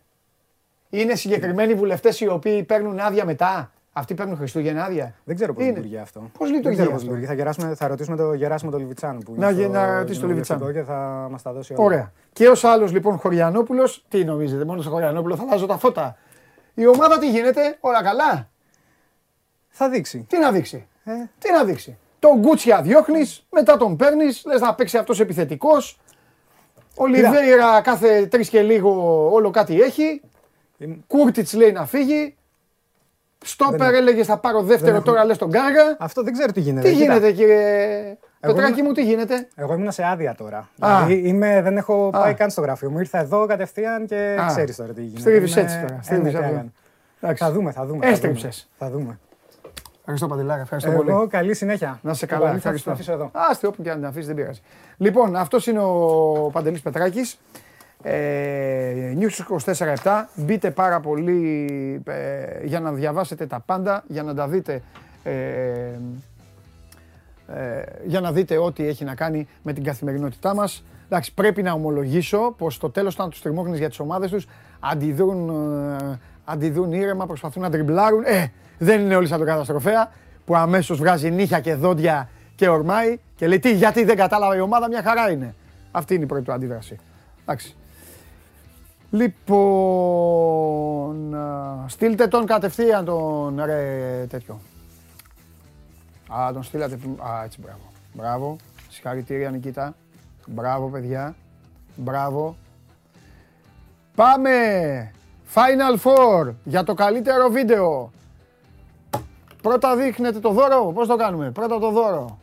Είναι συγκεκριμένοι βουλευτές οι οποίοι παίρνουν άδεια μετά; Αυτοί παίρνουν Χριστούγεννα άδεια. Δεν ξέρω πώς Είναι. λειτουργεί αυτό. Πώς λειτουργεί Δεν ξέρω αυτό; πώς λειτουργεί. Θα, γεράσουμε, θα ρωτήσουμε το Γεράσιμο το Λιβιτσάνο που είναι Να στο- γε- να ρωτήσεις το κοινοβουλευτικό Λιβιτσάνο. και θα μας τα δώσει όλα. Ωραία. Και ως άλλος λοιπόν Χωριανόπουλος, τι νομίζετε, μόνο στο Χωριανόπουλο θα αλλάζω τα φώτα. Η ομάδα τι γίνεται, όλα καλά; Θα δείξει. Τι να δείξει; Ε, Τι να δείξει; Τον Γκούτσια διώχνεις, μετά τον παίρνεις, λες να παίξει αυτός επιθετικός. Ο Λιβέιρα κάθε τρεις και λίγο όλο κάτι έχει. Είναι- Κούρτιτς λέει να φύγει. Στόπερ Δεν- έλεγε θα πάρω δεύτερο, έχουμε- τώρα λες τον Γκάργα. αυτό δεν ξέρω τι γίνεται. Τι Κοίτα, γίνεται κύριε Εγώ Πετράκη είμαι- μου, τι γίνεται; Εγώ ήμουν σε άδεια τώρα. Α. Δηλαδή είμαι, δεν έχω Α. πάει καν στο γραφείο μου. Ήρθα εδώ κατευθείαν και Α. ξέρεις τώρα τι γίνεται. Στρίβεις Είμαι- έτσι τώρα, Ε, ναι, στρίβεις τι αυτό. έκανε. Εντάξει. Θα δούμε, θα δούμε. θα Έστριψες. δούμε. Θα δούμε. Ευχαριστώ Παντελάρα, ευχαριστώ Εγώ πολύ. καλή συνέχεια. Να σε Λοιπόν, καλά, θα ευχαριστώ. το αφήσω εδώ. Άστε όπου και αν την αφήσεις, δεν πειράζει. Λοιπόν, αυτός είναι ο Παντελής Πετράκης. Ε, News 24-7. Μπείτε πάρα πολύ ε, για να διαβάσετε τα πάντα, για να τα δείτε. Ε, ε, για να δείτε ό,τι έχει να κάνει με την καθημερινότητά μας. Εντάξει, πρέπει να ομολογήσω πως στο τέλος όταν τους τριμώχνεις για τις ομάδες τους αντιδρούν, ε, αντιδρούν ήρεμα, προσπαθούν να τριμπλάρουν. Ε, δεν είναι όλοι σαν τον καταστροφέα που αμέσως βγάζει νύχια και δόντια και ορμάει και λέει τι, γιατί δεν κατάλαβε η ομάδα, μια χαρά είναι. Αυτή είναι η πρώτη του αντίδραση. Εντάξει. Λοιπόν, α, στείλτε τον κατευθείαν τον ρε τέτοιο. Α, τον στείλατε. Α, έτσι, μπράβο. Μπράβο. Συγχαρητήρια, Νικήτα. Μπράβο, παιδιά. Μπράβο. Πάμε! Final Four για το καλύτερο βίντεο. Πρώτα δείχνετε το δώρο. Πώς το κάνουμε; Πρώτα το δώρο.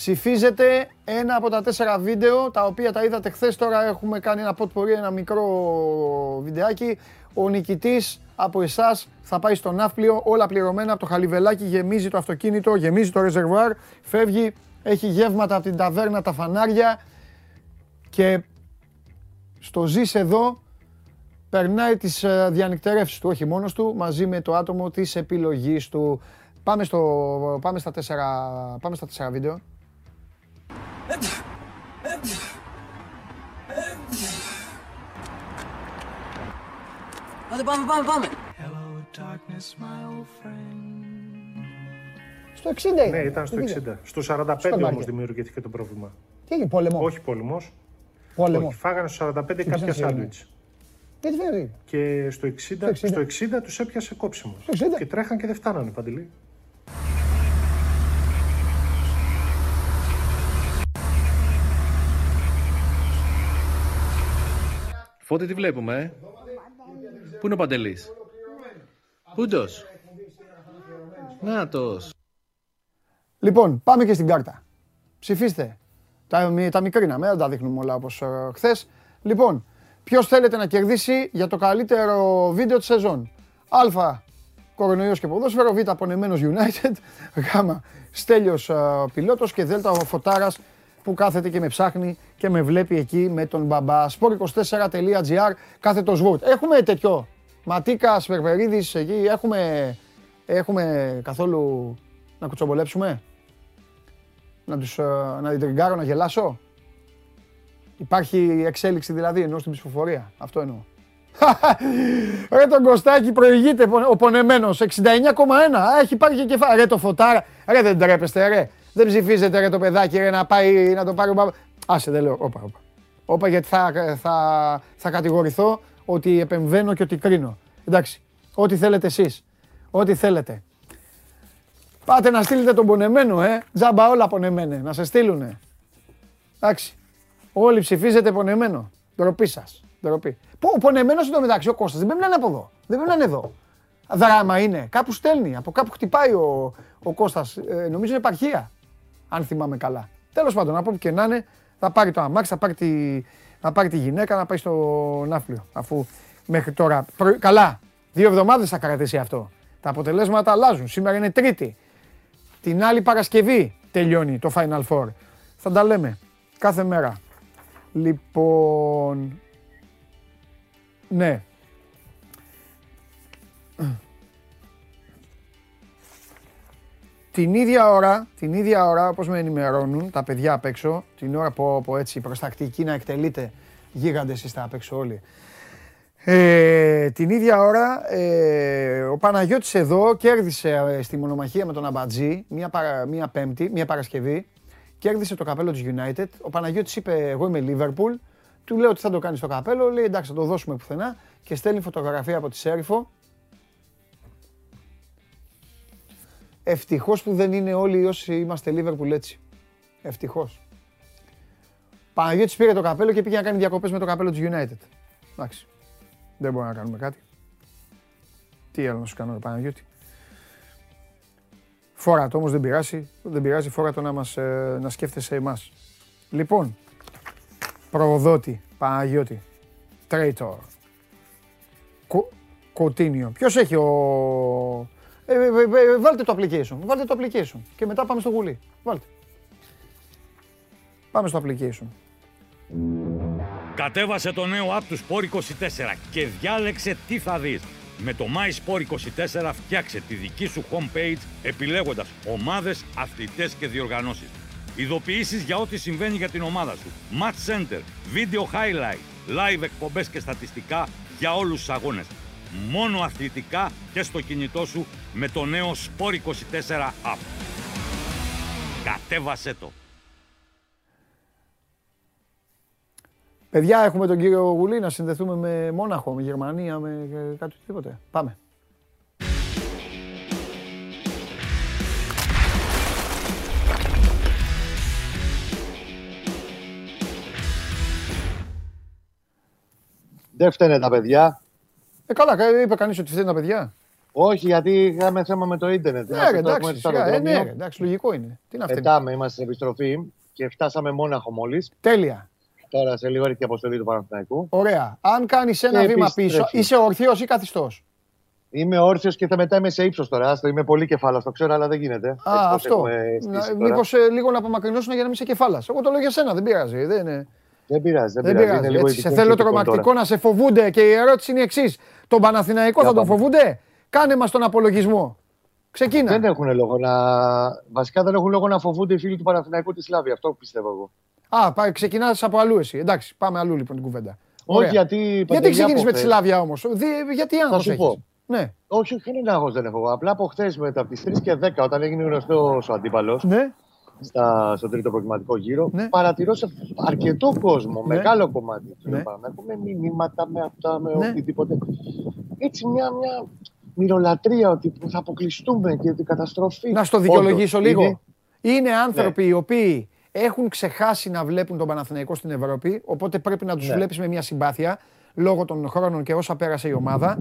Ψηφίζετε ένα από τα τέσσερα βίντεο, τα οποία τα είδατε χθες, τώρα έχουμε κάνει ένα ποτπορί, ένα μικρό βιντεάκι. Ο νικητής από εσάς θα πάει στο ναύπλιο, όλα πληρωμένα από το χαλιβελάκι. Γεμίζει το αυτοκίνητο, γεμίζει το ρεζερβουάρ, φεύγει, έχει γεύματα από την ταβέρνα, τα φανάρια και στο ζεις εδώ περνάει τις ε, διανυκτερεύσεις του, όχι μόνος του, μαζί με το άτομο της επιλογής του. Πάμε, στο, πάμε, στα, τέσσερα, πάμε στα τέσσερα βίντεο. Άντε πάμε, πάμε, πάμε. Στο 60 είναι. Ναι, ήταν στο 60. Στο 45 Στον όμως Άγιο. δημιουργήθηκε το πρόβλημα. Τι έγινε, πόλεμο; Όχι πόλεμος. Πόλεμο. Όχι, φάγανε στο 45 κάποια πήγαν σε σάντουιτς. Γιατί φεύγει. Και στο 60, Στο 60. στο 60 τους έπιασε κόψιμος. Στο 60. Και τρέχαν και δεν φτάνανε, Παντελή. Φώτη τι βλέπουμε, ε; Πού είναι ο Παντελής; Πούντος. Νάτος. Λοιπόν, πάμε και στην κάρτα. Ψηφίστε. Τα, μη- τα μικρίναμε, δεν τα δείχνουμε όλα όπως ε, χθες. Λοιπόν, ποιος θέλετε να κερδίσει για το καλύτερο βίντεο της σεζόν; Α. Κορονοϊός και ποδόσφαιρο, Β. Πονεμένος United, Γ. Στέλιος ε, Πιλότος και Δ. Ο Φωτάρας που κάθεται και με ψάχνει και με βλέπει εκεί με τον μπαμπά. Sport24.gr, κάθετος Word. Έχουμε τέτοιο. Ματίκας, Περπερίδης, εκεί έχουμε, έχουμε καθόλου να κουτσομπολέψουμε; Να τους, ε, να την τριγκάρω, να γελάσω; Υπάρχει εξέλιξη δηλαδή ενώ στην ψηφοφορία; Αυτό εννοώ. Ρε τον Κωστάκη προηγείται ο πονεμένος 69,1. Α, Έχει πάρει και κεφάλι. Ρε το φωτάρα. Ρε δεν τρέπεστε ρε. Δεν ψηφίζετε ρε το παιδάκι ρε να πάει να το πάρει ο μπαμπά. Άσε δεν λέω. Όπα, όπα. Όπα γιατί θα, θα, θα κατηγορηθώ ότι επεμβαίνω και ότι κρίνω. Εντάξει. Ό,τι θέλετε εσείς. Ό,τι θέλετε. Πάτε να στείλετε τον πονεμένο, ε. Τζάμπα όλα πονεμένε. Να σε στείλουνε. Εντάξει. Όλοι ψηφίζετε πονεμένο. Ντροπή σας. Ντροπή. Πού, ο πονεμένος εντωμεταξύ ο Κώστας δεν πρέπει να είναι από εδώ. Δεν πρέπει να είναι εδώ. Δράμα είναι. Κάπου στέλνει. Από κάπου χτυπάει ο, ο Κώστας. Ε, νομίζω είναι επαρχία. Αν θυμάμαι καλά. Τέλος πάντων, από όπου και να είναι, θα πάρει το αμάξι, θα πάρει τη, θα πάρει τη γυναίκα να πάει στο ναύπλιο. Αφού μέχρι τώρα. προ- καλά. Δύο εβδομάδες θα κρατήσει αυτό. Τα αποτελέσματα αλλάζουν. Σήμερα είναι Τρίτη. Την άλλη Παρασκευή τελειώνει το Final Four. Θα τα λέμε κάθε μέρα. Λοιπόν, ναι. Την ίδια ώρα, την ίδια ώρα, όπως με ενημερώνουν τα παιδιά απ' έξω, την ώρα που, που έτσι προστακτική να εκτελείται γίγαντες είστε απ' έξω όλοι. Ε, την ίδια ώρα ε, ο Παναγιώτης εδώ κέρδισε ε, στη μονομαχία με τον Αμπατζή μια, παρα, μια πέμπτη, μια Παρασκευή κέρδισε το καπέλο της United. Ο Παναγιώτης είπε εγώ είμαι Liverpool. Του λέω ότι θα το κάνεις στο καπέλο. Λέει εντάξει θα το δώσουμε πουθενά και στέλνει φωτογραφία από τη Σέριφο. Ευτυχώς που δεν είναι όλοι όσοι είμαστε Liverpool έτσι. Ευτυχώς. Παναγιώτης πήρε το καπέλο και πήγε να κάνει διακοπές με το καπέλο της United. Εντάξει. Δεν μπορούμε να κάνουμε κάτι. Τι άλλο να σου κάνω, ρε Παναγιώτη. Φόρα το όμως δεν πειράζει. Δεν πειράζει, φόρα το να, μας, ε, να σκέφτεσαι εμάς. Λοιπόν, προδότη, Παναγιώτη, Τρέιτορ, Κο, Κοτίνιο. Ποιος έχει ο... Ε, ε, ε, ε, βάλτε το application, βάλτε το application και μετά πάμε στο γουλί. Βάλτε. Πάμε στο application. Κατέβασε το νέο app του Sport 24 και διάλεξε τι θα δεις. Με το My Sport 24 φτιάξε τη δική σου homepage επιλέγοντας ομάδες, αθλητές και διοργανώσεις. Ειδοποιήσεις για ό,τι συμβαίνει για την ομάδα σου. Match Center, Video Highlight, Live εκπομπές και στατιστικά για όλους τους αγώνες. Μόνο αθλητικά και στο κινητό σου με το νέο Sport 24 app. Κατέβασέ το. Παιδιά, έχουμε τον κύριο Γουλή να συνδεθούμε με Μόναχο, με Γερμανία, με ε, κάτι τίποτε. Πάμε. Δεν φταίνε τα παιδιά. Ε, καλά, κα- είπε κανείς ότι φταίνουν τα παιδιά. Όχι, γιατί είχαμε θέμα με το ίντερνετ. Ναι, Είμαστε ρε, τώρα εντάξει, στο σιγά, ε, αεροδρόμιο. ναι, ρε, εντάξει, λογικό είναι. Τι είναι αυτό. Πετάμε, είμαστε στην επιστροφή και φτάσαμε Μόναχο μόλις. Τέλεια. Τώρα σε λίγο έρχεται η αποστολή του Παναθηναϊκού. Ωραία. Αν κάνεις ένα Και βήμα επιστρέφεις. πίσω, είσαι ορθίο ή καθιστός; Είμαι όρθιος και θα μετά είμαι σε ύψος τώρα. Άστο, είμαι πολύ κεφάλα, το ξέρω, αλλά δεν γίνεται. Α, Έτσι πως αυτό. έχουμε στήσει τώρα. Μήπως ε, λίγο να απομακρυνώσουν για να μην είσαι κεφάλα. Εγώ το λέω για σένα, δεν πειράζει. Δεν, είναι... Δεν πειράζει, δεν, δεν πειράζει. πειράζει. Είναι λίγο Έτσι, σε ειδικό θέλω σχετικό τρομακτικό τώρα. να σε φοβούνται και η ερώτηση είναι η εξής. Τον Παναθηναϊκό Για θα τον πάμε. φοβούνται; Κάνε μας τον απολογισμό. Ξεκίνα. Δεν έχουν λόγο να. Βασικά δεν έχουν λόγο να φοβούνται οι φίλοι του Παναθηναϊκού τη Σλάβη. Αυτό πιστεύω εγώ. Α, πάει, ξεκινάς από αλλού εσύ. Εντάξει, πάμε αλλού λοιπόν την κουβέντα. Όχι Ωραία. γιατί. Γιατί Παντελή, ξεκίνησε από με τη χθες- Σλάβια όμως; Γιατί Θα άγχος σου έχεις; πω. Ναι. Όχι, όχι, κανένα άγχος δεν έχω. εγώ. Απλά από χθες μετά από τις 3 και 10, όταν έγινε γνωστός ο αντίπαλος Ναι. Στα, στο τρίτο προκριματικό γύρο, Ναι. παρατηρώ σε αρκετό κόσμο, Ναι. μεγάλο κομμάτι του Ναι. Παναθηναϊκού, με μηνύματα, με αυτά, με Ναι. οτιδήποτε. Έτσι μια, μια μοιρολατρία ότι θα αποκλειστούμε και ότι καταστροφή. Να στο δικαιολογήσω Όντως, λίγο. είναι- Είναι άνθρωποι οι οποίοι έχουν ξεχάσει να βλέπουν τον Παναθηναϊκό στην Ευρώπη, οπότε πρέπει να τους Ναι. βλέπεις με μια συμπάθεια λόγω των χρόνων και όσα πέρασε η ομάδα.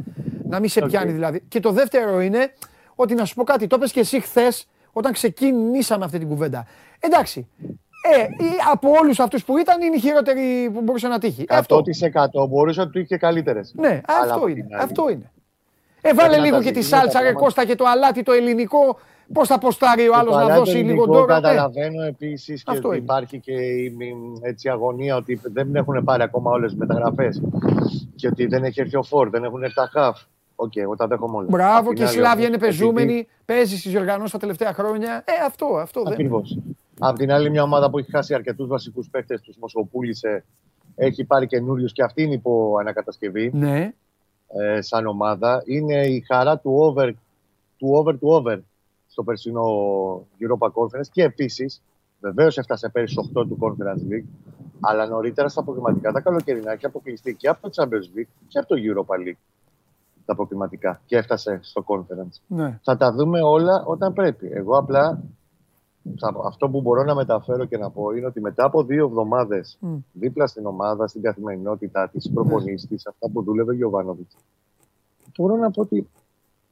Να μην σε Οκ. πιάνει δηλαδή. Και το δεύτερο είναι ότι να σου πω κάτι, το είπες και εσύ χθες όταν ξεκινήσαμε αυτή την κουβέντα. Εντάξει, ε, ή από όλους αυτούς που ήταν είναι η χειρότερη που μπορούσε να τύχει. Ε, Αυτό. 100% μπορούσε να του είχε καλύτερες. Ναι, Αλλά αυτό απ' είναι. την άλλη- Αυτό είναι. Ε, βάλε να λίγο τα και τη ζητήσουμε τα σάλτσα, ρε πράγματα. Κώστα, και το αλάτι το ελληνικό. Πώς θα ποστάρει ο άλλος Το να παλάτι δώσει λίγο ελληνικό τώρα. Ε, Καταλαβαίνω επίσης και Αυτό ότι είναι. υπάρχει και η μ, έτσι, αγωνία ότι δεν έχουν πάρει ακόμα όλες τις μεταγραφές. Και ότι δεν έχει έρθει ο φορ, δεν έχουν έρθει τα χαφ. Οκ, εγώ τα δέχομαι όλα. Μπράβο, και η Σλάβια είναι παιζούμενη. Παίζεις στις διοργανώσεις τα τελευταία χρόνια. Ε, αυτό, αυτό δεν. Ακριβώς. Απ' την άλλη, μια ομάδα που έχει χάσει αρκετούς βασικούς παίχτες, τους μισούς πούλησε, έχει πάρει καινούριους και αυτή είναι υπό ανακατασκευή Ναι, ε, σαν ομάδα. Είναι η χαρά του over του over του over στο περσινό Europa Conference και επίσης, βεβαίως έφτασε πέρυσι στο 8 του Conference League, αλλά νωρίτερα στα προκριματικά τα καλοκαιρινά έχει αποκλειστεί και από το Champions League και από το Europa League τα προκριματικά και έφτασε στο Conference. ναι. Θα τα δούμε όλα όταν πρέπει. Εγώ απλά θα- αυτό που μπορώ να μεταφέρω και να πω είναι ότι μετά από δύο εβδομάδες Μμ. δίπλα στην ομάδα, στην καθημερινότητά της, προπονήσει της, αυτά που δούλευε ο Γιωβάνοβιτς, μπορώ να πω ότι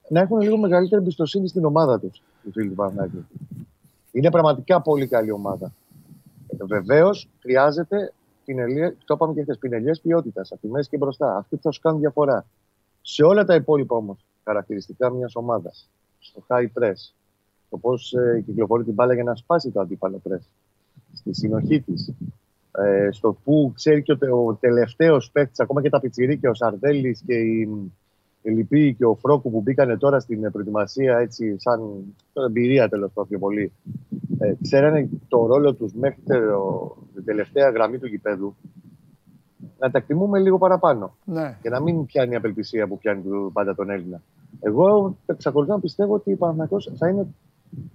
να έχουν λίγο μεγαλύτερη εμπιστοσύνη στην ομάδα τους οι φίλοι του Παναγιώτη. Είναι πραγματικά πολύ καλή ομάδα. Βεβαίως χρειάζεται πινελιές, το είπαμε και χθες, πινελιέ ποιότητας από τη μέση και μπροστά. Αυτοί που θα σου κάνουν διαφορά. Σε όλα τα υπόλοιπα όμως χαρακτηριστικά μιας ομάδας, στο high press, το πώς ε, κυκλοφορεί την μπάλα για να σπάσει το αντίπαλο press, στη συνοχή της, ε, στο που ξέρει και ο, τε- ο τελευταίος παίκτης, ακόμα και τα πιτσιρίκια, ο Σαρδέλης και η, η Λυπή και ο Φρόκου που μπήκανε τώρα στην ε, προετοιμασία, έτσι, σαν σαν εμπειρία τέλος πάντων πιο πολύ, ε, ξέρανε το ρόλο τους μέχρι το- την τελευταία γραμμή του γηπέδου. Να τα εκτιμούμε λίγο παραπάνω ναι. και να μην πιάνει η απελπισία που πιάνει του- πάντα τον Έλληνα. Εγώ εξακολουθώ να πιστεύω ότι ο Παναθηναϊκός θα είναι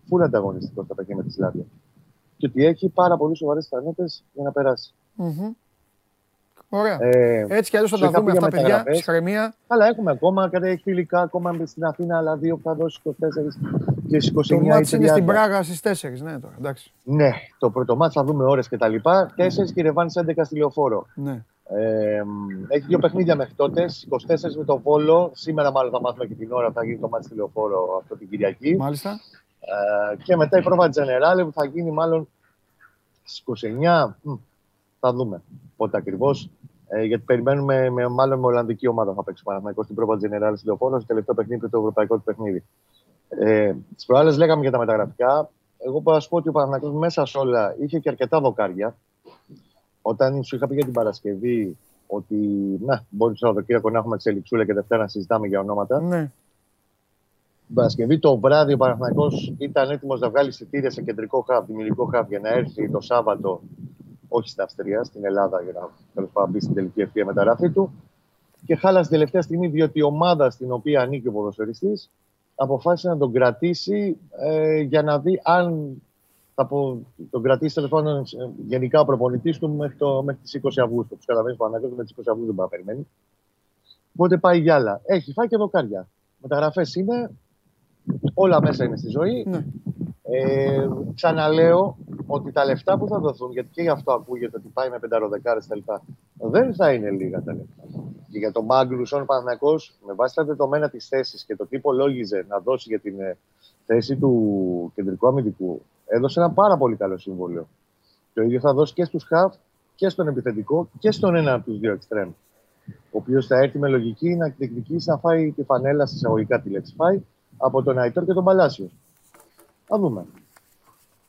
φουλ ανταγωνιστικός στα παιχνίδια με της Σλάβια. Και ότι έχει πάρα πολύ σοβαρές πιθανότητες για να περάσει. Μμμ. Ωραία. Ε, Έτσι κι αλλιώς θα σου τα είχα δούμε πει για αυτά, παιδιά. μεταγραφές. Ψυχραιμία. Αλλά έχουμε ακόμα, κατά έχει φιλικά ακόμα στην Αθήνα, αλλά δύο που θα δώσει 24 και στις 29 Το μάτς ή είναι στην 30. Πράγα στις 4. Ναι, τώρα. Εντάξει. Ναι, το πρώτο μάτς θα δούμε ώρες κτλ. 4 και η Ρεβάνη 11 στη λεωφόρο. Ναι. Ε, μ, έχει δύο παιχνίδια μέχρι τότε. 24 με τον Βόλο. Σήμερα, μάλλον θα μάθουμε και την ώρα. Θα γίνει το μάτι στη λεωφόρο αυτό την Κυριακή. Μάλιστα. Ε, και μετά η πρόβα Τζενεράλε που θα γίνει μάλλον στις 29. Μ, θα δούμε πότε ακριβώς. Ε, γιατί περιμένουμε με, μάλλον με Ολλανδική ομάδα θα παίξει ο Παναθηναϊκός στην πρόβα Τζενεράλε στη λεωφόρο. Στο τελευταίο παιχνίδι και το ευρωπαϊκό του παιχνίδι. Ε, τις προάλλες λέγαμε για τα μεταγραφικά. Εγώ μπορώ να σου πω ότι ο Παναθηναϊκός μέσα σε όλα είχε και αρκετά δοκάρια. Όταν σου είχα πει για την Παρασκευή ότι να, μπορείς το Σαββατοκύριακο να έχουμε εξελιξούλα και Δευτέρα να συζητάμε για ονόματα. Ναι. Την Παρασκευή το βράδυ ο Παναθηναϊκός ήταν έτοιμος να βγάλει εισιτήρια σε κεντρικό χαβ, δημιουργικό χαβ για να έρθει το Σάββατο, όχι στην Αυστρία, στην Ελλάδα, για να τέλος πάντων μπει στην τελική ευθεία μεταγραφή του. Και χάλασε την τελευταία στιγμή διότι η ομάδα στην οποία ανήκει ο ποδοσφαιριστής αποφάσισε να τον κρατήσει ε, για να δει αν θα πω, τον κρατήσει τέλος πάντων ε, γενικά ο προπονητής του μέχρι, το, μέχρι τις 20 Αυγούστου. Τους καταλαβαίνεις που ανάγκη με τις 20 Αυγούστου δεν μπορεί να περιμένει. Οπότε πάει για άλλα. Έχει φάει και δοκάρια. Μεταγραφές είναι. Όλα μέσα είναι στη ζωή. Ναι. Ε, ξαναλέω ότι τα λεφτά που θα δοθούν, γιατί και γι' αυτό ακούγεται ότι πάει με πενταροδεκάρες κτλ. Δεν θα είναι λίγα τα λεφτά. Και για τον Μάγκλουσον Παναθυνακό, με βάση τα δεδομένα της θέσης και το τι υπολόγιζε να δώσει για την ε, θέση του κεντρικού αμυντικού, έδωσε ένα πάρα πολύ καλό συμβόλαιο. Το ίδιο θα δώσει και στους χαφ και στον επιθετικό και στον ένα από τους δύο εξτρέμ. ο οποίος θα έρθει με λογική να διεκδικήσει να φάει τη φανέλα σε εισαγωγικά τη λέξη φάει από τον Αϊτόρ και τον Παλάσιο. Θα δούμε.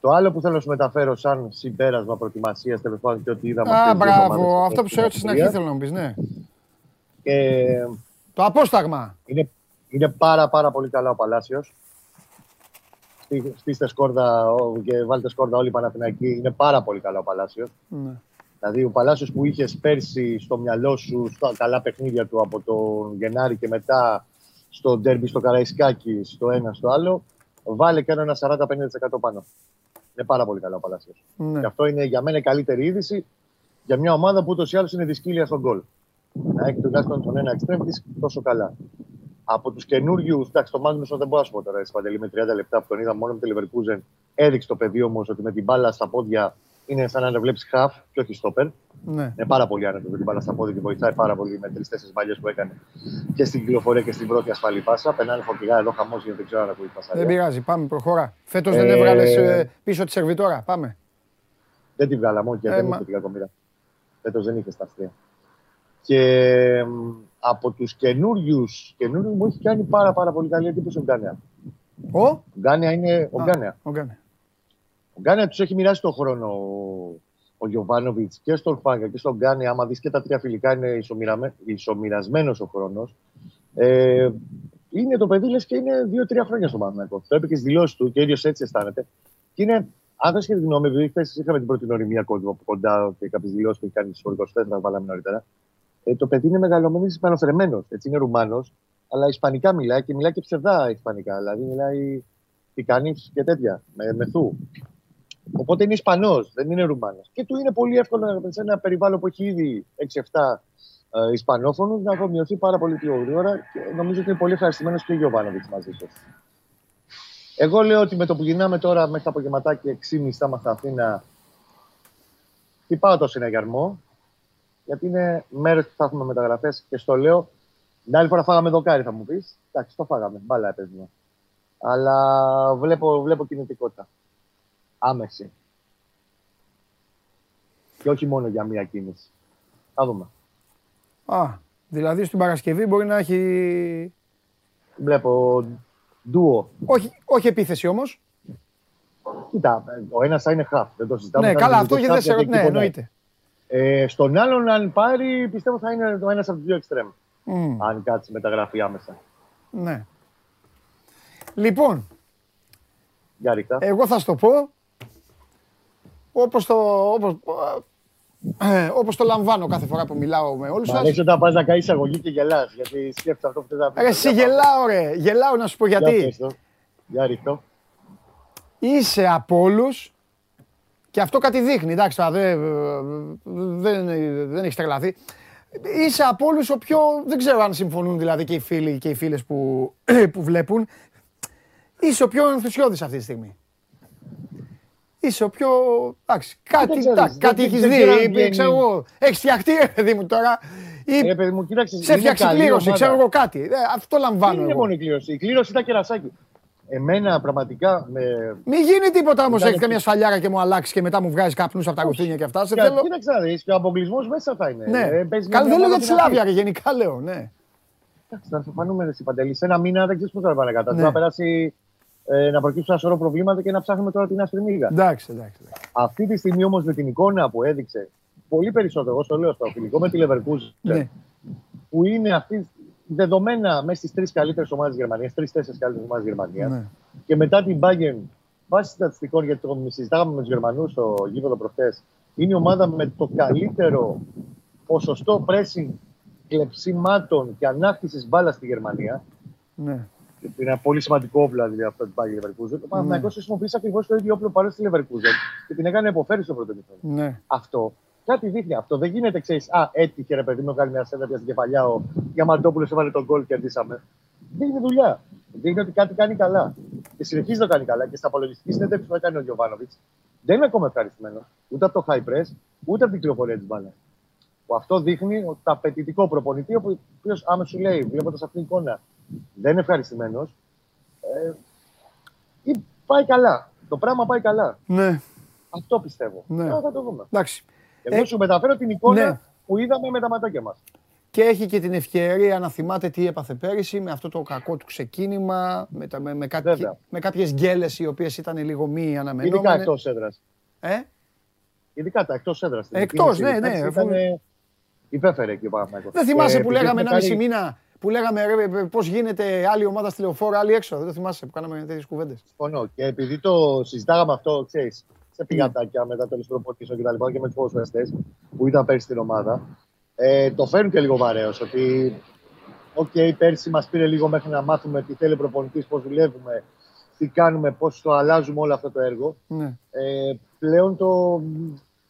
Το άλλο που θέλω να σου μεταφέρω σαν συμπέρασμα προετοιμασίας τέλος πάντων και ότι είδαμε. Α, αυτές τις δύο μπράβο. ομάδες Αυτό που σε ρώτησα στην αρχή θέλω να μου πεις, ναι. Και Το απόσταγμα. είναι, είναι πάρα πάρα πολύ καλά ο Παλάσιος. Στήστε σκόρδα ο- και βάλτε σκόρδα όλοι οι Παναθηναϊκοί. Είναι πάρα πολύ καλά ο Παλάσιος. Ναι. Δηλαδή ο Παλάσιος που είχες πέρσι στο μυαλό σου στα καλά παιχνίδια του από τον Γενάρη και μετά στο ντέρμπι στο Καραϊσκάκι, στο ένα στο άλλο, βάλε και ένα 40-50% πάνω. Είναι πάρα πολύ καλά ο Παλάσιος. Ναι. Και αυτό είναι για μένα η καλύτερη είδηση για μια ομάδα που ούτως ή άλλως είναι δυσκύλια στον γκολ. Να έχει τουλάχιστον τον ένα εξτρέμ της τόσο καλά. Από τους καινούριους, εντάξει, το Μάγνουσον δεν μπορώ να σου πω τώρα, εσύ, Παντελή, με 30 λεπτά που τον είδα μόνο με τη Leverkusen. Έδειξε το παιδί όμως ότι με την μπάλα στα πόδια είναι σαν να βλέπεις χαφ και όχι στόπερ. Ναι. Είναι πάρα πολύ άνετο με την μπάλα στα πόδια και βοηθάει πάρα πολύ με τρει-τέσσερι μπαλιέ που έκανε και στην κυκλοφορία και στην πρώτη ασφαλή πάσα. Περνάνε φορτηγά εδώ χαμός γιατί δεν ξέρω αν ακούει πάσα. Δεν πειράζει. Πάμε, προχώρα. Φέτος δεν Ε, έβγαλες πίσω τη σερβιτόρα. Πάμε. Δεν τη βγάλαμε, όχι, Ε, δεν μα- είχε την κακομοίρα. Φέτος δεν είχε στα αστεία. Και μ, από τους καινούριους, καινούριους μου έχει κάνει πάρα, πάρα πολύ καλή εντύπωση ο Γκάνεα. Ο, Ο Γκάνεα είναι ο Α. Γκάνεα. ο Γκάνε. Ο Γκάνεα τους έχει μοιράσει τον χρόνο ο, ο Γιωβάνοβιτς και στον Φάγκα και στον Γκάνεα. Άμα δεις και τα τρία φιλικά, είναι ισομοιρασμένος ο χρόνος. Ε, είναι το παιδί, λες και είναι δύο-τρία χρόνια στο Παναγιώτο. Το είπε και στις δηλώσεις του και ο ίδιος έτσι αισθάνεται. Και είναι, αν δεν τη γνώμη, επειδή χθε είχαμε την πρώτη οριμία κόσμο από κοντά και κάποιες δηλώσεις που έχει κάνει στους 24, τα βάλαμε νωρίτερα. Ε, το παιδί είναι μεγαλωμένος Ισπανοθρεμένο. Έτσι είναι Ρουμάνος, αλλά Ισπανικά μιλάει και μιλάει και ψευδά Ισπανικά. Δηλαδή μιλάει τι κάνει και τέτοια, με, με θου. Οπότε είναι Ισπανός, δεν είναι Ρουμάνος. Και του είναι πολύ εύκολο σε ένα περιβάλλον που έχει ήδη 6-7 ε, Ισπανόφωνους να αφομοιωθεί πάρα πολύ πιο γρήγορα και νομίζω ότι είναι πολύ ευχαριστημένος και ο Γιωβάνοβιτς μαζί του. Εγώ λέω ότι με το που γυρνάμε τώρα μέχρι τα απογευματάκια 6.30 θα είμαστε Αθήνα, χτυπάω το συναγερμό, γιατί είναι μέρε που θα έχουμε μεταγραφές και στο λέω. Την άλλη φορά φάγαμε δοκάρι, θα μου πεις. Εντάξει, το φάγαμε. Μπάλα έπαιζε. Αλλά βλέπω, βλέπω κινητικότητα. Άμεση. Και όχι μόνο για μία κίνηση. Θα δούμε. Α, δηλαδή στην Παρασκευή μπορεί να έχει. Βλέπω ντουο. Όχι, όχι επίθεση όμως. Κοίτα, ο ένας θα είναι χαφ. Δεν το συζητάμε. Ναι, Θα καλά, είναι αυτό και χαφ δεν σε γιατί ρωτώ. Ναι, εκεί πονάει. εννοείται. Ε, στον άλλον, αν πάρει, πιστεύω θα είναι το ένας από τους δύο εξτρέμ. Μμ, Αν κάτσει μεταγραφή άμεσα. Ναι. Λοιπόν, Για ρίχτα. εγώ θα σου το πω όπως το, όπως, ε, όπως το λαμβάνω κάθε φορά που μιλάω με όλους Μ' σας. αρέσει όταν πας να κάνεις αγωγή και γελάς. Γιατί σκέφτεσαι αυτό που θες να πεις. Ρε, εσύ γελάω ρε, γελάω να σου πω γιατί. Για ρίχτω. Είσαι από όλους και αυτό κάτι δείχνει, εντάξει, τώρα δεν, δεν, δεν έχει τρελαθεί. Είσαι από όλους ο πιο, δεν ξέρω αν συμφωνούν δηλαδή και οι φίλοι και οι φίλες που, που βλέπουν, είσαι ο πιο ενθουσιώδης αυτή τη στιγμή. Είσαι ο πιο, εντάξει, κάτι, ξέρεις, εντάξει, δεν- κάτι δεν- έχεις δεν ξέρω αν δει, βγαίνει. ξέρω εγώ, έχεις φτιαχτεί ρε παιδί μου τώρα, ή Ε, παιδί μου, κοίταξε. σε είναι φτιάξει καλή κλήρωση, ομάδα. ξέρω εγώ κάτι. Ε, αυτό λαμβάνω Δεν είναι εγώ. μόνο η κλήρωση. Η κλήρωση ήταν κερασάκι. Εμένα πραγματικά με. Μην γίνει τίποτα όμως, Ήταν έχεις καμιά σφαλιάρα και μου αλλάξεις και μετά μου βγάζεις καπνούς από τα ρουθούνια και αυτά. Σε θέλω. Κοίταξε να δεις και ο αποκλεισμός μέσα θα είναι. Ναι. Ε, παίζεις Καλά, μια δεν λέω για ομάδα τη δυνατή. Σλάβια, ρε, γενικά λέω, ναι. Εντάξει, θα φανούμε εσύ παντελή. Σε ένα μήνα δεν ξέρεις πώς θα πάνε κατά. Ναι. Θα περάσει ε, να προκύψουν ένα σωρό προβλήματα και να ψάχνουμε τώρα την άσπρη μίγα. Εντάξει, εντάξει. εντάξει. Αυτή τη στιγμή όμως με την εικόνα που έδειξε πολύ περισσότερο, εγώ στο λέω στο φιλικό με τη Leverkusen, Ναι. που είναι αυτή δεδομένα μέσα στις τρεις καλύτερες ομάδες της Γερμανίας, τρει-τέσσερι καλύτερες ομάδες της Γερμανίας. Ναι. Και μετά την Bayern, βάσει στατιστικών, γιατί το συζητάγαμε με τους Γερμανούς στο γήπεδο προχθέ, είναι η ομάδα με το καλύτερο ποσοστό pressing κλεψιμάτων και ανάκτησης μπάλας στη Γερμανία. ναι. Είναι ένα πολύ σημαντικό όπλο δηλαδή αυτό του Bayern Leverkusen. Ο Παναθηναϊκός χρησιμοποίησε ακριβώς το ίδιο όπλο παρόν στη Leverkusen και την έκανε υποφέρει στο πρώτο μήχρονο. ναι. Αυτό κάτι δείχνει. Αυτό δεν γίνεται, ξέρεις. Α, έτυχε ρε παιδί μου, κάνει μια σέντα στην κεφαλιά. Ο Διαμαντόπουλος έβαλε τον γκολ και κερδίσαμε. Δείχνει δουλειά. Δείχνει ότι κάτι κάνει καλά. Και συνεχίζει να το κάνει καλά. Και στα απολογιστική συνέντευξη που έκανε ο Γιωβάνοβιτς δεν είναι ακόμα ευχαριστημένο ούτε από το high press, ούτε από την κυκλοφορία της μπάλας. Που αυτό δείχνει ότι το απαιτητικό προπονητή, ο οποίος άμα σου λέει, βλέποντα αυτήν την εικόνα, δεν είναι ευχαριστημένος, ε, ή πάει καλά. Το πράγμα πάει καλά. ναι. Αυτό πιστεύω. Ναι. Τώρα θα το δούμε. Εντάξει. Εγώ Ε, σου μεταφέρω την εικόνα ναι. που είδαμε με τα ματάκια μας. και έχει και την ευκαιρία να θυμάται τι έπαθε πέρυσι με αυτό το κακό του ξεκίνημα, με, τα, με, με, κάποιοι, Βέβαια. με κάποιες γκέλες οι οποίες ήταν λίγο μη Ειδικά αναμενόμενες. εκτός έδρας. Ε; Ειδικά τα εκτός έδρας. Εκτός, ναι, ναι, αφού- Ήταν υπέφερε εκεί ο Παναθηναϊκός. Δεν θυμάσαι Και που επειδή λέγαμε έχουμε ένα μισή κάνει- μήνα, που λέγαμε ρε, πώς γίνεται άλλη ομάδα στη λεωφόρο, άλλη έξω. Δεν το θυμάσαι που κάναμε τέτοιες κουβέντες. Συμφωνώ. Και επειδή το συζητάγαμε αυτό, ξέρεις, σε πηγαδάκια μετά των προπονήσεων και τα λοιπά και με τους ποδοσφαιριστές που ήταν πέρσι στην ομάδα, ε, το φέρνουν και λίγο βαρέως. Ότι, οκ, πέρσι μας πήρε λίγο μέχρι να μάθουμε τι θέλει ο προπονητής, πώς δουλεύουμε, τι κάνουμε, πώς το αλλάζουμε όλο αυτό το έργο. Ναι. Ε, πλέον το,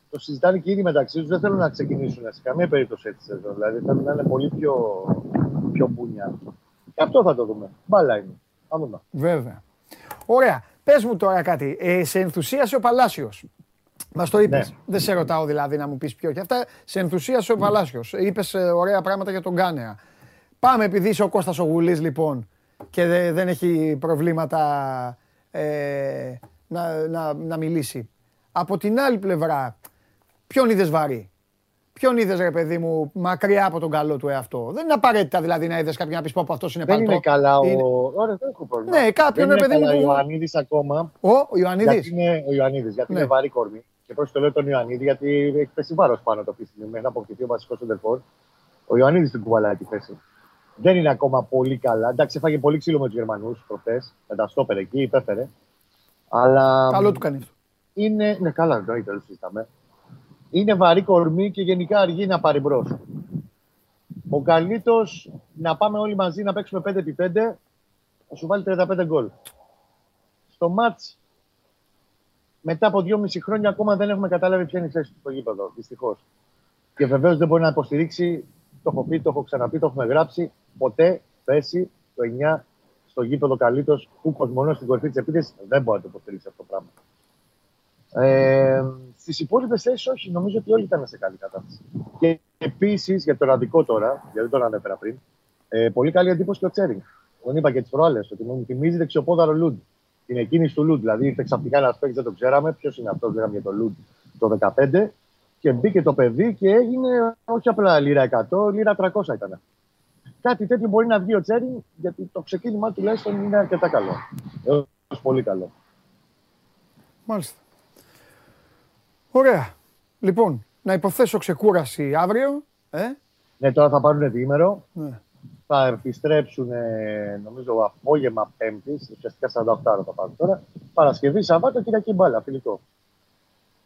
το συζητάνε και ήδη μεταξύ τους. Δεν θέλουν να ξεκινήσουν σε καμία περίπτωση έτσι εδώ. Δηλαδή θέλουν να είναι πολύ πιο, πιο μπουνιά. Και αυτό θα το δούμε. Μπάλα είναι. Θα δούμε. Βέβαια. Ωραία. Πες μου τώρα κάτι. Ε, σε ενθουσίασε ο Παλάσιος. Μας το είπες. Ναι. Δεν σε ρωτάω δηλαδή να μου πεις ποιο και αυτά. Σε ενθουσίασε ο Παλάσιος. Είπες ωραία πράγματα για τον Κάνεα. Πάμε επειδή είσαι ο Κώστας ο Γουλής λοιπόν και δε- δεν έχει προβλήματα ε, να, να, να μιλήσει. Από την άλλη πλευρά, ποιον είδες βαρύ; Ποιον είδες ρε παιδί μου μακριά από τον καλό του εαυτό; Δεν είναι απαραίτητα δηλαδή να είδες κάποιον να πεις πω πω αυτός είναι Δεν παλτό. είναι καλά ο. Είναι- Ωραία, δεν έχω πρόβλημα. Ναι, κάποιον, δεν ρε είναι παιδί καλά μου, Ο που- Ιωαννίδης ακόμα. Ο, ο Ιωαννίδης. Γιατί είναι ο Ιωαννίδης, γιατί Ναι. είναι βαρύ κορμί. Και πώ το λέω τον Ιωαννίδη, γιατί έχει πέσει βάρος πάνω το αυτή τη στιγμή μέχρι να αποκτηθεί ο βασικός σεντερφόρ. Ο Ιωαννίδης την κουβαλάει τη θέση. Δεν είναι ακόμα πολύ καλά. Εντάξει, έφαγε πολύ ξύλο με τους Γερμανούς προχθέ. Με τα στόπερ εκεί, υπέφερε. Αλλά. Καλό του κάνει αυτό. Είναι. Ναι, καλά, εννοείται, δεν το συζητάμε. Είναι βαρύ κορμί και γενικά αργεί να πάρει μπρος. Ο καλύτερος να πάμε όλοι μαζί να παίξουμε 5x5 θα σου βάλει 35 γκολ. Στο μάτς μετά από 2,5 χρόνια ακόμα δεν έχουμε καταλάβει ποια είναι η θέση του στο γήπεδο, δυστυχώς. Και βεβαίως δεν μπορεί να υποστηρίξει, το έχω πει, το έχω ξαναπεί, το έχουμε γράψει, ποτέ θέση το 9 στο γήπεδο καλύτερος που κοσμονό στην κορυφή της επίθεσης δεν μπορεί να το υποστηρίξει αυτό το πράγμα. Ε, Στι υπόλοιπες θέσεις, όχι, νομίζω ότι όλοι ήταν σε καλή κατάσταση. Και επίσης για το ραντικό τώρα, γιατί δεν τον ανέφερα πριν, ε, πολύ καλή εντύπωση και ο Τσέρινγκ. Τον είπα και τις προάλλες, ότι μου θυμίζει δεξιοπόδαρο Λουντ. Την εκκίνηση του Λουντ. Δηλαδή ήρθε ξαφνικά ένας παίκτης, δεν το ξέραμε. Ποιος είναι αυτός, λέγαμε για το Λουντ το 2015. Και μπήκε το παιδί και έγινε όχι απλά λίρα 100, λίρα 300 ήταν. Κάτι τέτοιο μπορεί να βγει ο Τσέρινγκ, γιατί το ξεκίνημα τουλάχιστον είναι αρκετά καλό. Έως πολύ καλό. Μάλιστα. Ωραία. Λοιπόν, να υποθέσω ξεκούραση αύριο. Ε; Ναι, τώρα θα πάρουν διήμερο. Ναι. Θα επιστρέψουν, ε, νομίζω, απόγευμα Πέμπτη. Ουσιαστικά 48 ώρα θα πάρουν τώρα. Παρασκευή, Σαββάτο, Κυριακή μπάλα, φιλικό.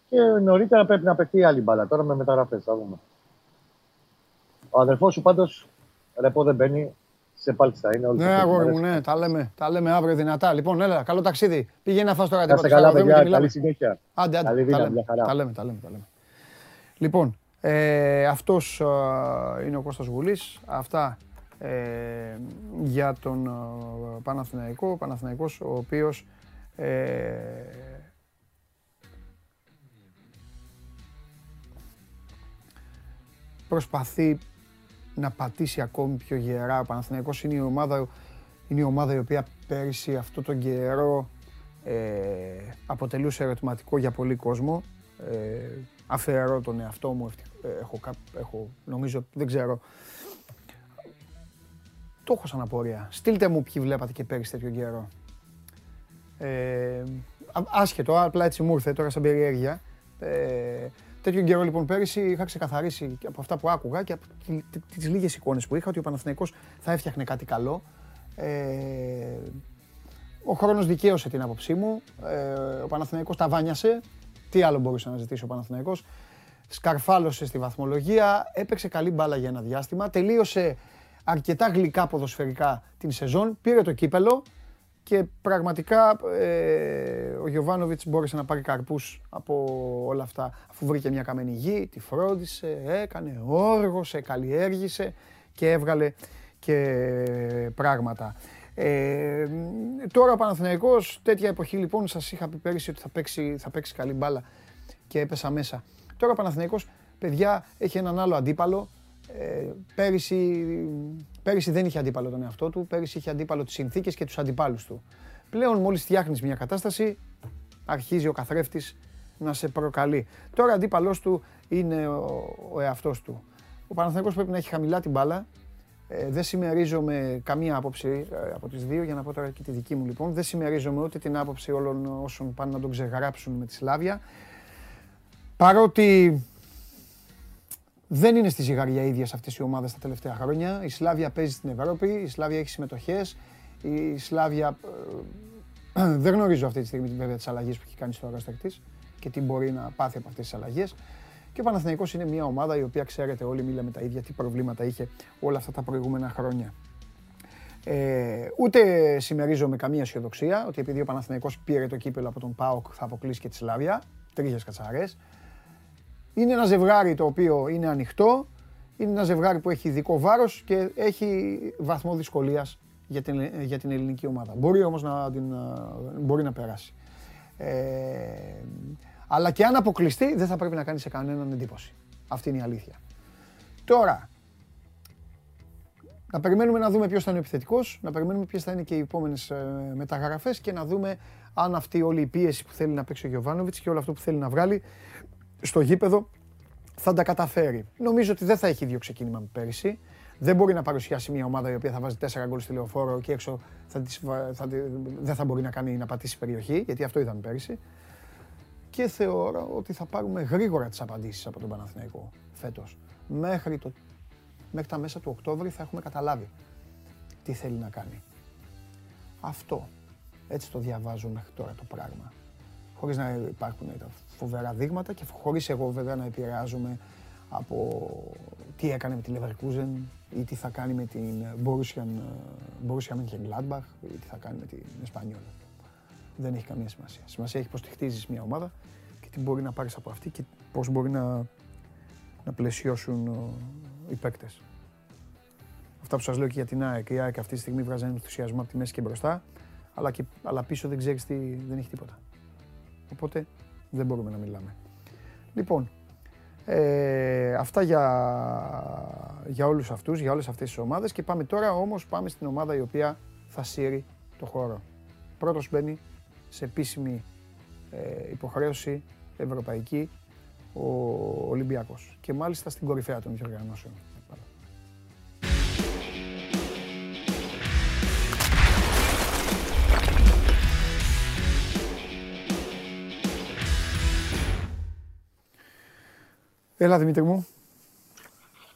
Και νωρίτερα πρέπει να παιχτεί άλλη μπάλα τώρα με μεταγραφές. Θα δούμε. Ο αδερφός σου πάντως ρεπό δεν μπαίνει. Σε πάλτη θα είναι όλοι. Ναι, αγόρι μου, ναι, τα λέμε, τα λέμε αύριο δυνατά. Λοιπόν, έλα, καλό ταξίδι. Πήγαινε να φας τώρα Να είστε τίποτα. καλά, στο αεροδρόμιο παιδιά. και Καλή μιλάμε. συνέχεια. Άντε, άντε, Καλή τα δύναμη, λέμε, μια χαρά. τα λέμε, τα λέμε, τα λέμε. Λοιπόν, ε, αυτός ε, είναι ο Κώστας Γουλής. Αυτά ε, για τον ε, Παναθηναϊκό. Ο Παναθηναϊκός ο οποίος ε, προσπαθεί να πατήσει ακόμη πιο γερά. Ο Παναθηναϊκός είναι η ομάδα, είναι η ομάδα η οποία πέρυσι αυτό τον καιρό ε, αποτελούσε ερωτηματικό για πολύ κόσμο. Ε, αφαιρώ τον εαυτό μου, ευτυχ- ε, έχω, κά- έχω, νομίζω, δεν ξέρω. Το έχω σαν απορία. Στείλτε μου ποιοι βλέπατε και πέρυσι τέτοιο καιρό. Ε, α- άσχετο, απλά έτσι μου ήρθε τώρα σαν περιέργεια. Ε, τέτοιο καιρό λοιπόν πέρυσι είχα ξεκαθαρίσει και από αυτά που άκουγα και από τι- τι- τις λίγες εικόνες που είχα ότι ο Παναθηναϊκός θα έφτιαχνε κάτι καλό. Ε, ο χρόνος δικαίωσε την άποψή μου. Ε, ο Παναθηναϊκός τα βάνιασε. Τι άλλο μπορούσε να ζητήσει ο Παναθηναϊκός. Σκαρφάλωσε στη βαθμολογία, έπαιξε καλή μπάλα για ένα διάστημα, τελείωσε αρκετά γλυκά ποδοσφαιρικά την σεζόν, πήρε το κύπελο και πραγματικά ε, ο Γιωβάνοβιτς μπόρεσε να πάρει καρπούς από όλα αυτά αφού βρήκε μια καμένη γη, τη φρόντισε, έκανε, όργωσε, καλλιέργησε και έβγαλε και πράγματα. Ε, τώρα ο Παναθηναϊκός, τέτοια εποχή λοιπόν σας είχα πει πέρυσι ότι θα παίξει, θα παίξει καλή μπάλα και έπεσα μέσα. Τώρα ο Παναθηναϊκός, παιδιά, έχει έναν άλλο αντίπαλο. Ε, πέρυσι, πέρυσι δεν είχε αντίπαλο τον εαυτό του, πέρυσι είχε αντίπαλο τις συνθήκες και τους αντιπάλους του. Πλέον μόλις φτιάχνεις μια κατάσταση, αρχίζει ο καθρέφτης να σε προκαλεί. Τώρα αντίπαλός του είναι ο, ο εαυτός του. Ο Παναθηναϊκός πρέπει να έχει χαμηλά την μπάλα. Ε, δεν συμμερίζομαι καμία άποψη ε, από τις δύο, για να πω τώρα και τη δική μου λοιπόν. Δεν συμμερίζομαι ούτε την άποψη όλων όσων πάνε να τον ξεγράψουν με τη Σλάβια. Παρότι δεν είναι στη ζυγαριά ίδια αυτές οι ομάδες τα τελευταία χρόνια. Η Σλάβια παίζει στην Ευρώπη, η Σλάβια έχει συμμετοχές, η Σλάβια ε, δεν γνωρίζω αυτή τη στιγμή βέβαια τις αλλαγές που έχει κάνει στο ρόστερ της και τι μπορεί να πάθει από αυτές τις αλλαγές. Και ο Παναθηναϊκός είναι μια ομάδα η οποία ξέρετε όλοι μιλάμε τα ίδια τι προβλήματα είχε όλα αυτά τα προηγούμενα χρόνια. Ε, ούτε συμμερίζομαι καμία αισιοδοξία ότι επειδή ο Παναθηναϊκός πήρε το κύπελο από τον ΠΑΟΚ θα αποκλείσει και τη Σλάβια. Τρίχες κατσαρές. Είναι ένα ζευγάρι το οποίο είναι ανοιχτό, είναι ένα ζευγάρι που έχει ειδικό βάρος και έχει βαθμό δυσκολίας για την, για την ελληνική ομάδα. Μπορεί όμως να, την, μπορεί να περάσει. Ε, αλλά και αν αποκλειστεί δεν θα πρέπει να κάνει σε κανέναν εντύπωση. Αυτή είναι η αλήθεια. Τώρα, να περιμένουμε να δούμε ποιος θα είναι ο επιθετικός, να περιμένουμε ποιες θα είναι και οι επόμενες ε, μεταγραφές και να δούμε αν αυτή όλη η πίεση που θέλει να παίξει ο Γιωβάνοβιτς και όλο αυτό που θέλει να βγάλει στο γήπεδο θα τα καταφέρει. Νομίζω ότι δεν θα έχει ίδιο ξεκίνημα με πέρυσι. Δεν μπορεί να παρουσιάσει μια ομάδα η οποία θα βάζει 4 γκολ στη λεωφόρο και έξω θα τις, θα, δεν θα μπορεί να κάνει να πατήσει περιοχή, γιατί αυτό είδαμε πέρυσι. Και θεωρώ ότι θα πάρουμε γρήγορα τις απαντήσεις από τον Παναθηναϊκό φέτος. Μέχρι, το, μέχρι τα μέσα του Οκτώβρη θα έχουμε καταλάβει τι θέλει να κάνει. Αυτό. Έτσι το διαβάζω μέχρι τώρα το πράγμα χωρίς να υπάρχουν τα φοβερά δείγματα και χωρίς εγώ βέβαια να επηρεάζομαι από τι έκανε με τη Leverkusen ή τι θα κάνει με την Borussia, Borussia Mönchengladbach ή τι θα κάνει με την Εσπανιόλ. Δεν έχει καμία σημασία. Σημασία έχει πώς τη χτίζεις μια ομάδα και τι μπορεί να πάρεις από αυτή και πώς μπορεί να, να πλαισιώσουν οι παίκτες. Αυτά που σας λέω και για την ΑΕΚ. Η ΑΕΚ αυτή τη στιγμή βγάζει ενθουσιασμό από τη μέση και μπροστά, αλλά, και, αλλά πίσω δεν ξέρεις τι, δεν έχει τίποτα. Οπότε δεν μπορούμε να μιλάμε. Λοιπόν, ε, αυτά για, για όλους αυτούς, για όλες αυτές τις ομάδες και πάμε τώρα όμως πάμε στην ομάδα η οποία θα σύρει το χώρο. Πρώτος μπαίνει σε επίσημη ε, υποχρέωση ευρωπαϊκή ο Ολυμπιακός και μάλιστα στην κορυφαία των διοργανώσεων. Έλα Δημήτρη μου.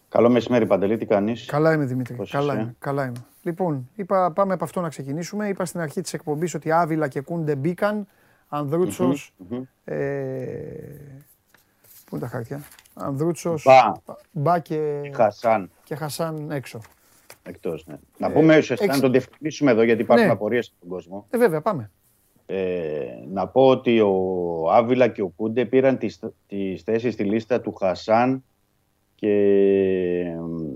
Καλό μεσημέρι Παντελή, τι κάνεις; Καλά είμαι Δημήτρη, καλά είμαι, καλά είμαι. Λοιπόν, είπα, πάμε από αυτό να ξεκινήσουμε. Είπα στην αρχή της εκπομπής ότι Άβυλα και Κούντε μπήκαν. Ανδρούτσος, ε, πού είναι τα χαρτιά; Ανδρούτσος, Μπα, Μπα και... Χασάν. Και Χασάν έξω. Εκτός, ναι. Να πούμε ουσιαστικά να τον διευκρινίσουμε εδώ γιατί υπάρχουν Ναι. απορίες στον κόσμο. Ε, βέβαια, πάμε. Ε, να πω ότι ο Άβυλα και ο Κούντε πήραν τις, τις θέσεις στη λίστα του Χασάν και μ,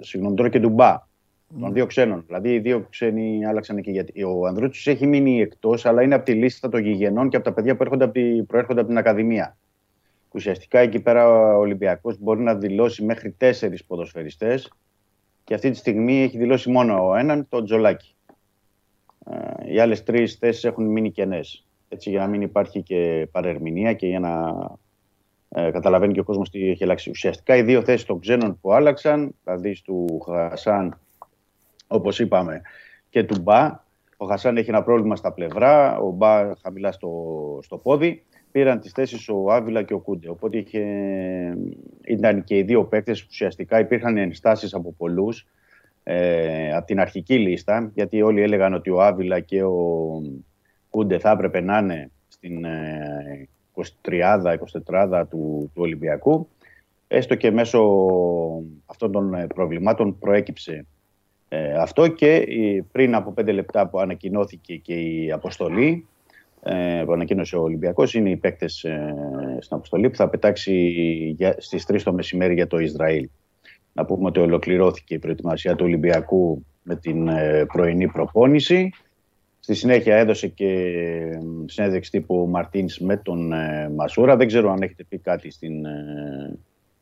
συγγνώμη τώρα και του Μπα. Των δύο ξένων. Δηλαδή οι δύο ξένοι άλλαξαν και γιατί. Ο Ανδρούτσος έχει μείνει εκτός αλλά είναι από τη λίστα των γηγενών και από τα παιδιά που έρχονται από τη, προέρχονται από την Ακαδημία. Ουσιαστικά εκεί πέρα ο Ολυμπιακός μπορεί να δηλώσει μέχρι τέσσερις ποδοσφαιριστές και αυτή τη στιγμή έχει δηλώσει μόνο ο έναν, τον Τζολάκη. Ε, οι άλλες τρεις θέσεις έχουν μείνει κενές. Έτσι, για να μην υπάρχει και παρερμηνία και για να ε, καταλαβαίνει και ο κόσμος τι έχει αλλάξει. Ουσιαστικά οι δύο θέσεις των ξένων που άλλαξαν, δηλαδή του Χασάν, όπως είπαμε, και του Μπα. Ο Χασάν έχει ένα πρόβλημα στα πλευρά, ο Μπα χαμηλά στο, στο πόδι. Πήραν τις θέσεις ο Άβυλα και ο Κούντε. Οπότε είχε, ήταν και οι δύο παίκτες που ουσιαστικά υπήρχαν ενστάσεις από πολλούς ε, από την αρχική λίστα, γιατί όλοι έλεγαν ότι ο Άβυλα και ο Κούντε θα έπρεπε να είναι στην ε, 23 24 του, του Ολυμπιακού. Έστω και μέσω αυτών των ε, προβλημάτων προέκυψε ε, αυτό και ε, πριν από πέντε λεπτά που ανακοινώθηκε και η αποστολή ε, που ανακοίνωσε ο Ολυμπιακός είναι οι παίκτες ε, στην αποστολή που θα πετάξει για, στις 3 το μεσημέρι για το Ισραήλ. Να πούμε ότι ολοκληρώθηκε η προετοιμασία του Ολυμπιακού με την ε, πρωινή προπόνηση. Στη συνέχεια έδωσε και ε, συνέντευξη τύπου Μαρτίνς με τον ε, Μασούρα. Δεν ξέρω αν έχετε πει κάτι στην, ε,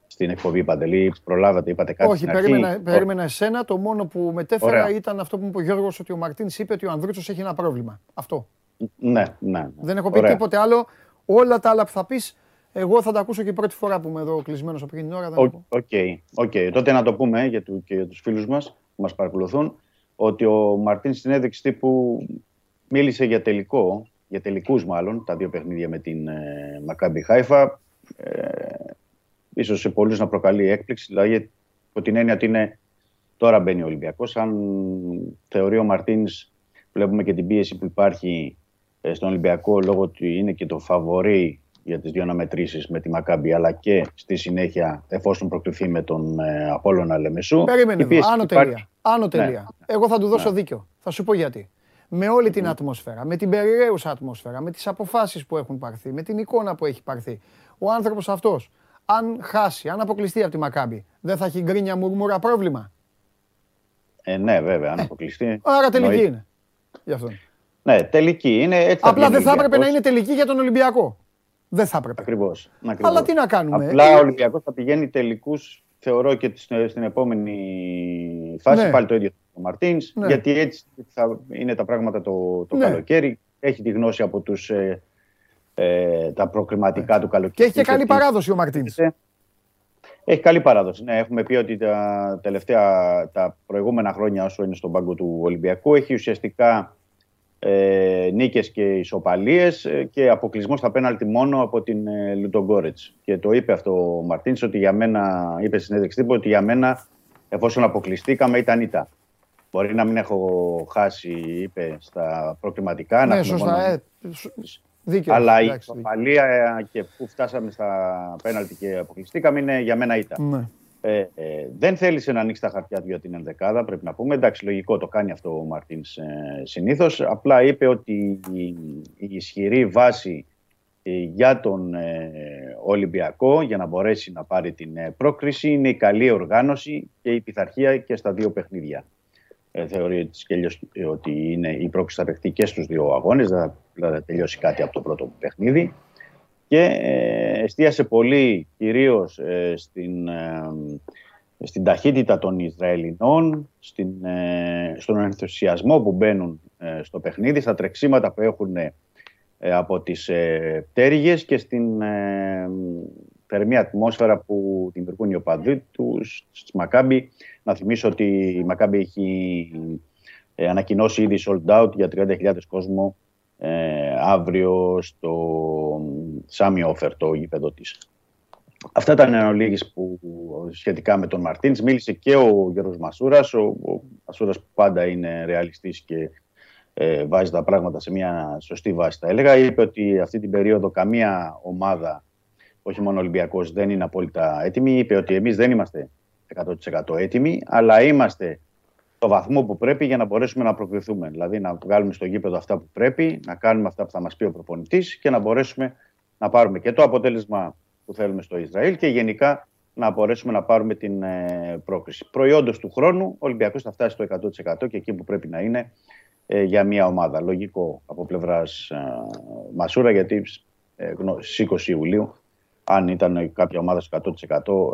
στην εκπομπή Παντελή. Προλάβατε, είπατε κάτι Όχι, στην αρχή; περίμενα, περίμενα εσένα. Το μόνο που μετέφερα Ωραία. ήταν αυτό που μου είπε ο Γιώργος ότι ο Μαρτίνς είπε ότι ο Ανδρούτσος έχει ένα πρόβλημα. Αυτό. Ναι, ναι. ναι. Δεν έχω πει Ωραία. τίποτε άλλο. Όλα τα άλλα που θα πεις Εγώ θα τα ακούσω και πρώτη φορά που είμαι εδώ κλεισμένος από εκείνη την ώρα. OK, OK. Τότε να το πούμε για του, και για τους φίλους μας που μας παρακολουθούν ότι ο Μαρτίν στη συνέντευξη τύπου μίλησε για τελικό, για τελικούς μάλλον, τα δύο παιχνίδια με την ε, Μακάμπι Χάιφα. Ε, ίσως σε πολλούς να προκαλεί έκπληξη, δηλαδή από την έννοια ότι είναι, τώρα μπαίνει ο Ολυμπιακός. Αν θεωρεί ο Μαρτίνς, βλέπουμε και την πίεση που υπάρχει ε, στον Ολυμπιακό λόγω ότι είναι και το φαβορή για τις δύο αναμετρήσεις με τη Μακάμπη αλλά και στη συνέχεια εφόσον προκληθεί με τον ε, Απόλλωνα Λεμεσού. Περίμενε εδώ, άνω τελεία. Άνω τελεία. Ναι. Εγώ θα του δώσω ναι. δίκιο. Θα σου πω γιατί. Με όλη την ναι. ατμόσφαιρα, με την περιραίουσα ατμόσφαιρα, με τις αποφάσεις που έχουν πάρθει, με την εικόνα που έχει πάρθει, ο άνθρωπος αυτός, αν χάσει, αν αποκλειστεί από τη Μακάμπη, δεν θα έχει γκρίνια μουρμούρα πρόβλημα; Ε, ναι, βέβαια, αν ε, αποκλειστεί. Άρα τελική είναι. Γι' αυτό. Ναι, τελική είναι. Έτσι Απλά δεν θα έπρεπε να είναι τελική για τον Ολυμπιακό. Δεν θα έπρεπε. Ακριβώς. Αλλά τι να κάνουμε. Απλά ο Ολυμπιακός θα πηγαίνει τελικούς, θεωρώ και στην επόμενη φάση. Ναι. Πάλι το ίδιο ο Μαρτίνς. Ναι. Γιατί έτσι θα είναι τα πράγματα το, το ναι. καλοκαίρι. Έχει τη γνώση από τους, ε, ε, τα προκριματικά ναι. του καλοκαίρι. Και έχει και καλή παράδοση ο Μαρτίνς. Έχει καλή παράδοση. Ναι, έχουμε πει ότι τα τελευταία, τα προηγούμενα χρόνια όσο είναι στον πάγκο του Ολυμπιακού έχει ουσιαστικά ε, νίκες και ισοπαλίες ε, και αποκλεισμός στα πέναλτι μόνο από την ε, Λουτογκόρετς. Και το είπε αυτό ο Μαρτίνς ότι για μένα, είπε στην συνέντευξη τύπου ότι για μένα εφόσον αποκλειστήκαμε ήταν ήττα. Μπορεί να μην έχω χάσει, είπε, στα προκληματικά. Ναι, σωστά. Μόνο... Ε, δίκαιο, αλλά η ισοπαλία ε, και που φτάσαμε στα πέναλτι και αποκλειστήκαμε είναι για μένα ήττα. Ναι. Ε, ε, δεν θέλησε να ανοίξεις τα χαρτιά του για την ενδεκάδα, πρέπει να πούμε. Εντάξει, λογικό το κάνει αυτό ο Μαρτίνς ε, συνήθως. Απλά είπε ότι η, η ισχυρή βάση ε, για τον ε, Ολυμπιακό για να μπορέσει να πάρει την πρόκριση είναι η καλή οργάνωση και η πειθαρχία και στα δύο παιχνίδια. Ε, θεωρεί ότι είναι η πρόκριση θα παιχτεί και στους δύο αγώνες, δεν θα τελειώσει κάτι από το πρώτο παιχνίδι και ε, εστίασε πολύ κυρίως ε, στην, ε, στην ταχύτητα των Ισραηλινών, στην, στον ενθουσιασμό που μπαίνουν στο παιχνίδι, στα τρεξίματα που έχουν από τις πτέρυγες και στην θερμή ατμόσφαιρα που δημιουργούν οι οπαδοί τους στη Μακάμπη. Να θυμίσω ότι η Μακάμπη έχει ανακοινώσει ήδη sold out για 30.000 κόσμο ε, αύριο στο Σάμι Όφερ, το γήπεδο της. Αυτά ήταν ολίγης που σχετικά με τον Μαρτίνς. Μίλησε και ο Γιώργος Μασούρας, ο, ο Μασούρας που πάντα είναι ρεαλιστής και ε, βάζει τα πράγματα σε μια σωστή βάση, θα έλεγα. Είπε ότι αυτή την περίοδο καμία ομάδα, όχι μόνο ο Ολυμπιακός, δεν είναι απόλυτα έτοιμη. Είπε ότι εμείς δεν είμαστε 100% έτοιμοι, αλλά είμαστε το βαθμό που πρέπει για να μπορέσουμε να προκριθούμε. Δηλαδή να βγάλουμε στο γήπεδο αυτά που πρέπει, να κάνουμε αυτά που θα μας πει ο προπονητής και να μπορέσουμε να πάρουμε και το αποτέλεσμα που θέλουμε στο Ισραήλ και γενικά να μπορέσουμε να πάρουμε την ε, πρόκριση. Προϊόντος του χρόνου, ο Ολυμπιακός θα φτάσει στο 100% και εκεί που πρέπει να είναι ε, για μια ομάδα. Λογικό από πλευράς ε, Μασούρα, γιατί ε, στι 20 Ιουλίου, αν ήταν κάποια ομάδα στο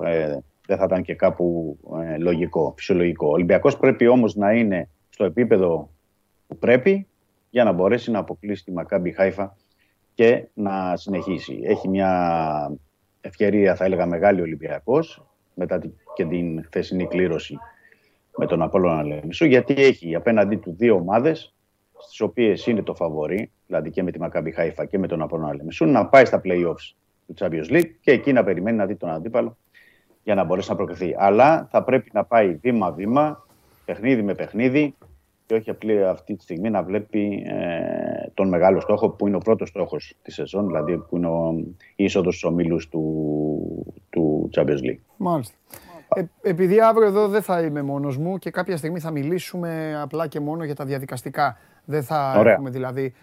100%, ε, δεν θα ήταν και κάπου ε, λογικό, φυσιολογικό. Ο Ολυμπιακός πρέπει όμως να είναι στο επίπεδο που πρέπει για να μπορέσει να αποκλείσει τη Μακάμπι Χάιφα και να συνεχίσει. Έχει μια ευκαιρία, θα έλεγα, μεγάλη Ολυμπιακός μετά και την χθεσινή κλήρωση με τον Απόλλωνα Λεμισού, γιατί έχει απέναντί του δύο ομάδες, στις οποίες είναι το φαβορή, δηλαδή και με τη Μακάμπι Χάιφα και με τον Απόλλωνα Λεμισού, να πάει στα playoffs του Champions League και εκεί να περιμένει να δει τον αντίπαλο για να μπορέσει να προκριθεί. Αλλά θα πρέπει να πάει βήμα-βήμα, παιχνίδι με παιχνίδι και όχι απλή αυτή τη στιγμή να βλέπει ε, τον μεγάλο στόχο που είναι ο πρώτος στόχος της σεζόν, δηλαδή που είναι ο, η είσοδος στους ομίλους του, του Champions League. Μάλιστα. Ε, επειδή αύριο εδώ δεν θα είμαι μόνος μου και κάποια στιγμή θα μιλήσουμε απλά και μόνο για τα διαδικαστικά. Δεν θα Ωραία. έχουμε δηλαδή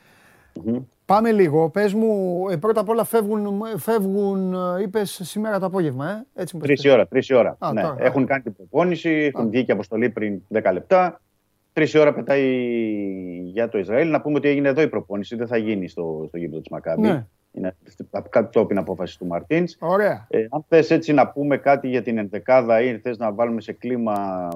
Πάμε λίγο. Πες μου, ε, πρώτα απ' όλα φεύγουν, φεύγουν ε, είπες σήμερα το απόγευμα. Ε; Έτσι τρεις ώρα. Τρεις ώρα. Α, ναι. Έχουν κάνει την προπόνηση, έχουν βγει και αποστολή πριν 10 λεπτά. Τρεις ώρα πετάει για το Ισραήλ. Να πούμε ότι έγινε εδώ η προπόνηση, δεν θα γίνει στο, στο γήπεδο της Μακάμπη. Ναι. Είναι κατόπιν απόφασης του Μαρτίν. Ωραία. Ε, αν θες έτσι να πούμε κάτι για την ενδεκάδα ή θες να βάλουμε σε κλίμα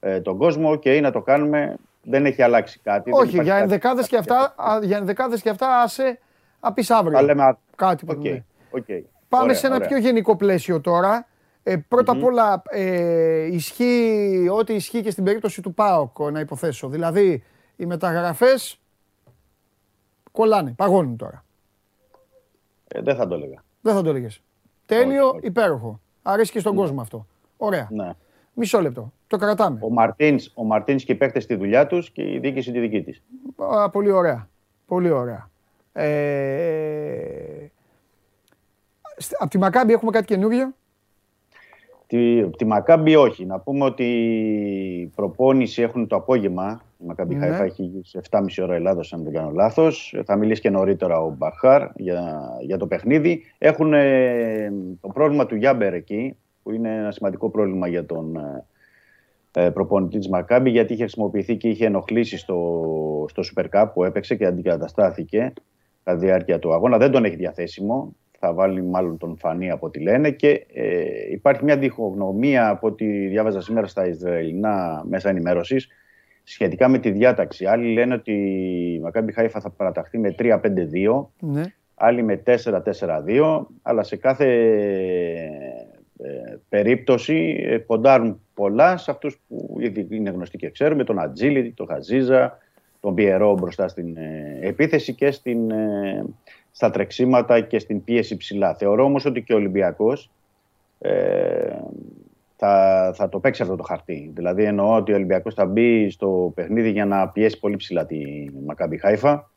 ε, τον κόσμο και okay, να το κάνουμε, δεν έχει αλλάξει κάτι. Όχι, για ενδεκάδες και αυτά, για ενδεκάδες και αυτά άσε απείς αύριο. λέμε... Κάτι που okay. okay. Πάμε Ωραία, σε ένα ωραία. πιο γενικό πλαίσιο τώρα. Ε, πρωτα απ' όλα, ε, ισχύει ό,τι ισχύει και στην περίπτωση του ΠΑΟΚ, να υποθέσω. Δηλαδή, οι μεταγραφές κολλάνε, παγώνουν τώρα. Ε, δεν θα το έλεγα. Δεν θα το έλεγες. Τέλειο, υπέροχο. Αρέσει και στον κόσμο αυτό. Ωραία. Ναι. Μισό λεπτό. Το κρατάμε. Ο Μαρτίνς, ο Μαρτίνς και οι παίκτες στη δουλειά τους και η διοίκηση τη δική της. Α, πολύ ωραία. Πολύ ωραία. Ε, σ- απ' τη Μακάμπη έχουμε κάτι καινούριο; Τη, τη Μακάμπη όχι. Να πούμε ότι η προπόνηση έχουν το απόγευμα. Η Μακάμπη Ναι. Χαϊφά έχει σε 7,5 ώρα Ελλάδος, αν δεν κάνω λάθος. Θα μιλήσει και νωρίτερα ο Μπαχάρ για, για το παιχνίδι. Έχουν ε, το πρόβλημα του Γιάμπερ εκεί, που είναι ένα σημαντικό πρόβλημα για τον ε, ε, προπονητή της Μακάμπη, γιατί είχε χρησιμοποιηθεί και είχε ενοχλήσει στο, στο Super Cup που έπαιξε και αντικαταστάθηκε κατά τη διάρκεια του αγώνα. Δεν τον έχει διαθέσιμο. Θα βάλει μάλλον τον φανή από ό,τι λένε και ε, υπάρχει μια διχογνωμία από ό,τι διάβαζα σήμερα στα Ισραηλινά μέσα ενημέρωσης σχετικά με τη διάταξη. Άλλοι λένε ότι η Μακάμπι Χάιφα θα παραταχθεί με 3-5-2, Ναι. άλλοι με 4-4-2, αλλά σε κάθε ε, περίπτωση ε, ποντάρουν πολλά σε αυτούς που ήδη είναι γνωστοί και ξέρουμε, τον Ατζίλη, τον Χαζίζα, τον Πιερό μπροστά στην ε, επίθεση και στην, ε, στα τρεξίματα και στην πίεση ψηλά. Θεωρώ όμως ότι και ο Ολυμπιακός ε, θα, θα το παίξει αυτό το χαρτί. Δηλαδή εννοώ ότι ο Ολυμπιακός θα μπει στο παιχνίδι για να πιέσει πολύ ψηλά τη Μακάμπι Χάιφα,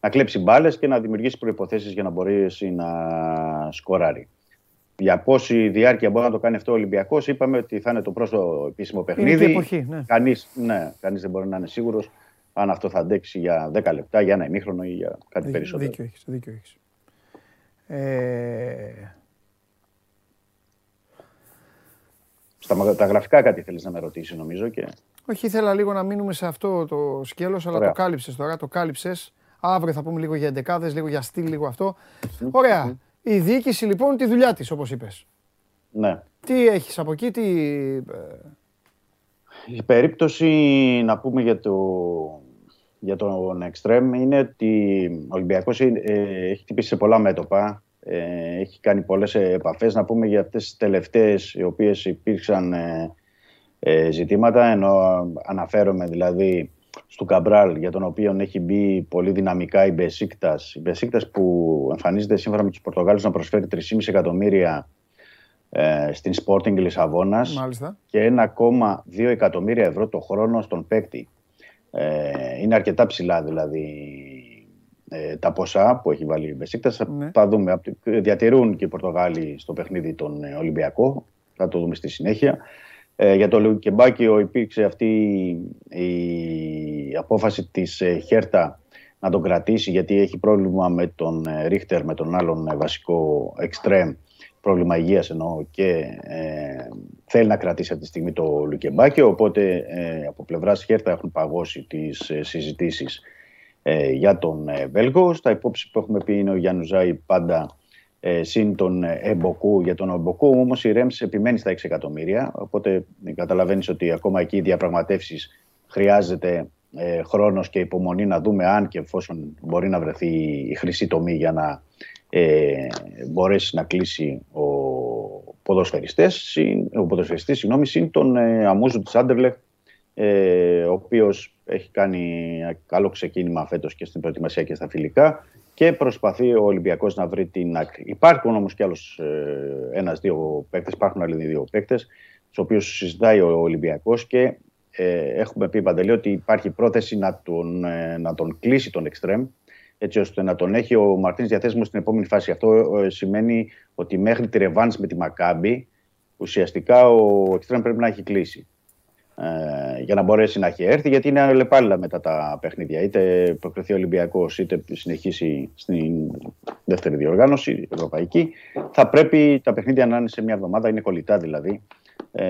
να κλέψει μπάλες και να δημιουργήσει προϋποθέσεις για να μπορέσει να σκοράρει. Για πόση διάρκεια μπορεί να το κάνει αυτό ο Ολυμπιακός, είπαμε ότι θα είναι το πρώτο επίσημο Είναι παιχνίδι. και η εποχή, ναι. Κανείς, ναι, κανείς δεν μπορεί να είναι σίγουρος αν αυτό θα αντέξει για 10 λεπτά, για ένα ημίχρονο ή για κάτι Δίκιο- περισσότερο. Δίκιο έχεις, δίκιο έχεις. Ε, Στα μαγα- τα γραφικά κάτι θέλεις να με ρωτήσεις νομίζω και όχι, ήθελα λίγο να μείνουμε σε αυτό το σκέλος, αλλά Ωραία. το κάλυψες τώρα, το κάλυψες. Αύριο θα πούμε λίγο για εντεκάδες, λίγο για στυλ, λίγο αυτό. Ωραία. Η διοίκηση λοιπόν τη δουλειά της, όπως είπες. ναι. Τι έχεις από εκεί, τι... ε, Η περίπτωση να πούμε για, το, για τον Extreme είναι ότι ο Ολυμπιακός ε, έχει χτυπήσει σε πολλά μέτωπα. Ε, έχει κάνει πολλές επαφές. Να πούμε για αυτές τις τελευταίες οι οποίες υπήρξαν ε, ε, ζητήματα ενώ αναφέρομαι δηλαδή στο Καμπράλ για τον οποίο έχει μπει πολύ δυναμικά η Μπεσίκτας. Η Μπεσίκτας που εμφανίζεται σύμφωνα με τους Πορτογάλους να προσφέρει 3,5 εκατομμύρια ε, στην Sporting Λισαβόνας Μάλιστα. και 1,2 εκατομμύρια ευρώ το χρόνο στον παίκτη. Ε, είναι αρκετά ψηλά δηλαδή ε, τα ποσά που έχει βάλει η Μπεσίκτας. Ναι. Θα δούμε. Απ' τη- Διατηρούν και οι Πορτογάλοι στο παιχνίδι τον ε, Ολυμπιακό. Θα το δούμε στη συνέχεια. Ε, για το Λουκεμπάκιο υπήρξε αυτή η απόφαση της ε, Χέρτα να τον κρατήσει γιατί έχει πρόβλημα με τον ε, Ρίχτερ, με τον άλλον ε, βασικό εξτρέμ, πρόβλημα υγείας εννοώ και ε, θέλει να κρατήσει αυτή τη στιγμή το Λουκεμπάκιο οπότε ε, από πλευράς Χέρτα έχουν παγώσει τις ε, συζητήσεις ε, για τον ε, Βέλγο. Στα υπόψη που έχουμε πει είναι ο Γιάννου Ζάη πάντα ε, συν τον ε, Εμποκού. Για τον Εμποκού όμως η Ρέμς επιμένει στα 6 εκατομμύρια. Οπότε ε, καταλαβαίνεις ότι ακόμα εκεί οι διαπραγματεύσεις χρειάζεται ε, χρόνος και υπομονή να δούμε αν και εφόσον μπορεί να βρεθεί η χρυσή τομή για να ε, μπορέσει να κλείσει ο ποδοσφαιριστές, συν- ο ποδοσφαιριστής, συγγνώμη, συν τον ε, Αμούζου της Άντερλεχ, ε, ο οποίος έχει κάνει καλό ξεκίνημα φέτος και στην προετοιμασία και στα φιλικά και προσπαθεί ο Ολυμπιακός να βρει την άκρη. Υπάρχουν όμως κι άλλος ε, ένας-δύο παίκτες, υπάρχουν άλλοι δύο παίκτες, τους οποίους συζητάει ο Ολυμπιακός και ε, έχουμε πει Παντελή ότι υπάρχει πρόθεση να τον, ε, να τον κλείσει τον εξτρέμ έτσι ώστε να τον έχει ο Μαρτίνς διαθέσιμος στην επόμενη φάση. Αυτό ε, σημαίνει ότι μέχρι τη ρεβάνς με τη Μακάμπη ουσιαστικά ο εξτρέμ πρέπει να έχει κλείσει ε, για να μπορέσει να έχει έρθει, γιατί είναι αλλεπάλληλα μετά τα παιχνίδια. Είτε προκριθεί ο Ολυμπιακός, είτε συνεχίσει στην δεύτερη διοργάνωση, ευρωπαϊκή. Θα πρέπει τα παιχνίδια να είναι σε μια εβδομάδα, είναι κολλητά δηλαδή. Ε,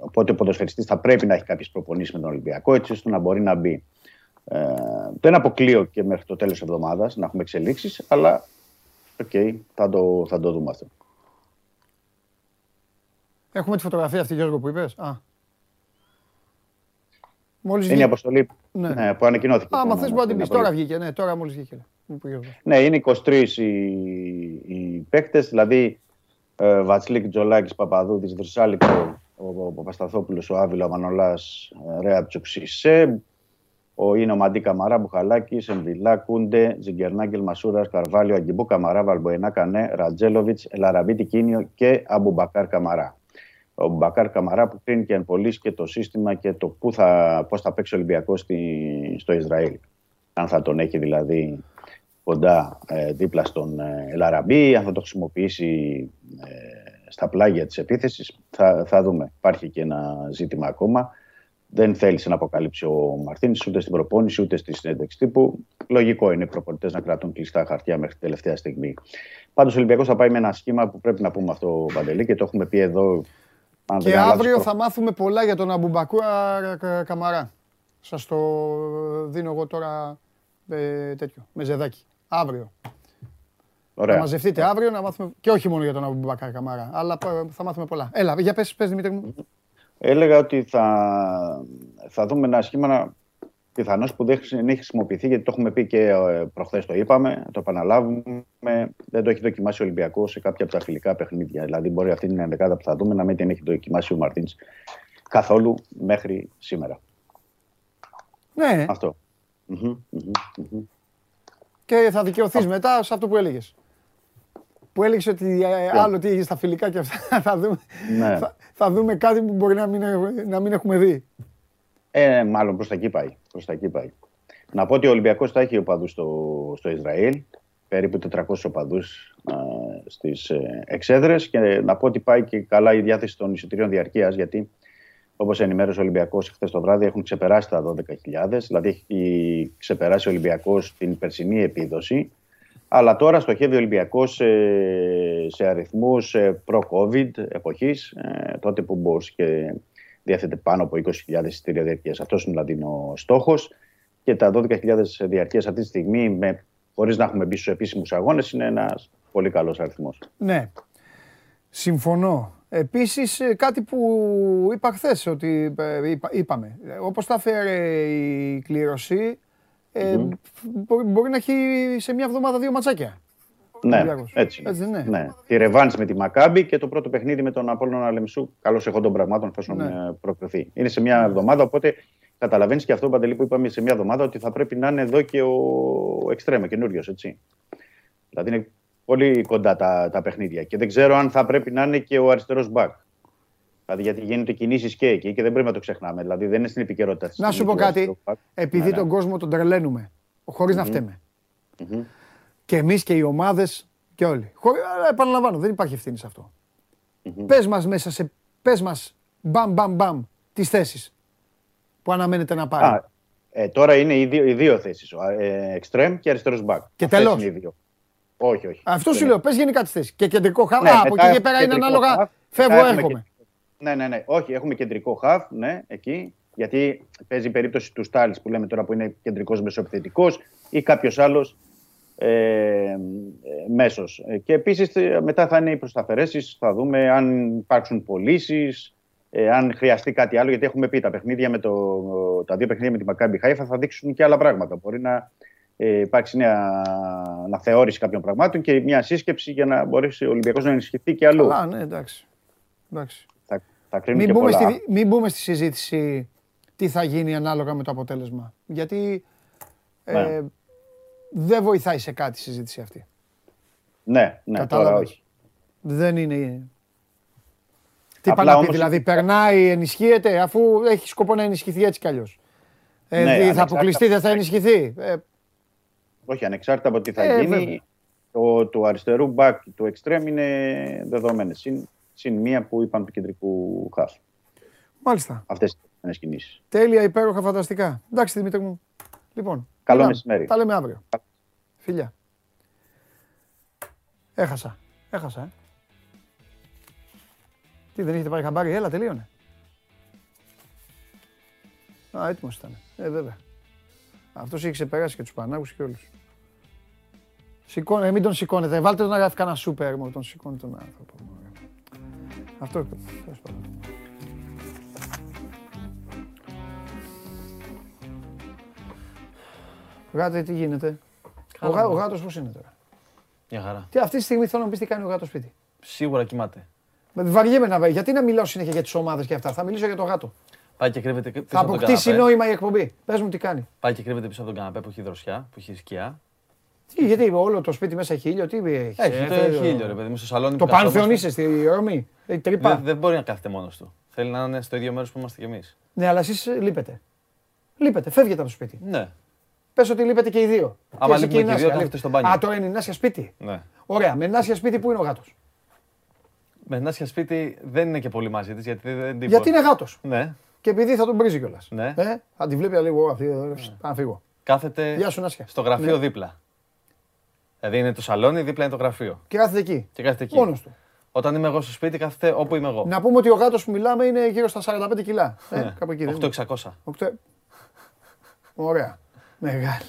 οπότε ο ποδοσφαιριστής θα πρέπει να έχει κάποιες προπονήσεις με τον Ολυμπιακό, έτσι ώστε να μπορεί να μπει. Ε, δεν αποκλείω και μέχρι το τέλος εβδομάδας να έχουμε εξελίξεις, αλλά οκ, θα, το, θα το δούμε αυτό. Έχουμε τη φωτογραφία αυτή, Γιώργο, που είπες; Α. Μόλις Είναι η βγήκε. αποστολή Ναι. ναι, που ανακοινώθηκε. Άμα Ναι, θες ναι, μπορεί να την την πεις. απόγευμα. Τώρα βγήκε, ναι, τώρα μόλις βγήκε. Μου είπε ο Γιώργος. Ναι, είναι 23 οι, οι παίκτες. Δηλαδή, ε, Βατσλίκ, Τζολάκης, Παπαδούδης, Βρσάλικο, ο, ο Παπασταθόπουλος, ο Άβιλα, ο Μανολάς, Ρέαμπτσιουκ, Σισέ, ο Είναι ο Μαντί Καμαρά, Μπουχαλάκης, Εμβιλά, Κούντε, Τσίνκερναγκελ, Μασούρας, Καρβάλιο, Αγκιμπού Καμαρά, Βαλμποενά Κανέ, Ραντζέλοβιτς, Ελ Αραμπί, Τικίνιο και Αμπουμπακάρ Καμαρά. Αμπουμπακάρ Καμαρά που κρίνει και εν πολλοίς και το σύστημα και το πού θα, πώς θα παίξει ο Ολυμπιακός στη, στο Ισραήλ. Αν θα τον έχει δηλαδή κοντά ε, δίπλα στον ε, Ελαραμπή, αν θα το χρησιμοποιήσει ε, στα πλάγια της επίθεσης, θα, θα δούμε. Υπάρχει και ένα ζήτημα ακόμα. Δεν θέλησε να αποκαλύψει ο Μαρτίνης ούτε στην προπόνηση ούτε στη συνέντευξη τύπου. Λογικό είναι οι προπονητές να κρατούν κλειστά χαρτιά μέχρι την τελευταία στιγμή. Πάντως ο Ολυμπιακός θα πάει με ένα σχήμα που πρέπει να πούμε αυτό, Παντελή, και το έχουμε πει εδώ. Αν δεν Και αλλάξει αύριο το- θα μάθουμε πολλά για τον Αμπουμπακούρα Κα- Καμαρά. Σας το δίνω εγώ τώρα ε, τέτοιο, με ζεδάκι. Αύριο. Ωραία. Θα μαζευτείτε αύριο να μάθουμε, και όχι μόνο για τον Αμπουμπακάρ Καμαρά, αλλά ε, θα μάθουμε πολλά. Έλα, για πες, πες Δημήτρη μου. Έλεγα ότι θα, θα δούμε ένα σχήμα πιθανώς που δεν χρησι- δεν έχει χρησιμοποιηθεί γιατί το έχουμε πει και ε, προχθές το είπαμε, το επαναλάβουμε. Δεν το έχει δοκιμάσει ο Ολυμπιακός σε κάποια από τα φιλικά παιχνίδια. Δηλαδή μπορεί αυτή την ενδεκάδα που θα δούμε να μην την έχει δοκιμάσει ο Μαρτίνς καθόλου μέχρι σήμερα. Ναι, Αυτό. Μμμ, μμμ, μμμ. και θα δικαιωθείς μετά σε αυτό που έλεγες. Που έλεγες ότι ε, άλλο τι είχε στα φιλικά και αυτά. θα, δούμε, Ναι. θα, θα δούμε κάτι που μπορεί να μην, ε- να μην έχουμε δει. Ε, μάλλον προς τα εκεί πάει. Προς τα εκεί πάει. Να πω ότι ο Ολυμπιακός θα έχει οπαδούς στο, στο Ισραήλ, περίπου 400 οπαδούς α, στις ε, εξέδρες και να πω ότι πάει και καλά η διάθεση των εισιτηρίων διαρκείας γιατί όπως ενημέρωσε ο Ολυμπιακός χθες το βράδυ έχουν ξεπεράσει τα 12.000 δηλαδή έχει ξεπεράσει ο Ολυμπιακός την περσινή επίδοση αλλά τώρα στοχεύει ο Ολυμπιακός σε, σε αριθμούς ε, προ-COVID εποχής, ε, τότε που μπορούσε και διαθέτει πάνω από 20.000 εισιτήρια διαρκείας. Αυτός είναι δηλαδή ο στόχος και τα 12.000 διαρκείας αυτή τη στιγμή, με, χωρίς να έχουμε μπει στους επίσημους αγώνες, είναι ένας πολύ καλός αριθμός. Ναι, συμφωνώ. Επίσης ε, κάτι που είπα χθες ότι ε, είπα- είπαμε, ε, όπως τα φέρε η κλήρωση, ε, Μμμ. μπορεί, μπορεί να έχει σε μια εβδομάδα δύο ματσάκια. Ναι, Ολυμπιακός. έτσι. είναι. Έτσι δεν είναι. Ναι. Τη ρεβάνς με τη Μακάμπη και το πρώτο παιχνίδι με τον Απόλλωνα Λεμσού, καλώς έχω των πραγμάτων, εφόσον Ναι. ε, προκριθεί. Είναι σε μια εβδομάδα, οπότε καταλαβαίνεις και αυτό, Παντελή, που είπαμε σε μια εβδομάδα, ότι θα πρέπει να είναι εδώ και ο Εξτρέμε, καινούριος, έτσι. Δηλαδή είναι πολύ κοντά τα, τα παιχνίδια. Και δεν ξέρω αν θα πρέπει να είναι και ο αριστερός μπακ. Δηλαδή γιατί γίνονται κινήσεις και εκεί και δεν πρέπει να το ξεχνάμε. Δηλαδή δεν είναι στην επικαιρότητα της Να σου στιγμή πω του κάτι, αριστερού μπακ. επειδή Ναι, ναι. τον κόσμο τον τρελαίνουμε, χωρίς να Μμμ. φταίμε. Μμμ. Και εμείς και οι ομάδες και όλοι. Χωρί, αλλά επαναλαμβάνω, δεν υπάρχει ευθύνη σε αυτό. Μμμ. Πες μας μέσα σε, πες μας, μπαμ μπαμ μπαμ, τις θέσεις που αναμένεται να πάρει. Α, ε, τώρα είναι οι δύο, οι δύο θέσεις. ο, Ε, εξτρέμ και αριστερός μπακ. Και Αυτές τελώς. είναι οι δύο. Όχι, όχι. Αυτό σου Δεν λέω, πες γενικά τις θέσεις. Και κεντρικό χαβ, Ναι, α, μετά από εκεί και έχουμε πέρα είναι κεντρικό ανάλογα, χαφ, φεύγω, μετά έχουμε έρχομαι. Ναι, ναι, ναι. Όχι, έχουμε κεντρικό χαφ, ναι, εκεί. Γιατί παίζει η περίπτωση του Στάλης που λέμε τώρα που είναι κεντρικός μεσοεπιθετικός ή κάποιος άλλος ε, ε, μέσο. Και επίσης μετά θα είναι οι προσταφαιρέσει. Θα δούμε αν υπάρξουν πωλήσεις, ε, αν χρειαστεί κάτι άλλο. Γιατί έχουμε πει τα παιχνίδια με το, τα δύο παιχνίδια με τη Μακάμπι Χάιφα θα δείξουν και άλλα πράγματα. Μπορεί να ε, υπάρξει μια αναθεώρηση κάποιων πραγμάτων και μια σύσκεψη για να μπορέσει ο Ολυμπιακός να ενισχυθεί και αλλού. Καλά, ναι, εντάξει. εντάξει. Θα, θα κρίνουν Μην και μπούμε, πολλά. στη, μην μπούμε στη συζήτηση τι θα γίνει ανάλογα με το αποτέλεσμα. Γιατί ε, Ναι. Δεν βοηθάει σε κάτι η συζήτηση αυτή. Ναι, ναι, τώρα Κατάλαβες; όχι. Δεν είναι... Τι Απλά πάει να πει, όμως- δηλαδή περνάει, ενισχύεται, αφού έχει σκοπό να ενισχυθεί έτσι κι αλλιώς. Ε, Ναι, δι- θα ανεξάρτητα αποκλειστεί, δεν θα ενισχυθεί; Ε, Όχι, ανεξάρτητα από τι θα Ε, γίνει, βέβαια. το, του αριστερού μπακ του εξτρέμ είναι δεδομένες. Συν, συν μία που είπαν του κεντρικού χαφ. μάλιστα. Αυτές τι κινήσεις. Τέλεια, υπέροχα, φανταστικά. Εντάξει, Δημήτρη μου. Λοιπόν, Καλό μιλάμε. μεσημέρι. Τα λέμε αύριο. Φιλιά. Έχασα. Έχασα, ε. Τι, δεν έχετε πάρει χαμπάρι, έλα, τελείωνε. Α, έτοιμος ήταν. Ε, βέβαια. Αυτός είχε ξεπεράσει και τους Πανάγους και όλους. Σηκώνε, μην τον σηκώνετε. Βάλτε τον να γράφει κανένα σούπερ μου. Τον σηκώνει τον άνθρωπο. Αυτό, τέλος πάντων. Γάτε, τι γίνεται. Ο, Καλά. γά, ο γάτος πώς είναι τώρα; Μια χαρά. Τι αυτή τη στιγμή θέλω να μου πεις τι κάνει ο γάτος σπίτι. Σίγουρα κοιμάται. Βαριέμαι να Γιατί να μιλάω συνέχεια για τις ομάδες και αυτά; Θα μιλήσω για το γάτο. Πάει και κρύβεται πίσω Θα από τον αποκτήσει καναπέ. νόημα η εκπομπή. Πες μου τι κάνει. Πάει και κρύβεται πίσω από τον καναπέ που έχει δροσιά, που έχει σκιά. Τι, γιατί όλο το σπίτι μέσα έχει ήλιο, τι έχει. Έχει, το έχει ήλιο, ρε παιδί μου, στο σαλόνι Το που καθόμαστε. Πάνθεον είσαι στη Ρώμη. Έχει τρύπα. Δεν, δεν μπορεί να κάθεται μόνος του. Θέλει να είναι στο ίδιο μέρος που είμαστε κι εμείς. Ναι, αλλά εσείς λείπετε. Λείπετε, φεύγετε από το σπίτι. Ναι. Πες ότι λείπετε και οι δύο. Άμα εσύ λείπουμε η και οι Νάσια, δύο, κάθεται λείπ- στο μπάνιο. Α, τώρα είναι η Νάσια σπίτι. ναι. Ωραία, με Νάσια σπίτι που είναι ο γάτος. Με Νάσια σπίτι δεν είναι και πολύ μαζί της γιατί δεν την Γιατί είναι γάτος. Ναι. Και επειδή θα τον βρίζει κιόλας. Ναι. Ε, θα τη βλέπει λίγο αυτή. εδώ, Θα να φύγω. Κάθεται Γεια σου, Νάσια. στο γραφείο Ναι. δίπλα. Δηλαδή είναι το σαλόνι, δίπλα είναι το γραφείο. Και κάθεται εκεί. Και κάθεται εκεί. Μόνος του. Όταν είμαι εγώ στο σπίτι, κάθεται όπου είμαι εγώ. Να πούμε ότι ο γάτος που μιλάμε είναι γύρω στα 45 κιλά. Ε, Ναι. κάπου εκεί. δεν είναι. 8-600. Οκτώ- Ωραία. Μεγάλη.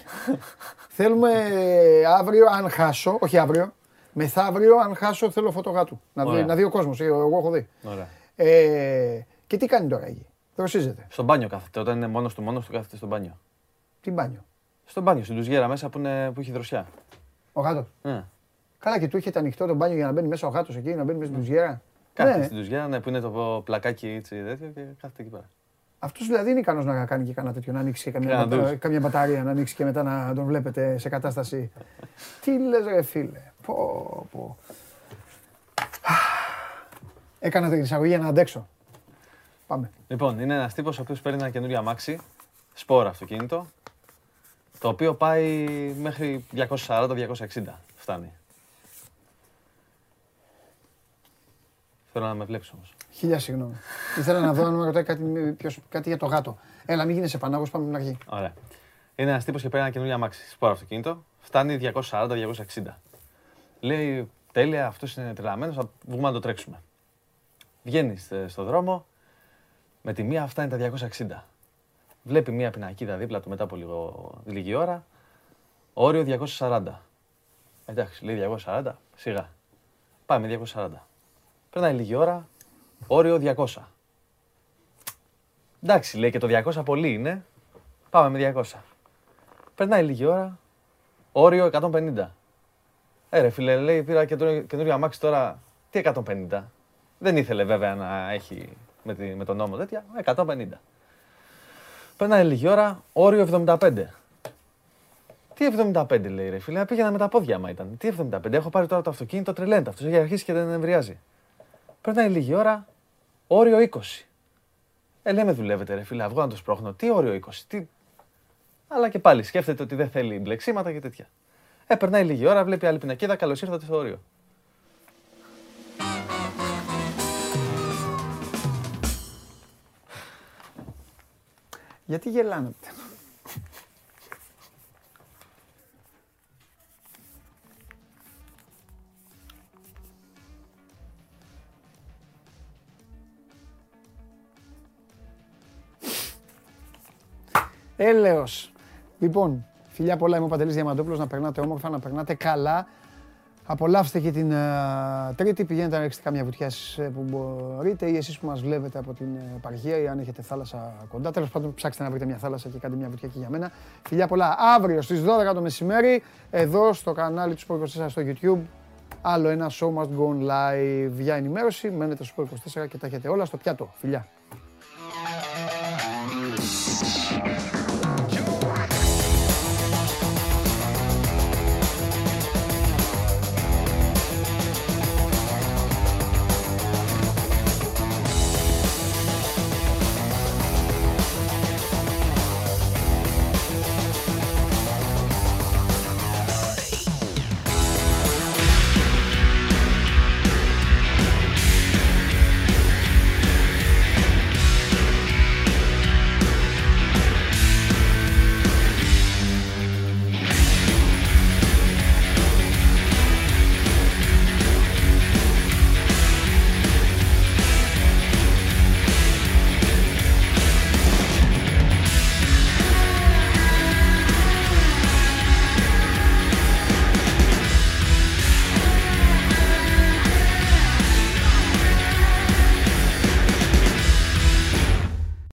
Θέλουμε ε, αύριο, αν χάσω, όχι αύριο, μεθαύριο, αν χάσω, θέλω φωτογάτου. Να δει, Ωραία. να δει ο κόσμος. Εγώ έχω δει. Ωραία. Ε, και τι κάνει τώρα εκεί. Δροσίζεται. Στο μπάνιο κάθεται. Όταν είναι μόνος του, μόνος του κάθεται στο μπάνιο. Τι μπάνιο; Στο μπάνιο, στην τουζιέρα μέσα που, είναι, που έχει δροσιά. Ο γάτος. Ναι. Καλά και του έχετε ανοιχτό το μπάνιο για να μπαίνει μέσα ο γάτος εκεί, να μπαίνει μέσα στην τουζιέρα; Κάθεται Ναι. στην τουζιέρα, ναι, που είναι το πλακάκι έτσι τέτοιο και κάθεται εκεί πέρα. Αυτός δηλαδή είναι ικανός να κάνει και κανένα τέτοιο, να ανοίξει και καμιά, Κάνα μπατα- ντους. καμιά μπαταρία, να ανοίξει και μετά να τον βλέπετε σε κατάσταση. Τι λες, ρε φίλε; Πω, πω. Έκανα την εισαγωγή για να αντέξω. Πάμε. Λοιπόν, είναι ένας τύπος ο οποίος παίρνει ένα καινούριο αμάξι, σπόρα αυτοκίνητο, το οποίο πάει μέχρι 240-260. Φτάνει. Θέλω να με βλέπεις όμως. Χίλια συγγνώμη. Ήθελα να δω αν με ρωτάει κάτι, ποιος, κάτι για το γάτο. Έλα, μην γίνεσαι πανάγος, πάμε την αρχή. Ωραία. Είναι ένας τύπος και παίρνει ένα καινούριο αμάξι, σπόρα αυτοκίνητο, φτάνει 240-260. Λέει, τέλεια, αυτός είναι τρελαμένος, θα βγούμε να το τρέξουμε. Βγαίνει στο δρόμο, με τη μία φτάνει τα 260. Βλέπει μία πινακίδα δίπλα του μετά από λίγο, λίγη ώρα, όριο 240. Εντάξει, λέει 240, σιγά. Πάμε 240. Περνάει λίγη ώρα, όριο 200. Εντάξει, λέει και το 200 πολύ είναι. Πάμε με 200. Περνάει λίγη ώρα, όριο 150. Ε, ρε φίλε, λέει, πήρα και το καινούριο αμάξι τώρα, τι 150. Δεν ήθελε βέβαια να έχει με, τη, με τον νόμο τέτοια, 150. Περνάει λίγη ώρα, όριο 75. Τι 75 λέει ρε φίλε, πήγαινα με τα πόδια άμα ήταν. Τι 75, έχω πάρει τώρα το αυτοκίνητο, τρελαίνεται αυτός, έχει αρχίσει και δεν εμβριάζει. Περνάει λίγη ώρα, όριο 20. Ε, λέμε δουλεύετε ρε φίλε, αυγό να το σπρώχνω. Τι όριο 20, τι... Αλλά και πάλι σκέφτεται ότι δεν θέλει μπλεξίματα και τέτοια. Ε, περνάει λίγη ώρα, βλέπει άλλη πινακίδα, καλώς ήρθατε στο όριο. Γιατί γελάνε. Έλεος. Λοιπόν, φιλιά πολλά, είμαι ο Παντελής Διαμαντόπουλος, να περνάτε όμορφα, να περνάτε καλά. Απολαύστε και την α, Τρίτη, πηγαίνετε να ρίξετε καμιά βουτιά εσείς, ε, που μπορείτε ή εσείς που μας βλέπετε από την ε, επαρχία ή αν έχετε θάλασσα κοντά. Τέλος πάντων, ψάξτε να βρείτε μια θάλασσα και κάντε μια βουτιά και για μένα. Φιλιά πολλά, αύριο στις 12 το μεσημέρι, εδώ στο κανάλι του Sport 24 στο YouTube, άλλο ένα Show Must Go On Live για ενημέρωση. Μένετε στο Sport 24 και τα έχετε όλα στο πιάτο. Φιλιά.